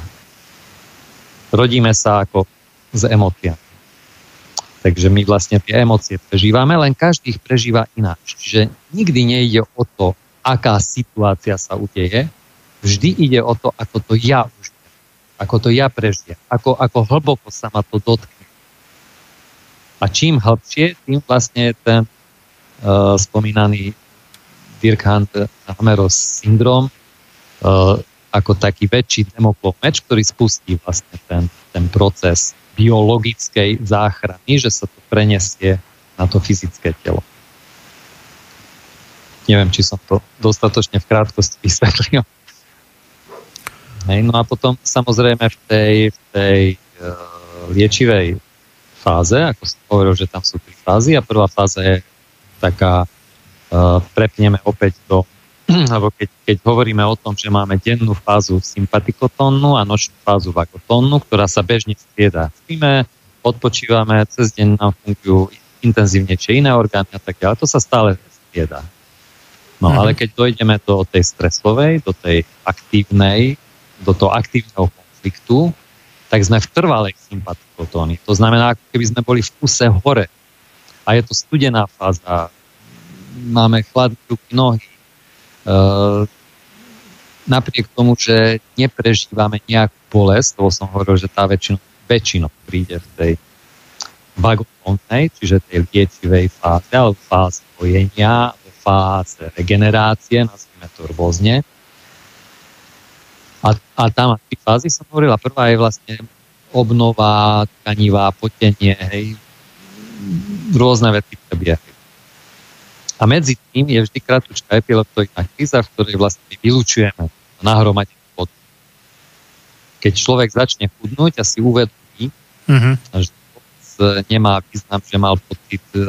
Rodíme sa ako s emóciami. Takže my vlastne tie emócie prežívame, len každý ich prežíva ináč. Čiže nikdy nejde o to, aká situácia sa udeje, vždy ide o to, ako to ja už ako to ja prežijem, ako, ako hlboko sa ma to dotkne. A čím hlbšie, tým vlastne ten uh, spomínaný Dirkhand Hameros syndrom uh, ako taký väčší demoklov meč, ktorý spustí vlastne ten, ten proces biologickej záchrany, že sa to prenesie na to fyzické telo. Neviem, či som to dostatočne v krátkosti vysvetlil. Hej, no a potom samozrejme v tej, v tej uh, liečivej fáze, ako som hovoril, že tam sú tri fázy a prvá fáza je taká, uh, prepneme opäť do <clears throat> lebo keď, keď hovoríme o tom, že máme dennú fázu sympatikotónnu a nočnú fázu vagotónnu, ktorá sa bežne strieda. Spíme, odpočívame, cez deň nám fungujú intenzívnejšie iné orgány a tak ďalej. To sa stále strieda. No mm. ale keď dojdeme do tej stresovej, do tej aktívnej, do toho aktívneho konfliktu, tak sme v trvalej sympatikotónii. To znamená, ako keby sme boli v kuse hore. A je to studená fáza. Máme chladné ruky, nohy, Uh, napriek tomu, že neprežívame nejakú bolesť, to som hovoril, že tá väčšinou, väčšinou príde v tej vagónnej, čiže tej liečivej fáze, alebo fáze hojenia, alebo fáze regenerácie, nazvime to rôzne. A, a tam tri fázy som hovorila. Prvá je vlastne obnova tkanivá, potenie, hej, rôzne veci prebiehajú. A medzi tým je vždy kratučká epileptoidná kríza, v ktorej vlastne vylučujeme nahromadenie vodu. Keď človek začne chudnúť a si uvedomí, uh-huh. že nemá význam, že mal pocit e,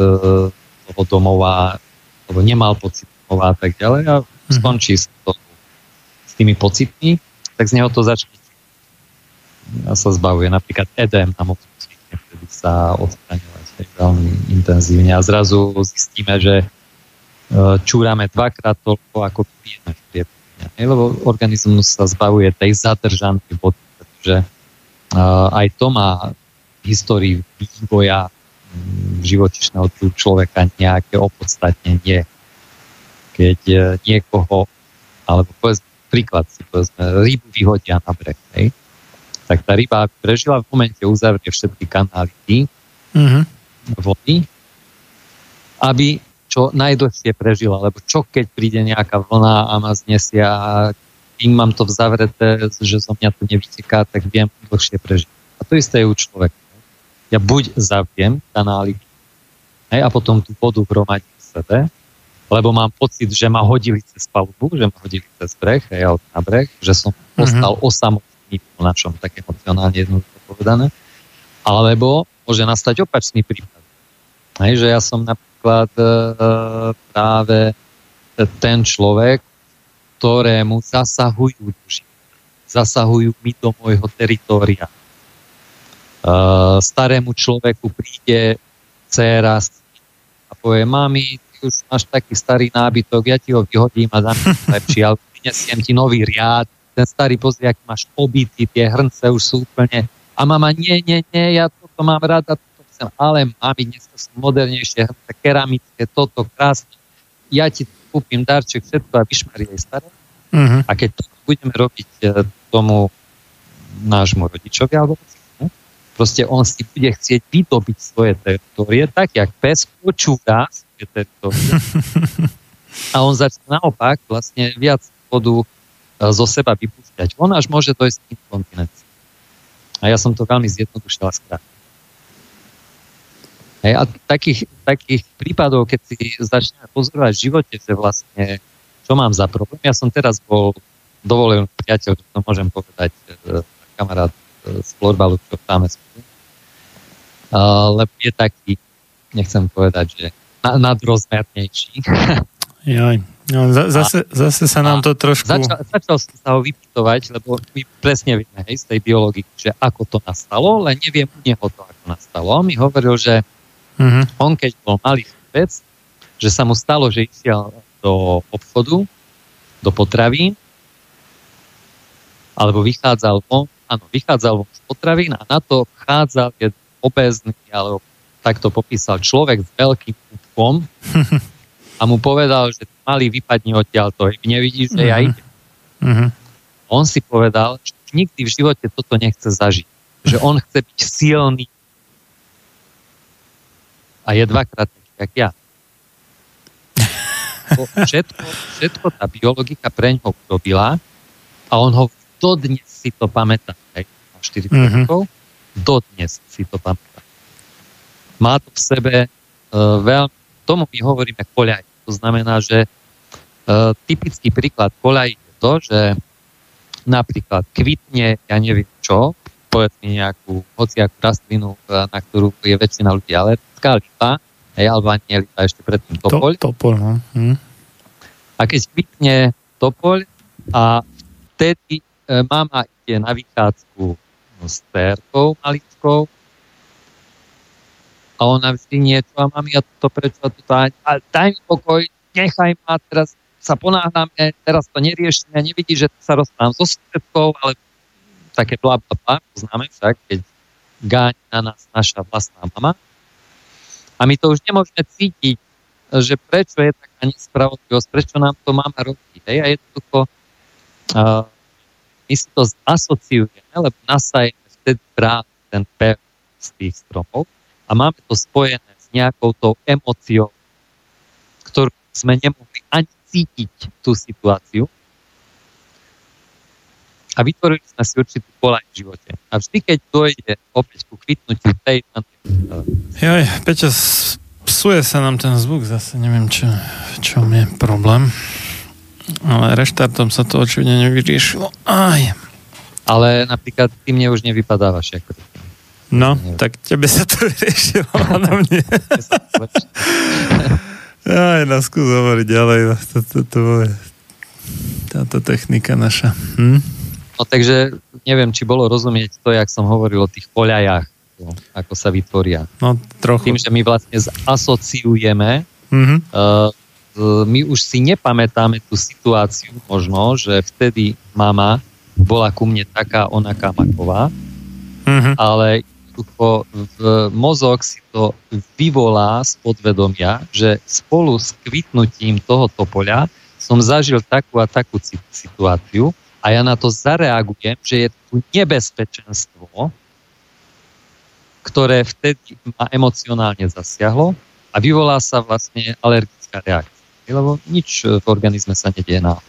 toho domova, alebo nemal pocit domova a tak ďalej a uh-huh. skončí s, to, s tými pocitmi, tak z neho to začne a sa zbavuje. Napríklad edém na mozgu vtedy sa odstraňovať veľmi intenzívne a zrazu zistíme, že Eh, čúrame dvakrát toľko, ako pijeme v priebehu Lebo organizmus sa zbavuje tej zadržanej vody, pretože uh, aj to má histórii vývoja um, živočišného druhu človeka nejaké opodstatnenie. Keď uh, niekoho, alebo povedzme, príklad si povedzme, rybu vyhodia na breh, hej, tak tá ryba prežila v momente uzavrie všetky kanály mm-hmm. vody, aby čo najdlhšie prežila, lebo čo keď príde nejaká vlna a ma znesia a kým mám to zavreté, že zo mňa to nevyteká, tak viem dlhšie prežiť. A to isté je u človeka. Ja buď zaviem kanály hej, a potom tú vodu hromadím v sebe, lebo mám pocit, že ma hodili cez palubu, že ma hodili cez breh, hej, alebo na breh, že som mm-hmm. ostal osamotný v našom, tak emocionálne jednoducho povedané. Alebo môže nastať opačný prípad. Hej, že ja som napríklad e, práve ten človek, ktorému zasahujú duši, zasahujú mi do môjho teritória. E, starému človeku príde dcera a povie, mami, už máš taký starý nábytok, ja ti ho vyhodím a dám <laughs> lepší, ale prinesiem ti nový riad, ten starý pozri, ak máš obytý, tie hrnce už sú úplne... A mama, nie, nie, nie, ja toto mám rada, toto chcem, ale mami, dnes sú modernejšie hrnce, keramické, toto, krásne. Ja ti kúpim darček, všetko a vyšmarí aj staré. Uh-huh. A keď to budeme robiť e, tomu nášmu rodičovi alebo proste on si bude chcieť vydobiť svoje teritórie, tak jak pes počúva svoje teritórie. A on začne naopak vlastne viac vodu e, zo seba vypúšťať. On až môže dojsť k inkontinencii. A ja som to veľmi zjednodušil a a takých, takých prípadov, keď si začneme pozorovať v živote, že vlastne čo mám za problém. Ja som teraz bol dovolil priateľ, to môžem povedať, e, kamarát e, z florbalu, čo tam spolu. Lebo je taký, nechcem povedať, že nadrozmernejší. Jaj, no, zase, zase sa nám to trošku... Začal, začal som sa ho vypytovať, lebo my presne vieme hej, z tej biológie, že ako to nastalo, len neviem u neho to, ako nastalo. On mi hovoril, že Uh-huh. On keď bol malý chlapec, že sa mu stalo, že išiel do obchodu, do potravín, alebo vychádzal von, áno, vychádzal von z potravín a na to vchádzal jeden obezný, alebo tak to popísal človek s veľkým kúpkom <laughs> a mu povedal, že malý vypadni odtiaľ to, nevidíš, že ja mhm. idem. Uh-huh. On si povedal, že nikdy v živote toto nechce zažiť. Že on chce byť silný, a je dvakrát taký, jak ja. <laughs> Všetko, všetko tá biologika pre ňoho urobila a on ho dodnes si to pamätá. Hej, 40 mm-hmm. rokov, dodnes si to pamätá. Má to v sebe uh, veľmi, tomu my hovoríme koľaj. To znamená, že uh, typický príklad koľaj je to, že napríklad kvitne, ja neviem čo, povedz mi nejakú hociakú rastlinu, e, na ktorú je väčšina ľudí alergická, lipa, hej, alebo nie lipa, ešte predtým topoľ. To, topoľ, no. Hm. A keď kvitne topoľ a vtedy e, mama ide na vychádzku s térkou maličkou a ona vždy niečo a mami, a to prečo a toto a, a daj mi pokoj, nechaj ma, teraz sa ponáhľame, teraz to neriešime, nevidí, že sa rozprávam so susedkou, ale také bla, bla, bla poznáme však, keď gáň na nás naša vlastná mama. A my to už nemôžeme cítiť, že prečo je taká nespravodlivosť, prečo nám to mama robí. Hej? A jednoducho uh, my si to asociujeme, lebo nasajeme vtedy práve ten pev z tých stromov a máme to spojené s nejakou tou emóciou, ktorú sme nemohli ani cítiť tú situáciu, a vytvorili sme si určitý kolaj v živote. A vždy, keď dojde opäť ku kvitnutiu tej... Joj, Peťa, psuje sa nám ten zvuk zase, neviem, čo, čo je problém. Ale reštartom sa to očividne nevyriešilo. Aj. Ale napríklad ty mne už nevypadávaš ako No, tak tebe sa to <laughs> vyriešilo, a na mne. Aj, no skús hovoriť ďalej. To, to, to, to, táto technika naša. Hm? No takže neviem, či bolo rozumieť to, jak som hovoril o tých poľajách, no, ako sa vytvoria. No trochu. Tým, že my vlastne asociujeme, mm-hmm. uh, my už si nepamätáme tú situáciu možno, že vtedy mama bola ku mne taká onaká maková, mm-hmm. ale v mozog si to vyvolá z podvedomia, že spolu s kvitnutím tohoto poľa som zažil takú a takú situáciu a ja na to zareagujem, že je tu nebezpečenstvo, ktoré vtedy ma emocionálne zasiahlo a vyvolá sa vlastne alergická reakcia. Lebo nič v organizme sa nedie na.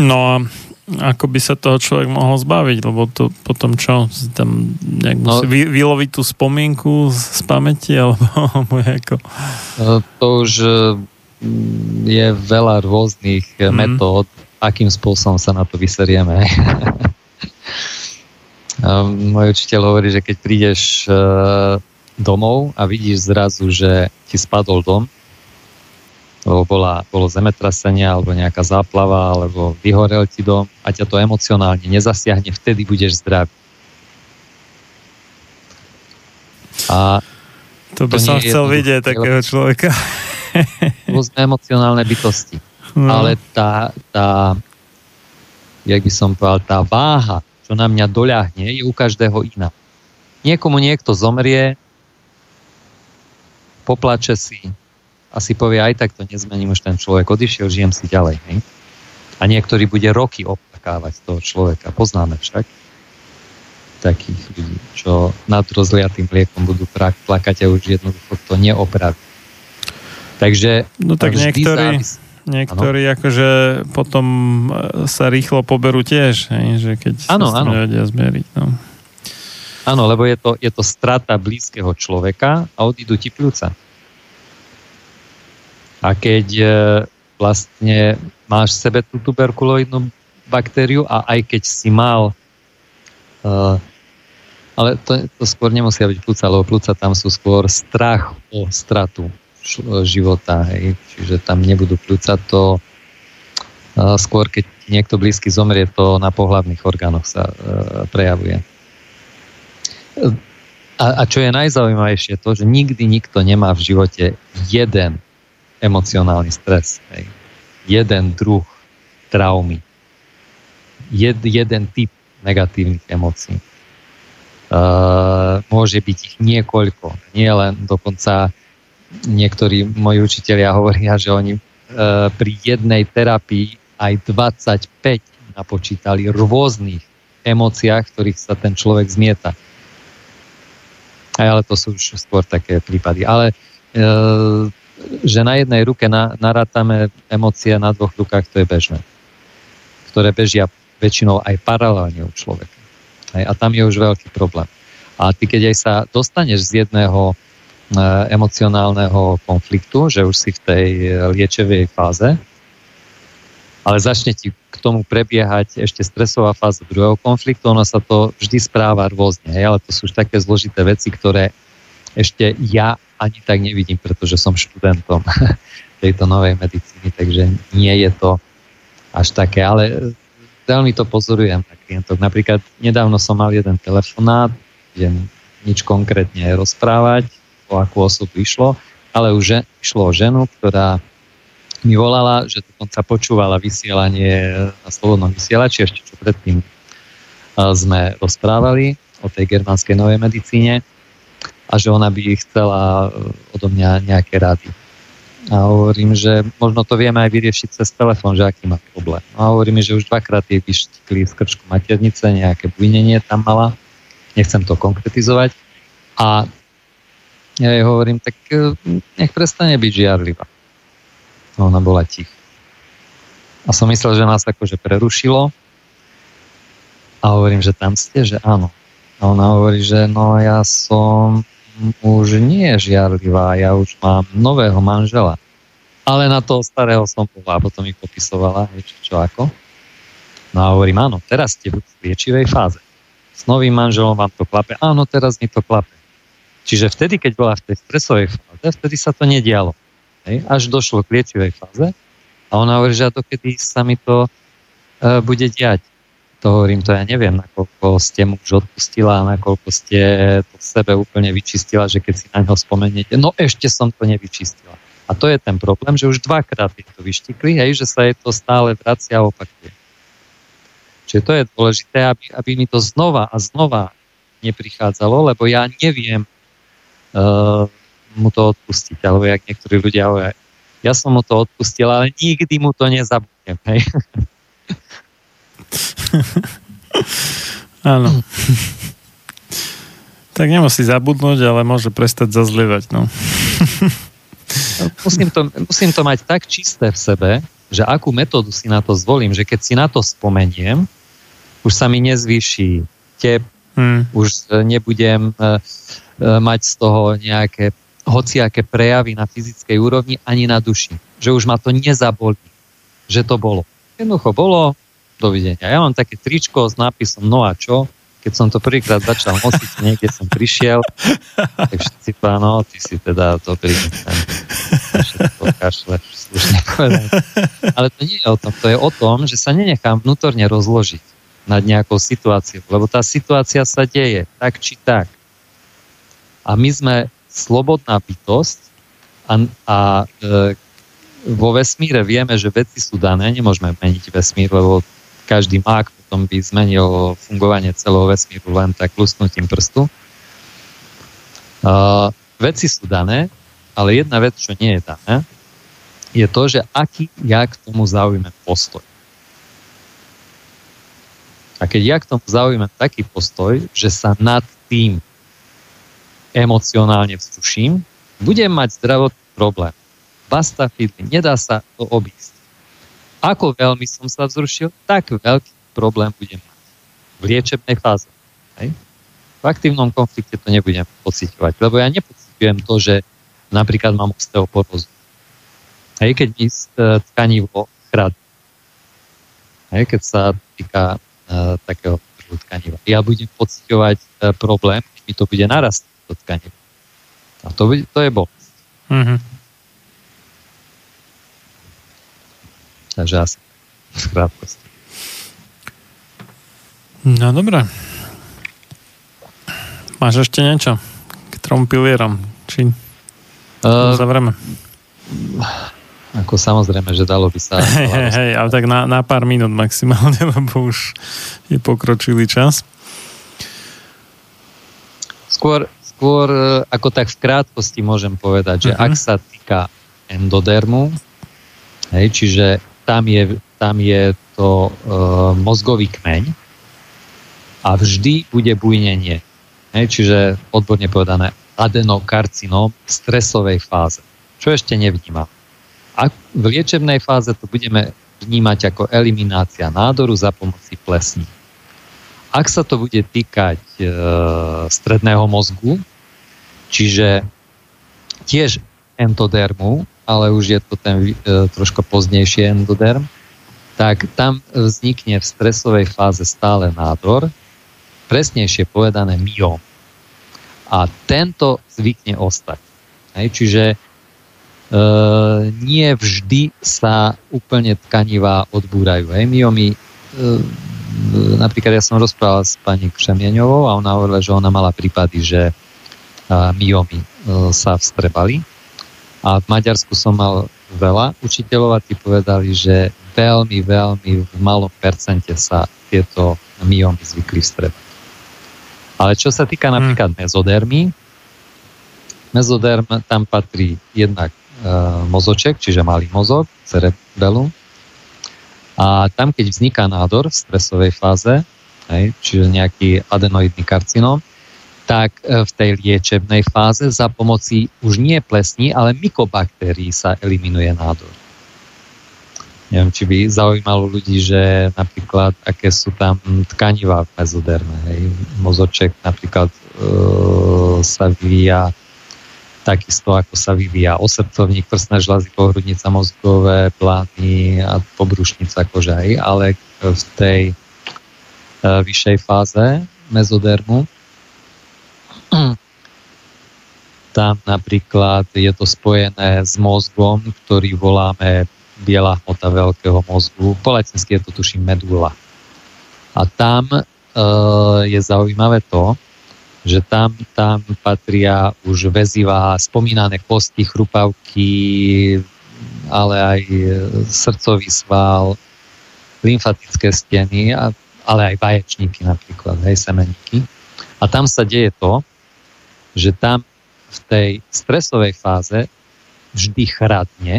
No a ako by sa toho človek mohol zbaviť, lebo to potom čo, tam nejak no, musí vyloviť tú spomienku z, z pamäti, <laughs> alebo ako... To už je veľa rôznych mm. metód, akým spôsobom sa na to vyserieme. <laughs> Môj učiteľ hovorí, že keď prídeš e, domov a vidíš zrazu, že ti spadol dom, lebo bola, bolo zemetrasenie alebo nejaká záplava, alebo vyhorel ti dom a ťa to emocionálne nezasiahne, vtedy budeš zdravý. A to by to som chcel vidieť takého človeka. <laughs> Rôzne emocionálne bytosti. No. Ale tá, tá, jak by som povedal, tá váha, čo na mňa doľahne, je u každého iná. Niekomu niekto zomrie, poplače si a si povie, aj tak to nezmením už ten človek, odišiel, žijem si ďalej. Hej? A niektorý bude roky oplakávať toho človeka. Poznáme však takých ľudí, čo nad rozliatým mliekom budú plakať a už jednoducho to neopraví. Takže... No tak niektorí, závis... niektorí ano. akože potom e, sa rýchlo poberú tiež, hej, že keď ano, sa ano. nevedia zmieriť. No. Áno, lebo je to, je to strata blízkeho človeka a odídu ti pľúca. A keď e, vlastne máš v sebe tú tuberkuloidnú baktériu a aj keď si mal uh, ale to, to skôr nemusia byť plúca, lebo plúca tam sú skôr strach o stratu života, hej. čiže tam nebudú plúca, to uh, skôr keď niekto blízky zomrie, to na pohľavných orgánoch sa uh, prejavuje. A, a čo je najzaujímavejšie, to, že nikdy nikto nemá v živote jeden emocionálny stres, hej. jeden druh traumy, jed, jeden typ negatívnych emócií Uh, môže byť ich niekoľko. Nie len dokonca niektorí moji učiteľia hovoria, že oni uh, pri jednej terapii aj 25 napočítali rôznych emóciách, ktorých sa ten človek zmieta. Aj, ale to sú už skôr také prípady. Ale uh, že na jednej ruke na, narátame emócie, na dvoch rukách, to je bežné. Ktoré bežia väčšinou aj paralelne u človeka. Hej, a tam je už veľký problém. A ty, keď aj sa dostaneš z jedného e, emocionálneho konfliktu, že už si v tej liečevej fáze, ale začne ti k tomu prebiehať ešte stresová fáza druhého konfliktu, ono sa to vždy správa rôzne, hej, ale to sú už také zložité veci, ktoré ešte ja ani tak nevidím, pretože som študentom <laughs> tejto novej medicíny, takže nie je to až také, ale veľmi to pozorujem na klientok. Napríklad nedávno som mal jeden telefonát, kde nič konkrétne rozprávať, o akú osobu išlo, ale už išlo o ženu, ktorá mi volala, že dokonca počúvala vysielanie na Slobodnom vysielači, ešte čo predtým sme rozprávali o tej germánskej novej medicíne a že ona by chcela odo mňa nejaké rady. A hovorím, že možno to vieme aj vyriešiť cez telefón, že aký má problém. No a hovorím, že už dvakrát jej vyštikli z krčku maternice, nejaké bujnenie tam mala. Nechcem to konkretizovať. A ja jej hovorím, tak e, nech prestane byť žiarlivá. No, ona bola ticha. A som myslel, že nás akože prerušilo. A hovorím, že tam ste, že áno. A ona hovorí, že no ja som už nie je žiarlivá, ja už mám nového manžela. Ale na toho starého som bola a potom mi popisovala, čo, čo ako. No a hovorím, áno, teraz ste v liečivej fáze. S novým manželom vám to klape. Áno, teraz mi to klape. Čiže vtedy, keď bola v tej stresovej fáze, vtedy sa to nedialo. Hej? Až došlo k liečivej fáze a ona hovorí, že a to kedy sa mi to uh, bude diať to hovorím, to ja neviem, nakoľko ste mu už odpustila, nakoľko ste to v sebe úplne vyčistila, že keď si na ňo spomeniete, no ešte som to nevyčistila. A to je ten problém, že už dvakrát je to vyštikli, hej, že sa je to stále vracia a opakuje. Čiže to je dôležité, aby, aby mi to znova a znova neprichádzalo, lebo ja neviem uh, mu to odpustiť, alebo jak niektorí ľudia hovoria, ja som mu to odpustil, ale nikdy mu to nezabudnem. Hej. <laughs> <laughs> Áno. tak nemusí zabudnúť, ale môže prestať zazlievať. No. musím, to, musím to mať tak čisté v sebe, že akú metódu si na to zvolím, že keď si na to spomeniem, už sa mi nezvýši tep, hmm. už nebudem uh, mať z toho nejaké hociaké prejavy na fyzickej úrovni ani na duši. Že už ma to nezabolí, že to bolo. Jednoducho bolo, dovidenia. Ja mám také tričko s nápisom no a čo, keď som to prvýkrát začal nosiť, niekde som prišiel, tak všetci povedali, no, ty si teda dobrý všetko kašle, slušne povedať. Ale to nie je o tom, to je o tom, že sa nenechám vnútorne rozložiť nad nejakou situáciou, lebo tá situácia sa deje, tak či tak. A my sme slobodná bytosť a, a e, vo vesmíre vieme, že veci sú dané, nemôžeme meniť vesmír, lebo každý mák potom by zmenil fungovanie celého vesmíru len tak lusknutím prstu. Uh, veci sú dané, ale jedna vec, čo nie je dané, je to, že aký ja k tomu zaujmem postoj. A keď ja k tomu zaujmem taký postoj, že sa nad tým emocionálne vzruším, budem mať zdravotný problém. Basta fidli, nedá sa to obísť. Ako veľmi som sa vzrušil, tak veľký problém budem mať. V liečebnej fáze. Hej? V aktívnom konflikte to nebudem pociťovať, lebo ja nepociťujem to, že napríklad mám osteoporózu. Hej, keď mi tkanivo chrad. Hej, keď sa týka uh, takého tkaniva. Ja budem pociťovať uh, problém, keď mi to bude narastať to tkanivo. A to, bude, to je bolesť. Mm-hmm. Takže asi v. No dobré. Máš ešte niečo k trom pilierom? Či uh, zavrieme? Ako samozrejme, že dalo by sa... <laughs> Hej, hej, hej, ale tak na, na pár minút maximálne, <laughs> lebo už je pokročilý čas. Skôr, skôr e, ako tak v krátkosti môžem povedať, že uh-huh. ak sa týka endodermu, hej, čiže tam je, tam je to e, mozgový kmeň a vždy bude bujnenie. Hej, čiže odborne povedané adenokarcinom v stresovej fáze. Čo ešte nevnímam. A v liečebnej fáze to budeme vnímať ako eliminácia nádoru za pomoci plesní. Ak sa to bude týkať e, stredného mozgu, čiže tiež entodermu, ale už je to ten e, troška pozdnejší endoderm, tak tam vznikne v stresovej fáze stále nádor, presnejšie povedané myom. A tento zvykne ostať. Hej, čiže e, nie vždy sa úplne tkanivá odbúrajú. Hej, myomy, e, napríklad ja som rozprával s pani Křemieňovou a ona hovorila, že ona mala prípady, že e, myomy e, sa vstrebali a v Maďarsku som mal veľa učiteľov a tí povedali, že veľmi, veľmi v malom percente sa tieto myomy zvykli vstrebať. Ale čo sa týka napríklad mezodermy, mezoderm tam patrí jednak e, mozoček, čiže malý mozog, cerebellum. A tam, keď vzniká nádor v stresovej fáze, hej, čiže nejaký adenoidný karcinóm, tak e, v tej liečebnej fáze za pomoci už nie plesní, ale mykobaktérií sa eliminuje nádor. Neviem, či by zaujímalo ľudí, že napríklad, aké sú tam tkanivá v mezoderme. Hej. Mozoček napríklad e, sa vyvíja takisto, ako sa vyvíja osrdcovník, prsné žľazy, pohrudnica, mozgové plány a pobrušnica koža. Hej. Ale v tej e, vyššej fáze mezodermu tam napríklad je to spojené s mozgom, ktorý voláme biela hmota veľkého mozgu. Po latinsky je to tuším medula. A tam e, je zaujímavé to, že tam, tam patria už väzivá spomínané kosti, chrupavky, ale aj srdcový sval, lymfatické steny, ale aj vaječníky napríklad, hej, semeníky. A tam sa deje to, že tam v tej stresovej fáze vždy chradne.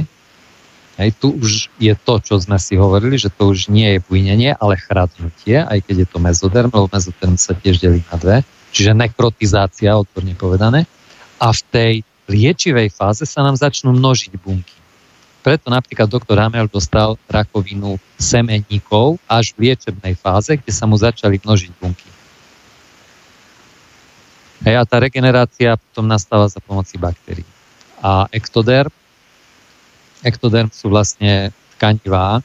Hej, tu už je to, čo sme si hovorili, že to už nie je bujnenie, ale chradnutie, aj keď je to mezoderm, lebo mezoderm sa tiež delí na dve, čiže nekrotizácia, odborne povedané. A v tej liečivej fáze sa nám začnú množiť bunky. Preto napríklad doktor Hamel dostal rakovinu semenníkov až v liečebnej fáze, kde sa mu začali množiť bunky. Hej, a tá regenerácia potom nastáva za pomoci baktérií. A ektoderm, ektoderm sú vlastne tkanivá, e,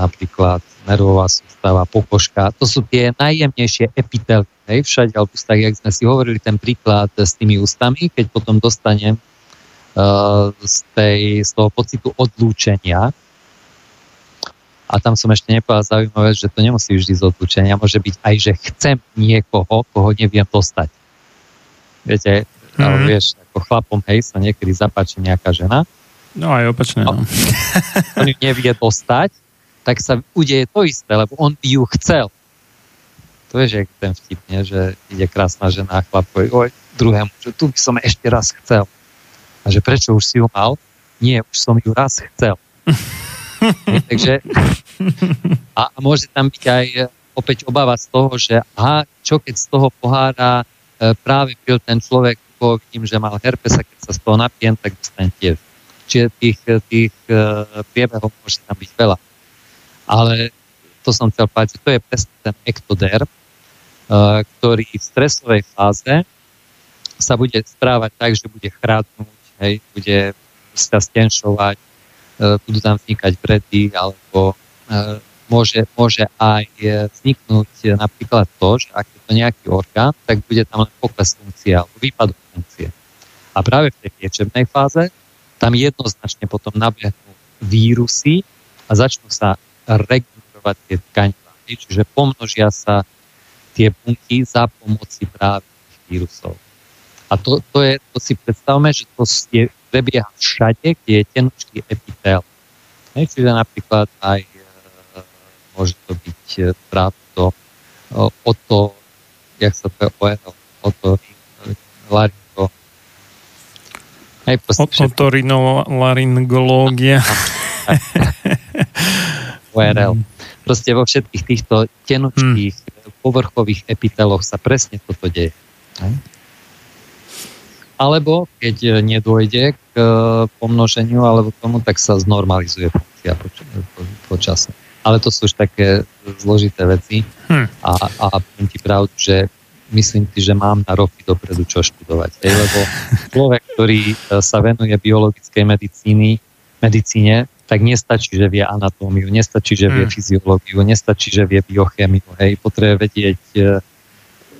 napríklad nervová sústava, pokožka. To sú tie najjemnejšie epitely. Hej, všade, alebo tak, jak sme si hovorili, ten príklad s tými ústami, keď potom dostanem uh, z, tej, z toho pocitu odlúčenia, a tam som ešte nepovedal zaujímavé, že to nemusí vždy z odlučenia. Môže byť aj, že chcem niekoho, koho neviem dostať. Viete, mm-hmm. ale vieš, ako chlapom, hej, sa niekedy zapáči nejaká žena. No aj opačne, no. <laughs> On ju nevie dostať, tak sa udeje to isté, lebo on by ju chcel. To je, že ten vtip, nie? že ide krásna žena a chlap povie, oj, druhému, že tu by som ešte raz chcel. A že prečo už si ju mal? Nie, už som ju raz chcel. <laughs> <laughs> Takže a, a môže tam byť aj e, opäť obava z toho, že aha, čo keď z toho pohára e, práve pil ten človek, ko vidím, že mal herpes a keď sa z toho napijem, tak dostane tiež. Čiže tých, tých e, priebehov môže tam byť veľa. Ale to som chcel povedať, to je presne ten ektoder, e, ktorý v stresovej fáze sa bude správať tak, že bude chrádnuť, hej, bude sa stenšovať, E, budú tam vznikať bredy, alebo e, môže, môže aj vzniknúť napríklad to, že ak je to nejaký orgán, tak bude tam len pokles funkcie alebo výpadok funkcie. A práve v tej liečebnej fáze tam jednoznačne potom nabehnú vírusy a začnú sa regenerovať tie tkaniva. Čiže pomnožia sa tie bunky za pomoci práve vírusov. A to, to, je, to si predstavme, že to je prebieha všade, kde je tenučký epitel. Hej, čiže napríklad aj e, môže to byť e, práve to e, o to, jak sa to je o to laringo. Hej, Otorinolaryngológia. <laughs> ORL. Proste vo všetkých týchto tenučkých hmm. povrchových epiteloch sa presne toto deje. Hej? Alebo keď e, nedôjde k e, pomnoženiu alebo tomu, tak sa znormalizuje funkcia počasie. Ale to sú už také zložité veci hm. a, a poviem ti pravdu, že myslím si, že mám na roky dopredu čo študovať. Hej, lebo človek, ktorý e, sa venuje biologickej medicíny, medicíne, tak nestačí, že vie anatómiu, nestačí, že vie hm. fyziológiu, nestačí, že vie biochemiu. Hej, potrebuje vedieť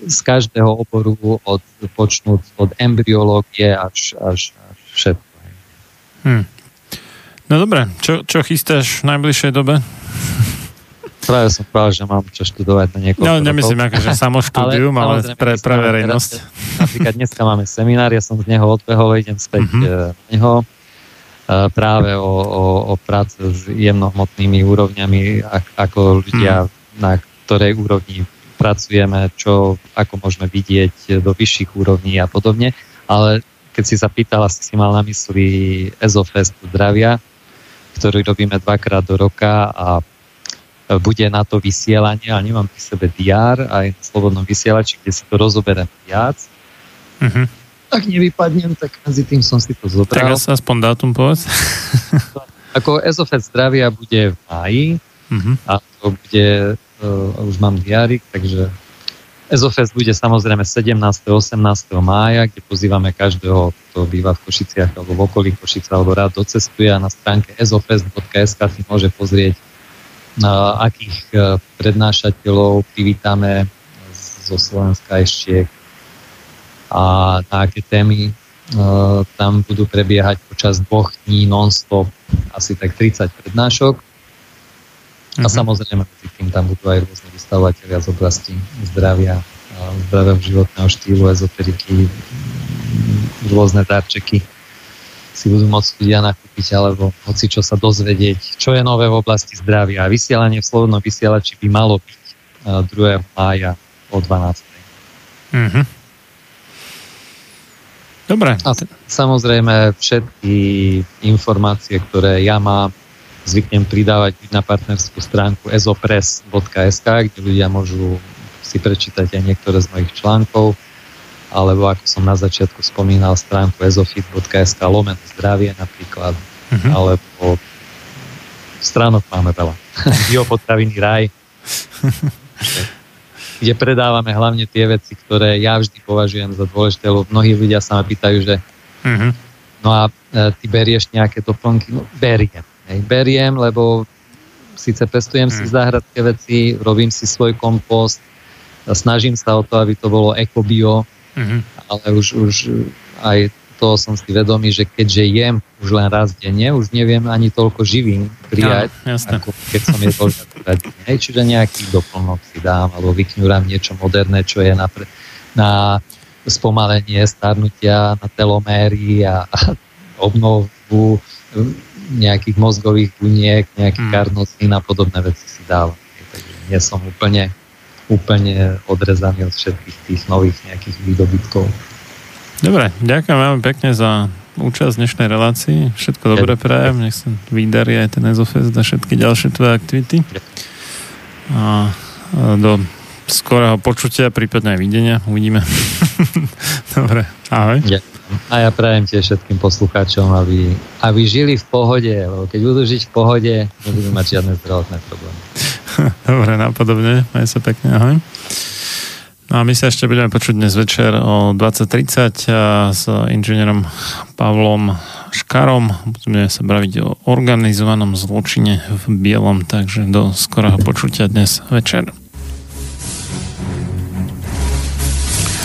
z každého oboru od, počnúť od embryológie až, až, až všetko. Hmm. No dobre, čo, čo chystáš v najbližšej dobe? Práve som povedal, že mám čo študovať na niekoľko No, nemyslím ako, že samoštúdium, <laughs> ale, ale pre, pre verejnosť. Teraz, napríklad dneska máme seminár, ja som z neho odbehol, idem späť mm-hmm. na neho práve o, o, o práce s jemnohmotnými úrovňami, ako ľudia, mm. na ktorej úrovni pracujeme, čo, ako môžeme vidieť do vyšších úrovní a podobne. Ale keď si sa pýtala, si si mal na mysli Ezofest zdravia, ktorý robíme dvakrát do roka a bude na to vysielanie, ale nemám pri sebe DR aj na slobodnom vysielači, kde si to rozoberiem viac. Uh-huh. Ak nevypadnem, tak medzi tým som si to zobral. Tak sa aspoň dátum povedz. <laughs> Ako Ezofest zdravia bude v máji uh-huh. a to bude už mám diárik, takže Ezofest bude samozrejme 17. 18. mája, kde pozývame každého, kto býva v Košiciach alebo v okolí Košice alebo rád docestuje a na stránke ezofest.sk si môže pozrieť, akých uh, prednášateľov privítame zo Slovenska ešte a na aké témy uh, tam budú prebiehať počas dvoch dní non-stop asi tak 30 prednášok a mhm. samozrejme, medzi tým tam budú aj rôzne vystavovateľia z oblasti zdravia, zdravého životného štýlu, ezoteriky, rôzne darčeky si budú môcť ľudia nakúpiť alebo hoci čo sa dozvedieť, čo je nové v oblasti zdravia. A vysielanie v Slobodnom vysielači by malo byť 2. mája o 12. Mm-hmm. Dobre. A samozrejme všetky informácie, ktoré ja mám, zvyknem pridávať na partnerskú stránku ezopress.sk, kde ľudia môžu si prečítať aj niektoré z mojich článkov, alebo ako som na začiatku spomínal, stránku ezofit.sk lomen zdravie napríklad, uh-huh. alebo stránok máme veľa. <laughs> Biopotraviny raj, <laughs> kde predávame hlavne tie veci, ktoré ja vždy považujem za dôležité, lebo mnohí ľudia sa ma pýtajú, že uh-huh. no a e, ty berieš nejaké doplnky? No, beriem Hej, beriem, lebo síce pestujem hmm. si záhradské veci, robím si svoj kompost, snažím sa o to, aby to bolo ekobio, hmm. ale už, už aj to som si vedomý, že keďže jem už len raz denne, už neviem ani toľko živín prijať, no, ako keď som je to <laughs> Hej, čiže nejaký doplnok si dám, alebo vykňurám niečo moderné, čo je na, na spomalenie starnutia na teloméry a, a obnovu nejakých mozgových buniek, nejakých hmm. karnosín a podobné veci si dávam. Takže nie som úplne, úplne odrezaný od všetkých tých nových nejakých výdobytkov. Dobre, ďakujem veľmi pekne za účasť v dnešnej relácii. Všetko dobré prajem, nech sa vydarí aj ten Ezofest a všetky ďalšie tvoje aktivity. A do skorého počutia, prípadne aj videnia. Uvidíme. <laughs> Dobre, ahoj. Ďakujem. A ja prajem tiež všetkým poslucháčom, aby, aby žili v pohode, lebo keď budú žiť v pohode, nebudú mať žiadne zdravotné problémy. <laughs> Dobre, napodobne. Maj sa pekne, ahoj. No a my sa ešte budeme počuť dnes večer o 20.30 s inžinierom Pavlom Škarom. Budeme sa baviť o organizovanom zločine v bielom, takže do skorého počutia dnes večer.